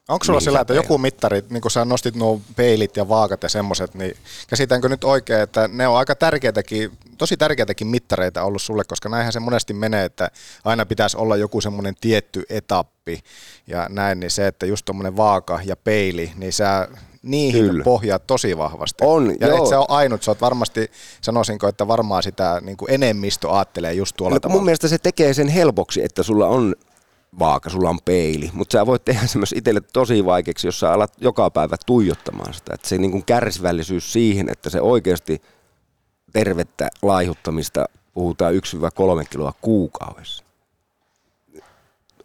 Onko sulla sillä, että joku mittari, niin kun sä nostit nuo peilit ja vaakat ja semmoiset, niin käsitänkö nyt oikein, että ne on aika tärkeitäkin, tosi tärkeitäkin mittareita ollut sulle, koska näinhän se monesti menee, että aina pitäisi olla joku semmoinen tietty etappi ja näin, niin se, että just tuommoinen vaaka ja peili, niin sä niihin Kyllä. pohjaat tosi vahvasti. On, ja joo. et se on ainut, sä oot varmasti, sanoisinko, että varmaan sitä niin kuin enemmistö ajattelee just tuolla No, tavalla. mun mielestä se tekee sen helpoksi, että sulla on vaaka, sulla on peili, mutta sä voit tehdä se myös itselle tosi vaikeaksi, jos sä alat joka päivä tuijottamaan sitä. Että se niin kuin kärsivällisyys siihen, että se oikeasti tervettä laihuttamista puhutaan 1-3 kiloa kuukaudessa.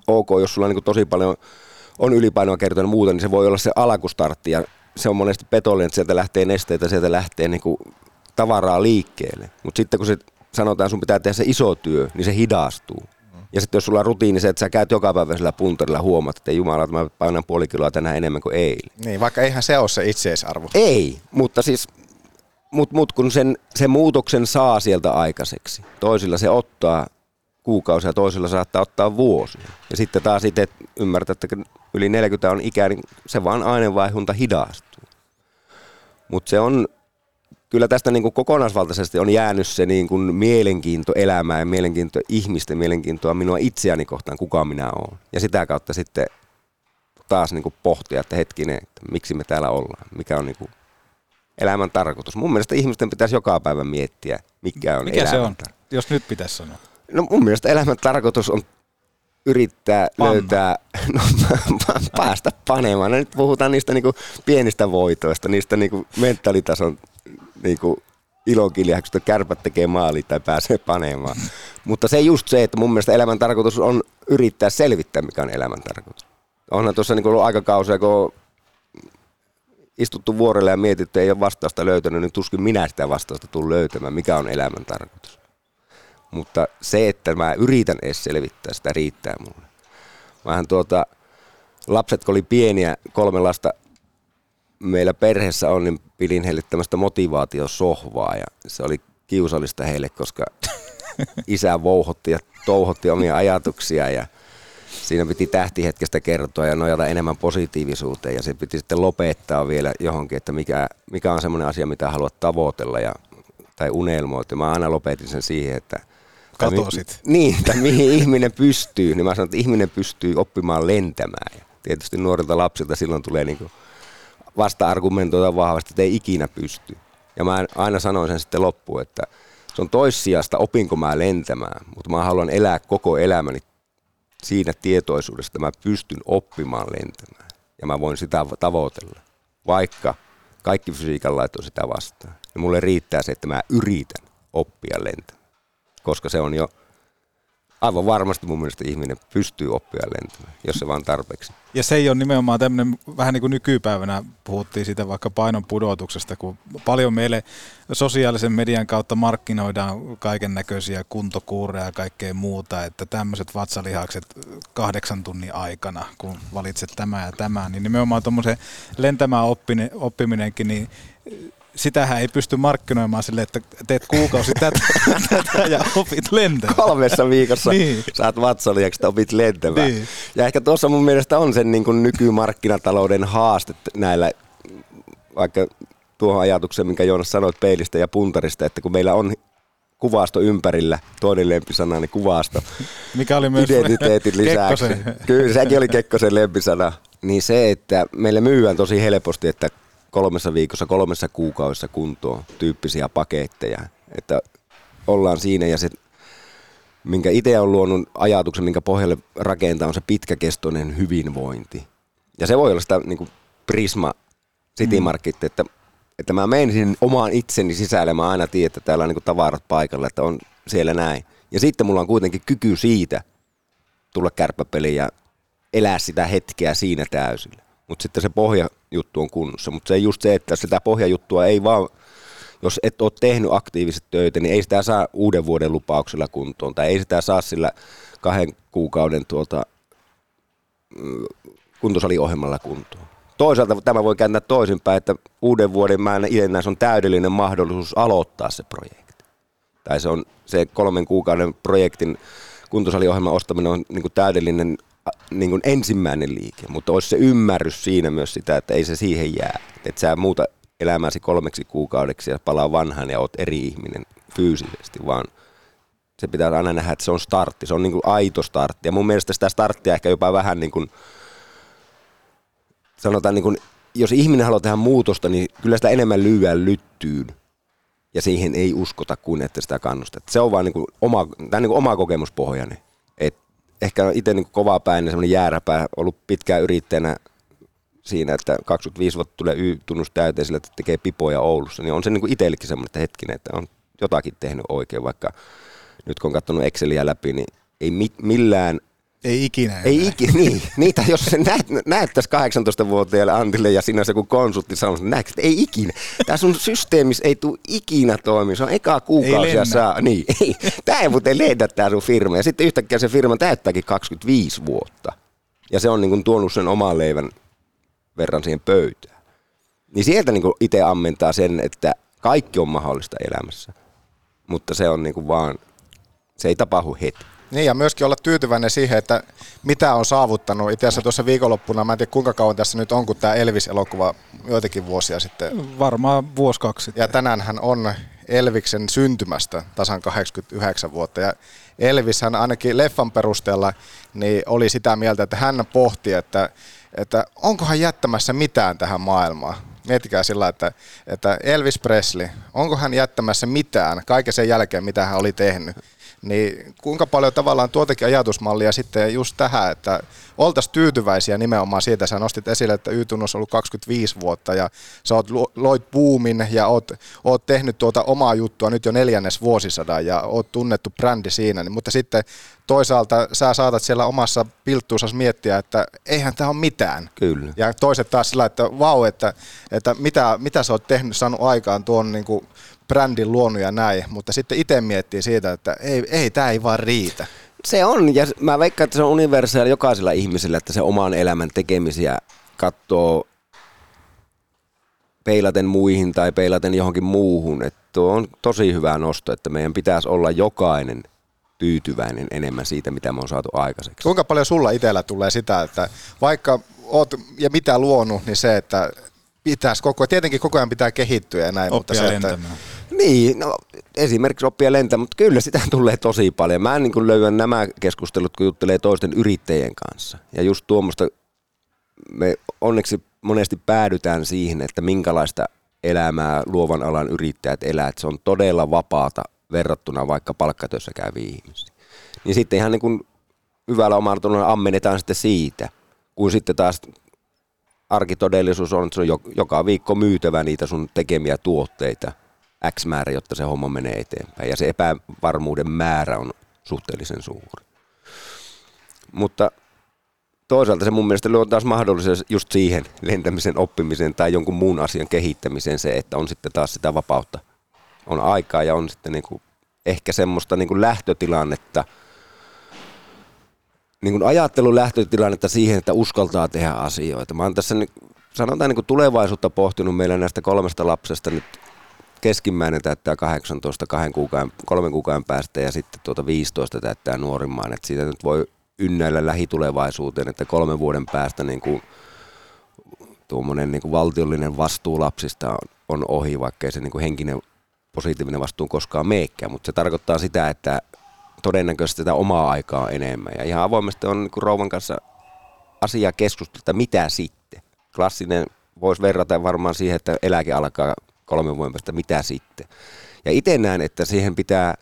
Ok, jos sulla niin kuin tosi paljon on ylipainoa kertoa ja muuta, niin se voi olla se alkustartti ja se on monesti petollinen, että sieltä lähtee nesteitä, sieltä lähtee niin kuin tavaraa liikkeelle. Mutta sitten kun se sanotaan, sun pitää tehdä se iso työ, niin se hidastuu. Ja sitten jos sulla on rutiini se, että sä käyt joka päivä sillä puntarilla huomaat, että jumala, että mä painan puoli kiloa tänään enemmän kuin eilen. Niin, vaikka eihän se ole se itseisarvo. Ei, mutta siis mut, mut kun sen, sen muutoksen saa sieltä aikaiseksi. Toisilla se ottaa kuukausia, toisilla saattaa ottaa vuosia. Ja sitten taas itse ymmärtää, että yli 40 on ikä, niin se vaan aineenvaihunta hidastuu. Mutta se on, kyllä tästä niin kuin kokonaisvaltaisesti on jäänyt se niin kuin mielenkiinto elämää ja mielenkiinto ihmisten, mielenkiintoa minua itseäni kohtaan, kuka minä olen. Ja sitä kautta sitten taas niin kuin pohtia, että hetkinen, että miksi me täällä ollaan, mikä on niin kuin elämän tarkoitus. Mun mielestä ihmisten pitäisi joka päivä miettiä, mikä on Mikä elämän se on, jos nyt pitäisi sanoa? No mun mielestä elämän tarkoitus on yrittää Panna. löytää, no, päästä panemaan. No, nyt puhutaan niistä niinku pienistä voitoista, niistä niinku mentaalitason niinku ilokiljaksista, kärpät tekee maali tai pääsee panemaan. Mutta se just se, että mun mielestä elämän tarkoitus on yrittää selvittää, mikä on elämän tarkoitus. Onhan tuossa niinku ollut aikakausia, kun istuttu vuorelle ja mietitty, ei ole vastausta löytänyt, niin tuskin minä sitä vastausta tulen löytämään, mikä on elämän tarkoitus. Mutta se, että mä yritän edes selvittää, sitä riittää mulle. Vähän tuota, lapset kun oli pieniä, kolme lasta meillä perheessä on, niin pidin heille tämmöistä motivaatiosohvaa ja se oli kiusallista heille, koska isä vouhotti ja touhotti omia ajatuksia ja siinä piti tähtihetkestä kertoa ja nojata enemmän positiivisuuteen ja se piti sitten lopettaa vielä johonkin, että mikä, mikä on semmoinen asia, mitä haluat tavoitella ja, tai unelmoit. Ja mä aina lopetin sen siihen, että tai mi- Katosit. Niin, tai mihin ihminen pystyy. Niin mä sanon, että ihminen pystyy oppimaan lentämään. Ja tietysti nuorilta lapsilta silloin tulee niin vasta-argumentoida vahvasti, että ei ikinä pysty. Ja mä aina sanoin sen sitten loppuun, että se on toissijasta, opinko mä lentämään, mutta mä haluan elää koko elämäni siinä tietoisuudessa, että mä pystyn oppimaan lentämään. Ja mä voin sitä tavoitella, vaikka kaikki fysiikan lait on sitä vastaan. Ja mulle riittää se, että mä yritän oppia lentämään, koska se on jo aivan varmasti mun mielestä ihminen pystyy oppia lentämään, jos se vaan tarpeeksi. Ja se ei ole nimenomaan tämmöinen, vähän niin kuin nykypäivänä puhuttiin siitä vaikka painon pudotuksesta, kun paljon meille sosiaalisen median kautta markkinoidaan kaiken näköisiä kuntokuureja ja kaikkea muuta, että tämmöiset vatsalihakset kahdeksan tunnin aikana, kun valitset tämä ja tämä, niin nimenomaan tuommoisen lentämään oppine, oppiminenkin, niin sitähän ei pysty markkinoimaan sille, että teet kuukausi tätä, tätä ja opit lentämään. Kolmessa viikossa Niin. saat vatsaliaksi, että opit lentämään. Niin. Ja ehkä tuossa mun mielestä on sen niin kuin nykymarkkinatalouden haaste näillä, vaikka tuohon ajatukseen, minkä Joonas sanoit peilistä ja puntarista, että kun meillä on kuvasto ympärillä, toinen lempisana, niin kuvasto, Mikä oli myös identiteetin lisäksi. Kekkosen. Kyllä, sekin oli Kekkosen lempisana. Niin se, että meillä myydään tosi helposti, että kolmessa viikossa, kolmessa kuukaudessa kuntoon tyyppisiä paketteja. Että ollaan siinä ja se, minkä itse on luonut ajatuksen, minkä pohjalle rakentaa, on se pitkäkestoinen hyvinvointi. Ja se voi olla sitä niin kuin Prisma City Market, että, että mä menen sinne omaan itseni sisälle, mä aina tiedän, että täällä on niin kuin tavarat paikalla, että on siellä näin. Ja sitten mulla on kuitenkin kyky siitä tulla kärppäpeliin ja elää sitä hetkeä siinä täysillä. Mutta sitten se pohjajuttu on kunnossa. Mutta se just se, että sitä pohjajuttua ei vaan, jos et ole tehnyt aktiivisesti töitä, niin ei sitä saa uuden vuoden lupauksella kuntoon, tai ei sitä saa sillä kahden kuukauden tuolta mm, kuntosaliohjelmalla kuntoon. Toisaalta tämä voi kääntää toisinpäin, että uuden vuoden mä itse se on täydellinen mahdollisuus aloittaa se projekti. Tai se on se kolmen kuukauden projektin kuntosaliohjelman ostaminen on niin täydellinen niin kuin ensimmäinen liike, mutta olisi se ymmärrys siinä myös sitä, että ei se siihen jää. Että sä muuta elämäsi kolmeksi kuukaudeksi ja palaa vanhaan ja oot eri ihminen fyysisesti, vaan se pitää aina nähdä, että se on startti, se on niin kuin aito startti. Ja mun mielestä sitä starttia ehkä jopa vähän niin kuin, sanotaan niin kuin, jos ihminen haluaa tehdä muutosta, niin kyllä sitä enemmän lyödään lyttyyn ja siihen ei uskota kuin että sitä kannustetaan. Se on vaan niin kuin oma, tämä niin kuin oma kokemuspohjainen. Et ehkä itse niin kova päin semmoinen jääräpää, ollut pitkään yrittäjänä siinä, että 25 vuotta tulee Y-tunnus täyteen sillä, että tekee pipoja Oulussa, niin on se niin itsellekin semmoinen että hetkinen, että on jotakin tehnyt oikein, vaikka nyt kun on katsonut Exceliä läpi, niin ei mi- millään ei ikinä. Ei ikinä, niin. Niitä, jos se näet, näyttäisi 18-vuotiaalle Antille ja sinä se kun konsultti sanoo, että näetkö, ei ikinä. Tämä sun systeemis ei tule ikinä toimi. Se on eka kuukausia saa. Niin, ei. Tämä ei muuten lennä tämä sun firma. Ja sitten yhtäkkiä se firma täyttääkin 25 vuotta. Ja se on niin kuin tuonut sen oman leivän verran siihen pöytään. Niin sieltä niin itse ammentaa sen, että kaikki on mahdollista elämässä. Mutta se on niin kuin vaan, se ei tapahdu heti. Niin ja myöskin olla tyytyväinen siihen, että mitä on saavuttanut. Itse asiassa tuossa viikonloppuna, mä en tiedä kuinka kauan tässä nyt on, kun tämä Elvis-elokuva joitakin vuosia sitten. Varmaan vuosi kaksi sitten. Ja tänään hän on Elviksen syntymästä tasan 89 vuotta. Ja Elvis hän ainakin leffan perusteella niin oli sitä mieltä, että hän pohti, että, että onkohan jättämässä mitään tähän maailmaan. Miettikää sillä, että, että Elvis Presley, onko hän jättämässä mitään kaiken sen jälkeen, mitä hän oli tehnyt. Niin kuinka paljon tavallaan tuotakin ajatusmallia sitten just tähän, että oltaisiin tyytyväisiä nimenomaan siitä, sä nostit esille, että Y-tunnus on ollut 25 vuotta ja sä oot loit boomin ja oot, oot tehnyt tuota omaa juttua nyt jo neljännes vuosisadan ja oot tunnettu brändi siinä, niin, mutta sitten toisaalta sä saatat siellä omassa pilttuusas miettiä, että eihän tämä ole mitään. Kyllä. Ja toiset taas sillä, että vau, että, että mitä, mitä sä oot tehnyt, saanut aikaan tuon niin kuin brändin luonut ja näin, mutta sitten itse miettii siitä, että ei, ei tämä ei vaan riitä. Se on, ja mä veikkaan, että se on universaali jokaisella ihmisellä, että se oman elämän tekemisiä katsoo peilaten muihin tai peilaten johonkin muuhun. Että tuo on tosi hyvä nosto, että meidän pitäisi olla jokainen tyytyväinen enemmän siitä, mitä me on saatu aikaiseksi. Kuinka paljon sulla itsellä tulee sitä, että vaikka oot ja mitä luonut, niin se, että pitäisi koko tietenkin koko ajan pitää kehittyä ja näin. Oppia mutta se, lentämään. Että, niin, no, esimerkiksi oppia lentämään, mutta kyllä sitä tulee tosi paljon. Mä niin kuin löydän nämä keskustelut, kun juttelee toisten yrittäjien kanssa. Ja just tuommoista, me onneksi monesti päädytään siihen, että minkälaista elämää luovan alan yrittäjät elää. Että se on todella vapaata verrattuna vaikka palkkatöissä käyviin ihmisiin. Niin sitten ihan niin kuin hyvällä omalla ammennetaan sitten siitä, kun sitten taas arkitodellisuus on, että se on joka viikko myytävä niitä sun tekemiä tuotteita X määrä, jotta se homma menee eteenpäin. Ja se epävarmuuden määrä on suhteellisen suuri. Mutta toisaalta se mun mielestä luo taas mahdollisuus just siihen lentämisen oppimiseen tai jonkun muun asian kehittämiseen se, että on sitten taas sitä vapautta. On aikaa ja on sitten niin kuin ehkä semmoista niin kuin lähtötilannetta – niin kuin ajattelun lähtötilannetta siihen, että uskaltaa tehdä asioita. Mä oon tässä sanotaan niin kuin tulevaisuutta pohtinut meillä näistä kolmesta lapsesta nyt keskimmäinen täyttää 18 kahden kuukauden, kolmen kuukauden päästä ja sitten tuota 15 täyttää nuorimmaan. Että siitä nyt voi ynnäillä lähitulevaisuuteen, että kolmen vuoden päästä niin kuin tuommoinen niin kuin valtiollinen vastuu lapsista on, on ohi, vaikkei se niin kuin henkinen positiivinen vastuu koskaan meekään, mutta se tarkoittaa sitä, että todennäköisesti sitä omaa aikaa enemmän. Ja ihan avoimesti on niin rouvan kanssa asia keskustella, että mitä sitten. Klassinen voisi verrata varmaan siihen, että eläke alkaa kolmen vuoden päästä, mitä sitten. Ja itse näen, että siihen pitää,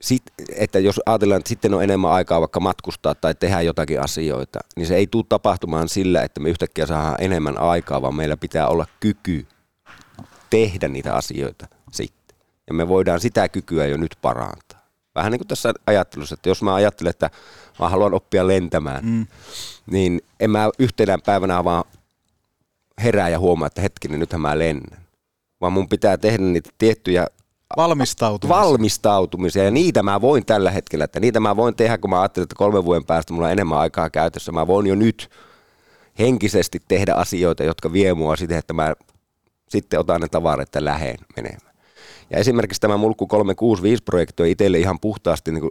sit, että jos ajatellaan, että sitten on enemmän aikaa vaikka matkustaa tai tehdä jotakin asioita, niin se ei tule tapahtumaan sillä, että me yhtäkkiä saadaan enemmän aikaa, vaan meillä pitää olla kyky tehdä niitä asioita sitten. Ja me voidaan sitä kykyä jo nyt parantaa vähän niin kuin tässä ajattelussa, että jos mä ajattelen, että mä haluan oppia lentämään, mm. niin en mä yhtenä päivänä vaan herää ja huomaa, että hetkinen, nythän mä lennän. Vaan mun pitää tehdä niitä tiettyjä Valmistautumisia. valmistautumisia, ja niitä mä voin tällä hetkellä, että niitä mä voin tehdä, kun mä ajattelin, että kolmen vuoden päästä mulla on enemmän aikaa käytössä. Mä voin jo nyt henkisesti tehdä asioita, jotka vie mua siihen, että mä sitten otan ne tavarat ja lähden menemään. Ja esimerkiksi tämä Mulkku 365-projekti on itselle ihan puhtaasti niin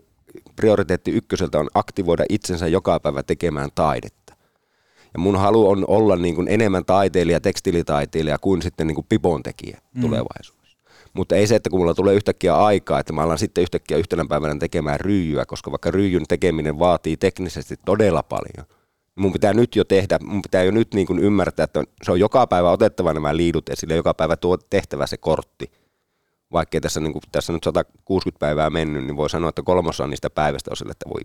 prioriteetti ykköseltä on aktivoida itsensä joka päivä tekemään taidetta. Ja mun halu on olla niin kuin enemmän taiteilija, tekstiilitaiteilija kuin sitten niin kuin pipontekijä Mm. tulevaisuudessa. Mutta ei se, että kun mulla tulee yhtäkkiä aikaa, että mä alan sitten yhtäkkiä yhtenä päivänä tekemään ryijyä, koska vaikka ryijyn tekeminen vaatii teknisesti todella paljon. Mun pitää nyt jo tehdä, mun pitää jo nyt niin kuin ymmärtää, että se on joka päivä otettava nämä liidut esille, joka päivä tuo tehtävä se kortti. Vaikkei tässä, niin kuin, tässä nyt 160 päivää mennyt, niin voi sanoa, että kolmossa on niistä päivästä on sille, että voi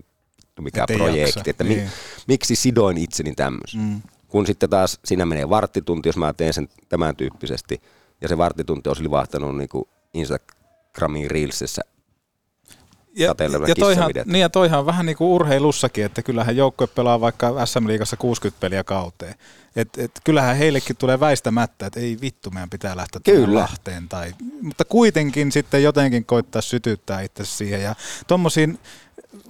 mikä Et projekti, jaksa, että mi, niin. miksi sidoin itseni tämmöisen. Mm. Kun sitten taas siinä menee varttitunti, jos mä teen sen tämän tyyppisesti, ja se varttitunti on livahtanut niin kuin Instagramin Reelsissä Ja, ja, toihan, niin ja toihan on vähän niin kuin urheilussakin, että kyllähän joukkue pelaa vaikka SM-liigassa 60 peliä kauteen. Et, et kyllähän heillekin tulee väistämättä, että ei vittu, meidän pitää lähteä Kyllä. Lahteen. Tai, mutta kuitenkin sitten jotenkin koittaa sytyttää itse siihen. Ja tommosiin,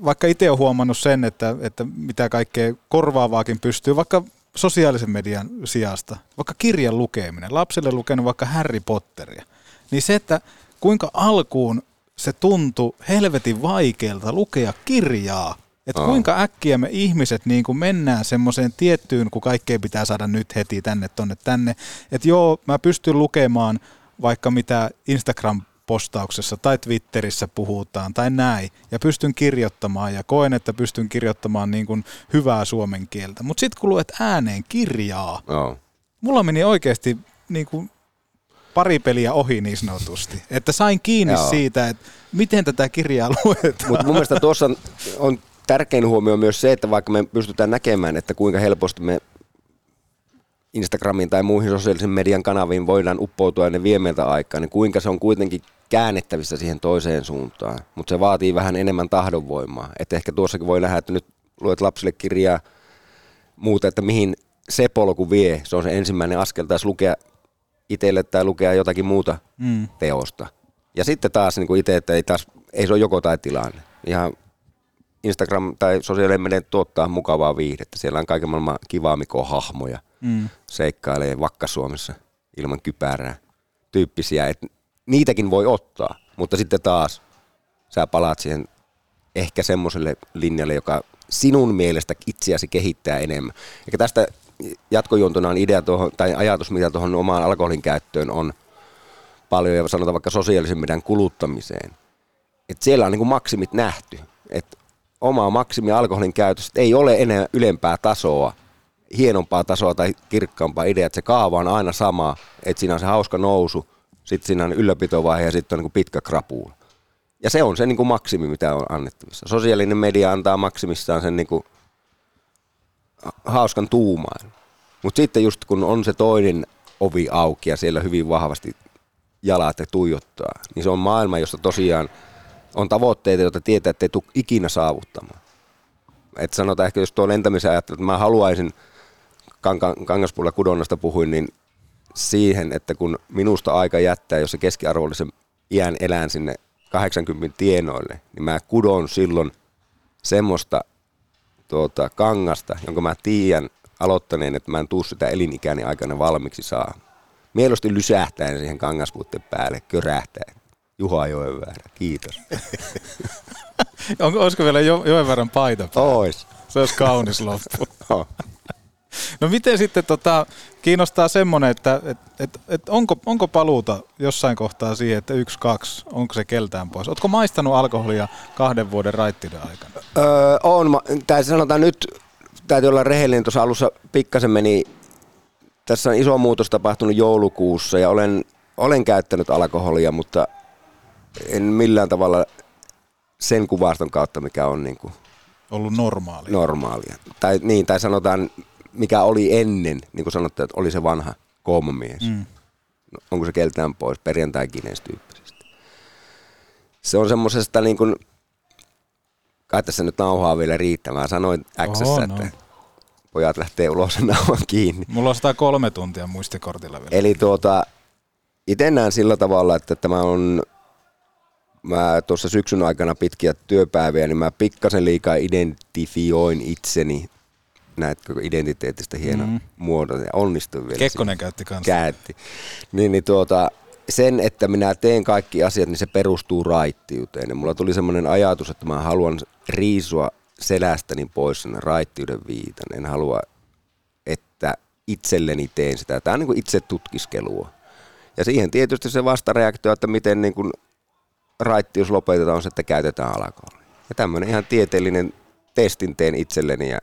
vaikka itse olen huomannut sen, että, että mitä kaikkea korvaavaakin pystyy, vaikka sosiaalisen median sijasta, vaikka kirjan lukeminen, lapselle lukenut vaikka Harry Potteria, niin se, että kuinka alkuun se tuntui helvetin vaikealta lukea kirjaa. Että Aa. kuinka äkkiä me ihmiset niin kuin mennään semmoiseen tiettyyn, kun kaikkea pitää saada nyt heti tänne, tonne, tänne. Että joo, mä pystyn lukemaan vaikka mitä Instagram-postauksessa tai Twitterissä puhutaan tai näin. Ja pystyn kirjoittamaan ja koen, että pystyn kirjoittamaan niin kuin hyvää suomen kieltä. Mutta sitten kun luet ääneen kirjaa, Joo. mulla meni oikeasti niin kuin pari peliä ohi niin sanotusti. Että sain kiinni Joo. siitä, että miten tätä kirjaa luetaan. Mutta mun mielestä tuossa on, tärkein huomio myös se, että vaikka me pystytään näkemään, että kuinka helposti me Instagramiin tai muihin sosiaalisen median kanaviin voidaan uppoutua ja ne vie meiltä aikaa, niin kuinka se on kuitenkin käännettävissä siihen toiseen suuntaan. Mutta se vaatii vähän enemmän tahdonvoimaa. Että ehkä tuossakin voi nähdä, että nyt luet lapsille kirjaa muuta, että mihin se polku vie. Se on se ensimmäinen askel taas lukea itselle tai lukea jotakin muuta Mm. teosta. Ja sitten taas niin itse, että ei, taas, ei se ole joko tai tilanne. Ihan Instagram tai sosiaalinen media tuottaa mukavaa viihdettä. Siellä on kaiken maailman kivaamiko-hahmoja, Mm. seikkailee Vakka-Suomessa ilman kypärää tyyppisiä. Et niitäkin voi ottaa, mutta sitten taas sä palaat siihen ehkä semmoiselle linjalle, joka sinun mielestä itseäsi kehittää enemmän. Eikä tästä jatkojuontona on idea tuohon, tai ajatus, mitä tuohon omaan alkoholin käyttöön on paljon, ja sanotaan vaikka sosiaalisen median kuluttamiseen. Et siellä on niin kuin maksimit nähty. Et omaa maksimi alkoholin käytössä ei ole enää ylempää tasoa, hienompaa tasoa tai kirkkaampaa ideaa, että se kaava on aina sama, että siinä on se hauska nousu, sitten siinä on ylläpitovaihe ja sitten on niin kuin pitkä krapuula. Ja se on se niin kuin maksimi, mitä on annettavissa. Sosiaalinen media antaa maksimissaan sen niin kuin hauskan tuumaan. Mutta sitten just kun on se toinen ovi auki ja siellä hyvin vahvasti jalat ja tuijottaa, niin se on maailma, jossa tosiaan on tavoitteita, joita tietää, että ei tule ikinä saavuttamaan. Et sanotaan ehkä, jos tuo lentämisen ajattelu, että mä haluaisin, kangaspuolella kudonnasta puhuin, niin siihen, että kun minusta aika jättää, jos se keskiarvollisen iän elän sinne 80 tienoille, niin mä kudon silloin semmoista tuota, kangasta, jonka mä tiedän aloittaneen, että mä en tuu sitä elinikäni aikana valmiiksi saa. Mieluusti lysähtäen siihen kangaspuutteen päälle, körähtäen. Juha Joenväärä, kiitos. Onko, olisiko vielä jo, joen verran paita päällä? Ois. Se olisi kaunis loppu. Oh. No miten sitten tota, kiinnostaa semmoinen, että et, et, et onko, onko paluuta jossain kohtaa siihen, että yksi, kaksi, onko se keltään pois? Oletko maistanut alkoholia kahden vuoden raittiden aikana? Öö, on, tai sanotaan nyt, täytyy olla rehellinen, tuossa alussa pikkasen meni, tässä on iso muutos tapahtunut joulukuussa ja olen, olen käyttänyt alkoholia, mutta en millään tavalla sen kuvaston kautta, mikä on niin kuin Ollut normaali. normaalia. Tai, niin, tai sanotaan, mikä oli ennen, niin kuin sanottu, että oli se vanha koomamies. Mm. No, onko se keltään pois, perjantai tyyppisesti. Se on semmoisesta niin kuin, kai tässä nyt nauhaa vielä riittämään. Sanoin Xssä, että on. pojat lähtee ulos nauhan kiinni. Mulla on 103 tuntia muistikortilla vielä. Eli tuota, itse näen sillä tavalla, että tämä on, mä tuossa syksyn aikana pitkiä työpäiviä, niin mä pikkasen liikaa identifioin itseni näetkö identiteetistä hieno Mm. mm. muodon ja onnistuin vielä. Kekkonen siinä. käytti kanssa. Käytti. Niin, niin tuota, sen, että minä teen kaikki asiat, niin se perustuu raittiuteen. Ja mulla tuli semmoinen ajatus, että mä haluan riisua selästäni pois sen raittiuden viitan. En halua, että itselleni teen sitä. Tämä on niin kuin itse tutkiskelua. Ja siihen tietysti se vastareaktio, että miten niin kuin raittius lopetetaan, on se, että käytetään alkoholia. Ja tämmöinen ihan tieteellinen testin teen itselleni ja,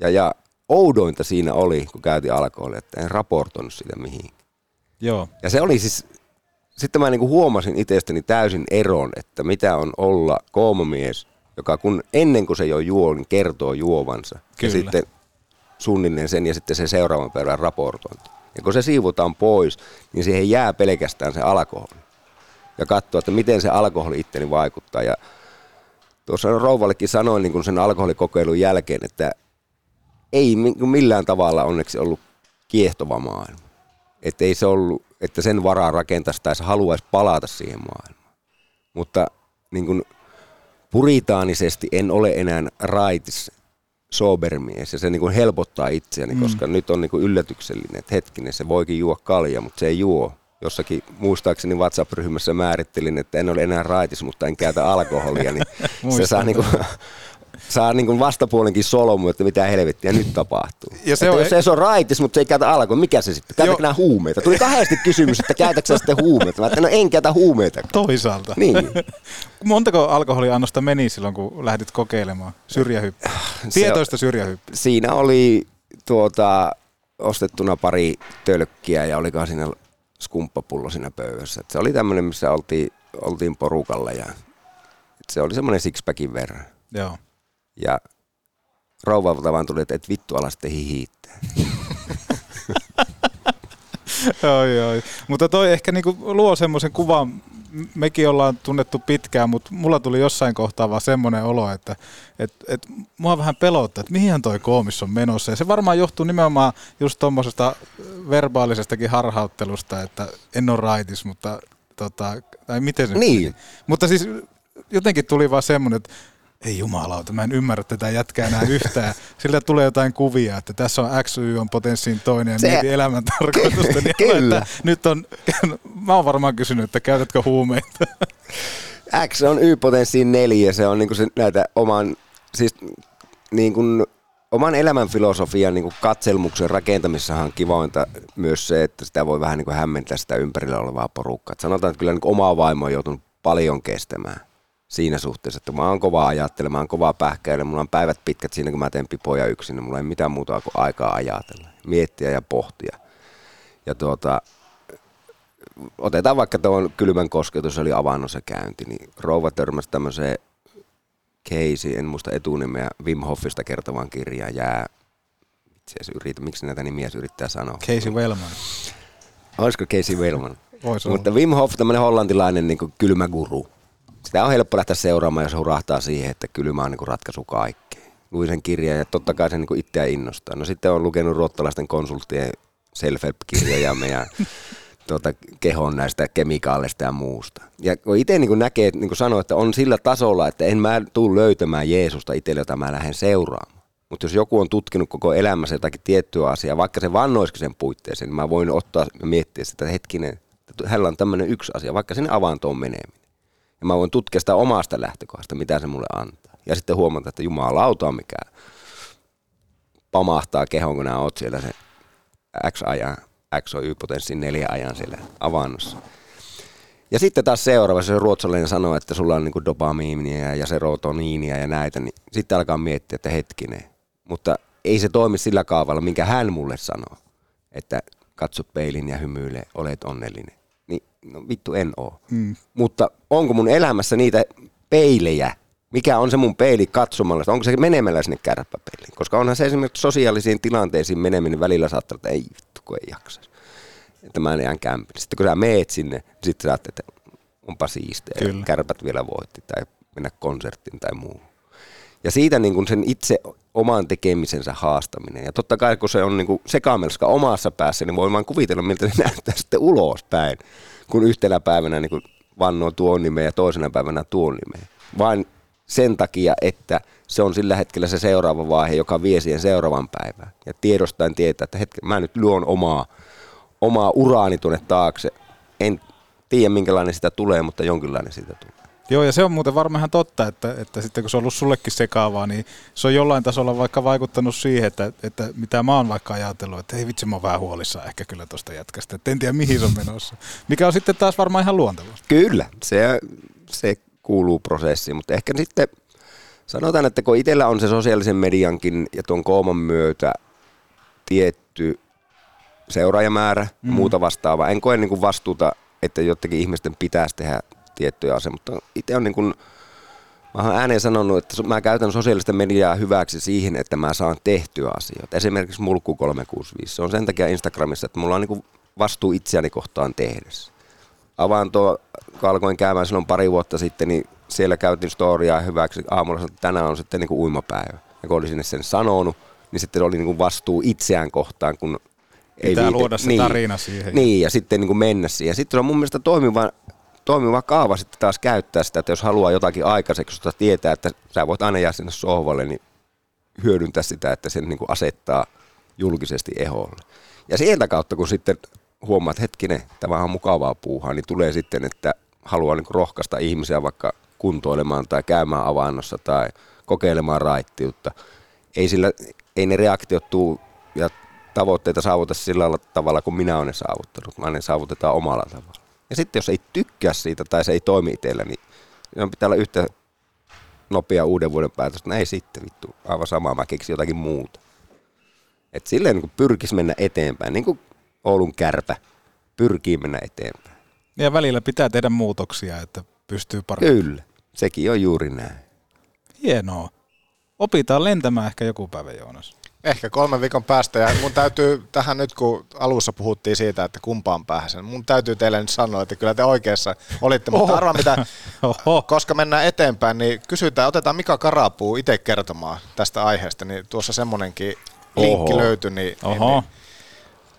ja, ja oudointa siinä oli, kun käytin alkoholia, että en raportoinut sitä mihin. Joo. Ja se oli siis, sitten mä niinku huomasin itsestäni täysin eron, että mitä on olla koomomies, joka kun ennen kuin se jo juo, niin kertoo juovansa. Kyllä. Ja sitten suunnilleen sen ja sitten se seuraavan päivän raportointi. Ja kun se siivotaan pois, niin siihen jää pelkästään se alkoholi. Ja katsoa, että miten se alkoholi itteni vaikuttaa. Ja tuossa rouvallekin sanoin niin kuin sen alkoholikokeilun jälkeen, että ei mi- millään tavalla onneksi ollut kiehtova maailma. Että ei se ollut, että sen varaa rakentaisi tai se haluaisi palata siihen maailmaan. Mutta niin kuin puritaanisesti en ole enää raitis sobermies ja se niin kuin helpottaa itseäni, Mm. koska nyt on niin kuin yllätyksellinen, että hetkinen, se voikin juo kalja, mutta se ei juo. Jossakin muistaakseni WhatsApp-ryhmässä määrittelin, että en ole enää raitis, mutta en käytä alkoholia, niin se saa, niin kuin, saa niin vastapuolenkin solmu, että mitä helvettiä nyt tapahtuu. Ja se että on- jos se, se on raitis, mutta se ei käytä alkoholia, mikä se sitten? Käytätkö nämä huumeita? Tuli kahdesti kysymys, että käytätkö sä sitten huumeita? Mä ajattelin, no en käytä huumeita. Toisaalta. Niin. Montako alkoholiannosta meni silloin, kun lähdit kokeilemaan syrjähyppyä? Tietoista syrjähyppyä. Siinä oli tuota, ostettuna pari tölkkiä ja olikohan siinä skumppapullo siinä pöydässä. Et se oli tämmöinen, missä oltiin, oltiin porukalla ja se oli semmoinen sixpackin verran. Joo. Ja rouvalta vaan tuli, että et vittu ala sitten hihiittää. Oi, oi. Mutta toi ehkä niinku luo semmoisen kuvan, mekin ollaan tunnettu pitkään, mutta mulla tuli jossain kohtaa vaan semmoinen olo, että et, et mua vähän pelottaa, että mihin toi koomis on menossa. Ja se varmaan johtuu nimenomaan just tuommoisesta verbaalisestakin harhauttelusta, että en ole raitis, mutta tota, tai miten se Niin. meni? Mutta siis jotenkin tuli vaan semmoinen, että ei jumalauta, mä en ymmärrä tätä jätkää enää yhtään. Sillä tulee jotain kuvia, että tässä on X, Y on potenssiin toinen ja Se- mieti elämän tarkoitusta. Niin Kyllä. Että nyt on, mä oon varmaan kysynyt, että käytätkö huumeita? X on Y-potenssiin neljä, se on niinku se, näitä oman, siis niinku, oman elämän filosofian niinku katselmuksen rakentamisessahan on kivointa myös se, että sitä voi vähän niinku hämmentää sitä ympärillä olevaa porukkaa. Et sanotaan, että kyllä niinku omaa vaimoa on joutunut paljon kestämään siinä suhteessa, että mä oon kova ajattelemaan, mä oon kova pähkäilemään, mulla on päivät pitkät siinä, kun mä teen pipoja yksin, niin mulla ei mitään muuta kuin aikaa ajatella, miettiä ja pohtia. Ja tuota, otetaan vaikka tuon kylmän kosketus, oli avannossa käynti, niin rouva törmäsi tämmöiseen Casey, en muista etunimeä, Wim Hofista kertovaan kirjaan jää, itse asiassa yritä, miksi näitä nimiä yrittää sanoa. Casey Wellman. Olisiko Casey Wellman? Mutta Wim Hof, tämmöinen hollantilainen niin kuin kylmä guru. Sitä on helppo lähteä seuraamaan, jos hurahtaa siihen, että kylmä on niin kuin ratkaisu kaikkeen. Luin sen kirjan ja totta kai se niin itseä innostaa. No sitten on lukenut ruottalaisten konsulttien self-help-kirjoja meidän tuota, kehon näistä kemikaaleista ja muusta. Ja kun itse niin näkee, niin kuin sanoin, että on sillä tasolla, että en mä tule löytämään Jeesusta itselle, jota mä lähden seuraamaan. Mutta jos joku on tutkinut koko elämässä jotakin tiettyä asiaa, vaikka se vannoisikin sen puitteeseen, niin mä voin ottaa ja miettiä sitä, että hetkinen, että hänellä on tämmöinen yksi asia, vaikka sinne avantoon meneminen. Ja mä voin tutkia sitä omasta lähtökohdasta, mitä se mulle antaa. Ja sitten huomata, että jumalauta on mikä pamahtaa kehon, kun oot siellä se X-ajan, X on Y-potenssin neljä ajan siellä avannossa. Ja sitten taas seuraavassa, jos ruotsalainen sanoo, että sulla on niinku dopamiinia ja serotoniinia ja näitä, niin sitten alkaa miettiä, että hetkinen. Mutta ei se toimi sillä kaavalla, minkä hän mulle sanoo, että katso peilin ja hymyile, olet onnellinen. No vittu en oo. Mm. Mutta onko mun elämässä niitä peilejä, mikä on se mun peili katsomalla, onko se menemällä sinne kärppäpeiliin? Koska onhan se esimerkiksi sosiaalisiin tilanteisiin meneminen välillä saattaa, että ei vittu, kun ei jaksa. Että mä en jään kämpin. Sitten kun sä meet sinne, niin sitten sä ajattelet, että onpa siistiä. Kyllä. Kärpät vielä voitti tai mennä konserttiin tai muu. Ja siitä niin kuin sen itse oman tekemisensä haastaminen. Ja totta kai kun se on niin kuin sekamelska omassa päässä, niin voi vaan kuvitella, miltä se näyttää sitten ulospäin, kun yhtenä päivänä niin kuin vannoo tuon nimeä ja toisena päivänä tuon nimeä. Vain sen takia, että se on sillä hetkellä se seuraava vaihe, joka vie siihen seuraavan päivään. Ja tiedostaen tietää, että hetken, mä nyt luon omaa, omaa uraani tuonne taakse. En tiedä, minkälainen sitä tulee, mutta jonkinlainen siitä tulee. Joo, ja se on muuten varmaan ihan totta, että, että sitten kun se on ollut sullekin sekaavaa, niin se on jollain tasolla vaikka vaikuttanut siihen, että, että mitä mä oon vaikka ajatellut, että ei vitsi, mä oon vähän huolissaan ehkä kyllä tuosta jätkästä, että en tiedä mihin se on menossa. Mikä on sitten taas varmaan ihan luontevaa. Kyllä, se, se kuuluu prosessiin, mutta ehkä sitten sanotaan, että kun itsellä on se sosiaalisen mediankin ja tuon kooman myötä tietty seuraajamäärä ja Mm. muuta vastaavaa, en koe niin kuin vastuuta, että jotenkin ihmisten pitäisi tehdä tiettyjä asioita, mutta itse on niin kuin, mä oon ääneen sanonut, että mä käytän sosiaalista mediaa hyväksi siihen, että mä saan tehtyä asioita. Esimerkiksi Mulkku 365, se on sen takia Instagramissa, että mulla on niin kuin vastuu itseäni kohtaan tehdessä. Avaan tuo, kun alkoin käymään silloin pari vuotta sitten, niin siellä käytin storiaa hyväksi. Aamulla että tänään on sitten niin kuin uimapäivä. Ja kun olin sinne sen sanonut, niin sitten oli niin kuin vastuu itseään kohtaan, kun Pitää luoda se tarina siihen. Niin, ja sitten niin kuin mennä siihen. Ja sitten se on mun mielestä toimiva, toimiva kaava sitten taas käyttää sitä, että jos haluaa jotakin aikaiseksi, josta tietää, että sä voit aina jää sinne sohvalle, niin hyödyntää sitä, että sen niin kuin asettaa julkisesti eholle. Ja sieltä kautta, kun sitten huomaat, että hetkinen, tämä on mukavaa puuhaa, niin tulee sitten, että haluaa niin rohkaista ihmisiä vaikka kuntoilemaan tai käymään avannossa tai kokeilemaan raittiutta. Ei, sillä, ei ne reaktiot tuu ja tavoitteita saavuta sillä tavalla, kuin minä olen ne saavuttanut, vaan ne saavutetaan omalla tavalla. Ja sitten jos ei tykkää siitä tai se ei toimi itsellä, niin on pitää olla yhtä nopea uuden vuoden päätös. No ei sitten vittu, aivan sama, mä keksin jotakin muuta. Et silleen niin pyrkisi mennä eteenpäin, niin kuin Oulun kärpä pyrkii mennä eteenpäin. Ja välillä pitää tehdä muutoksia, että pystyy paremmin. Kyllä, sekin on juuri näin. Hienoa. Opitaan lentämään ehkä joku päivä, Joonas. Ehkä kolmen viikon päästä ja mun täytyy tähän nyt, kun alussa puhuttiin siitä, että kumpaan pääsen, mun täytyy teille nyt sanoa, että kyllä te oikeassa olitte, mutta Oho. arvaa mitä, Oho. koska mennään eteenpäin, niin kysytään, otetaan Mika Karapuu itse kertomaan tästä aiheesta, niin tuossa semmonenkin linkki Oho. löytyi, niin, niin, Oho. niin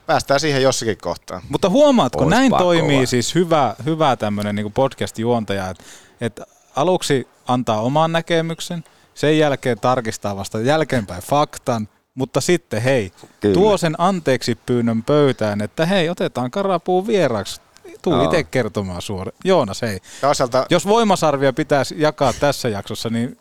päästään siihen jossakin kohtaan. Mutta huomaatko, Oispa näin kova. toimii siis hyvä, hyvä tämmöinen niin podcast-juontaja, että, että aluksi antaa oman näkemyksen, sen jälkeen tarkistaa vasta jälkeenpäin faktan, mutta sitten hei, Kyllä. tuo sen anteeksi pyynnön pöytään, että hei, otetaan karapuun vieraksi. Tuu Joo. itse kertomaan suoraan. Joonas, hei. Toisaalta, Jos voimasarvia pitäisi jakaa tässä jaksossa, niin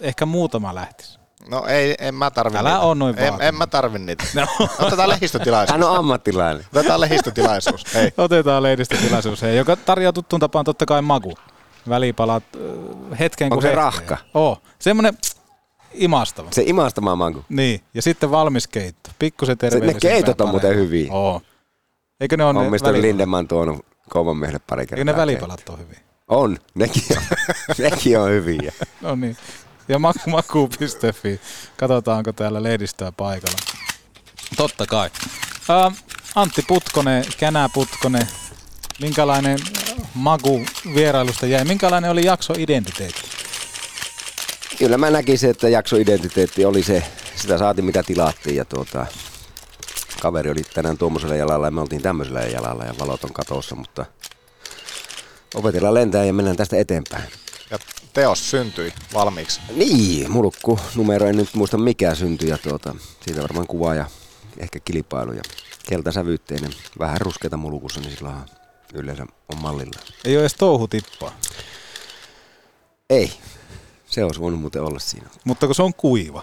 ehkä muutama lähtisi. no ei, en mä tarvi Älä niitä. oo noin en, en mä tarvi niitä. No. Otetaan lehdistötilaisuus. Hän on ammattilainen. Otetaan lehdistötilaisuus. Hei. Otetaan lehdistötilaisuus, hei, joka tarjoaa tuttuun tapaan totta kai maku. Välipalat hetken Onko kuin se hetken. rahka? Oo, semmoinen imastava. Se imastama manku. Niin, ja sitten valmis keitto. Pikkusen Se, terveellisiä. ne keitot on muuten hyviä. Oo. Eikö ne ole on ne Mr. välipalat? Lindemann tuonut kouman miehelle pari kertaa. Eikö ne välipalat ole hyviä? On, nekin on, nekin on hyviä. No niin. Ja maku, maku.fi. Katsotaan, onko täällä lehdistöä paikalla. Totta kai. Ä, Antti Putkonen, Känä Putkonen, minkälainen maku vierailusta jäi? Minkälainen oli jakso identiteetti? Kyllä mä näkisin, että jaksoidentiteetti oli se, sitä saatiin mitä tilattiin ja tuota, kaveri oli tänään tuommoisella jalalla ja me oltiin tämmöisellä jalalla ja valot on katossa, mutta opetellaan lentää ja mennään tästä eteenpäin. Ja teos syntyi valmiiksi. Niin, mulkku numero en nyt muista mikä syntyi ja tuota, siitä varmaan kuva ja ehkä kilpailu ja keltasävytteinen, vähän ruskeita mulkussa, niin sillä on yleensä on mallilla. Ei ole edes touhutippaa, Ei, se olisi voinut muuten olla siinä. mutta kun se on kuiva.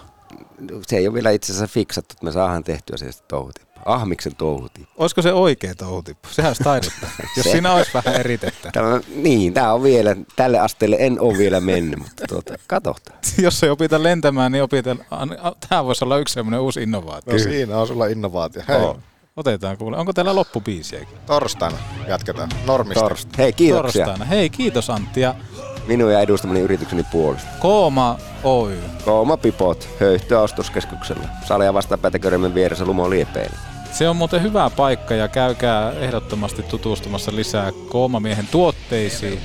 Se ei ole vielä itse asiassa fiksattu, että me saadaan tehtyä se touhutippa. Ahmiksen touhutippa. Olisiko se oikea touhutippa? Sehän olisi taidetta. Jos Se- siinä olisi vähän eritettä. Tämä, niin, tämä on vielä, tälle asteelle en ole vielä mennyt, mutta tuota, katsotaan. Jos ei opita lentämään, niin opita, tämä voisi olla yksi semmoinen uusi innovaatio. No siinä on sulla innovaatio. Hei, Oo. Otetaan kuule. Onko täällä loppubiisiäkin? torstaina jatketaan. Normista. Torst. Hei, kiitoksia. Torstaina. Hei, kiitos Antti. Ja Minun ja edustamani yritykseni puolesta. Kooma Oy. Kooma Pipot, höyhtyä ostoskeskuksella. Saleja vastapäätä Körmen vieressä Lumo Liepeillä. Se on muuten hyvä paikka ja käykää ehdottomasti tutustumassa lisää Koomamiehen tuotteisiin.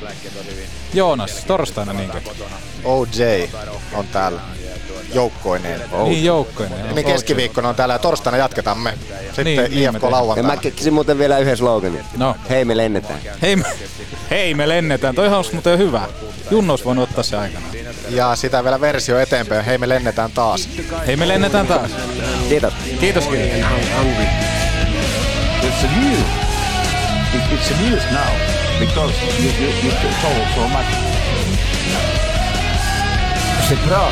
Joonas, torstaina niinkö? OJ on täällä. Joukkoineen. Niin joukkoineen. Niin keskiviikkona on täällä ja torstaina jatketaan me. Sitten Niin, niin IFK tehdään. lauantaina. Ja mä keksin muuten vielä yhden sloganin. No. Hei me lennetään. Hei me, hei me lennetään. Toihan olisi muuten hyvä. Junno olisi voinut ottaa se aikana. Ja sitä vielä versio eteenpäin. Hei me lennetään taas. Hei me lennetään taas. Kiitos. Kiitos. kiitos. It's news. It, it's the news now because you, you, you told so much. C'est Prague,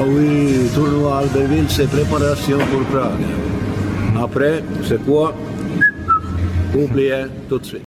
Oui, tournoi Albertville, c'est préparation pour Prague. Après, c'est quoi Oubliez tout de suite.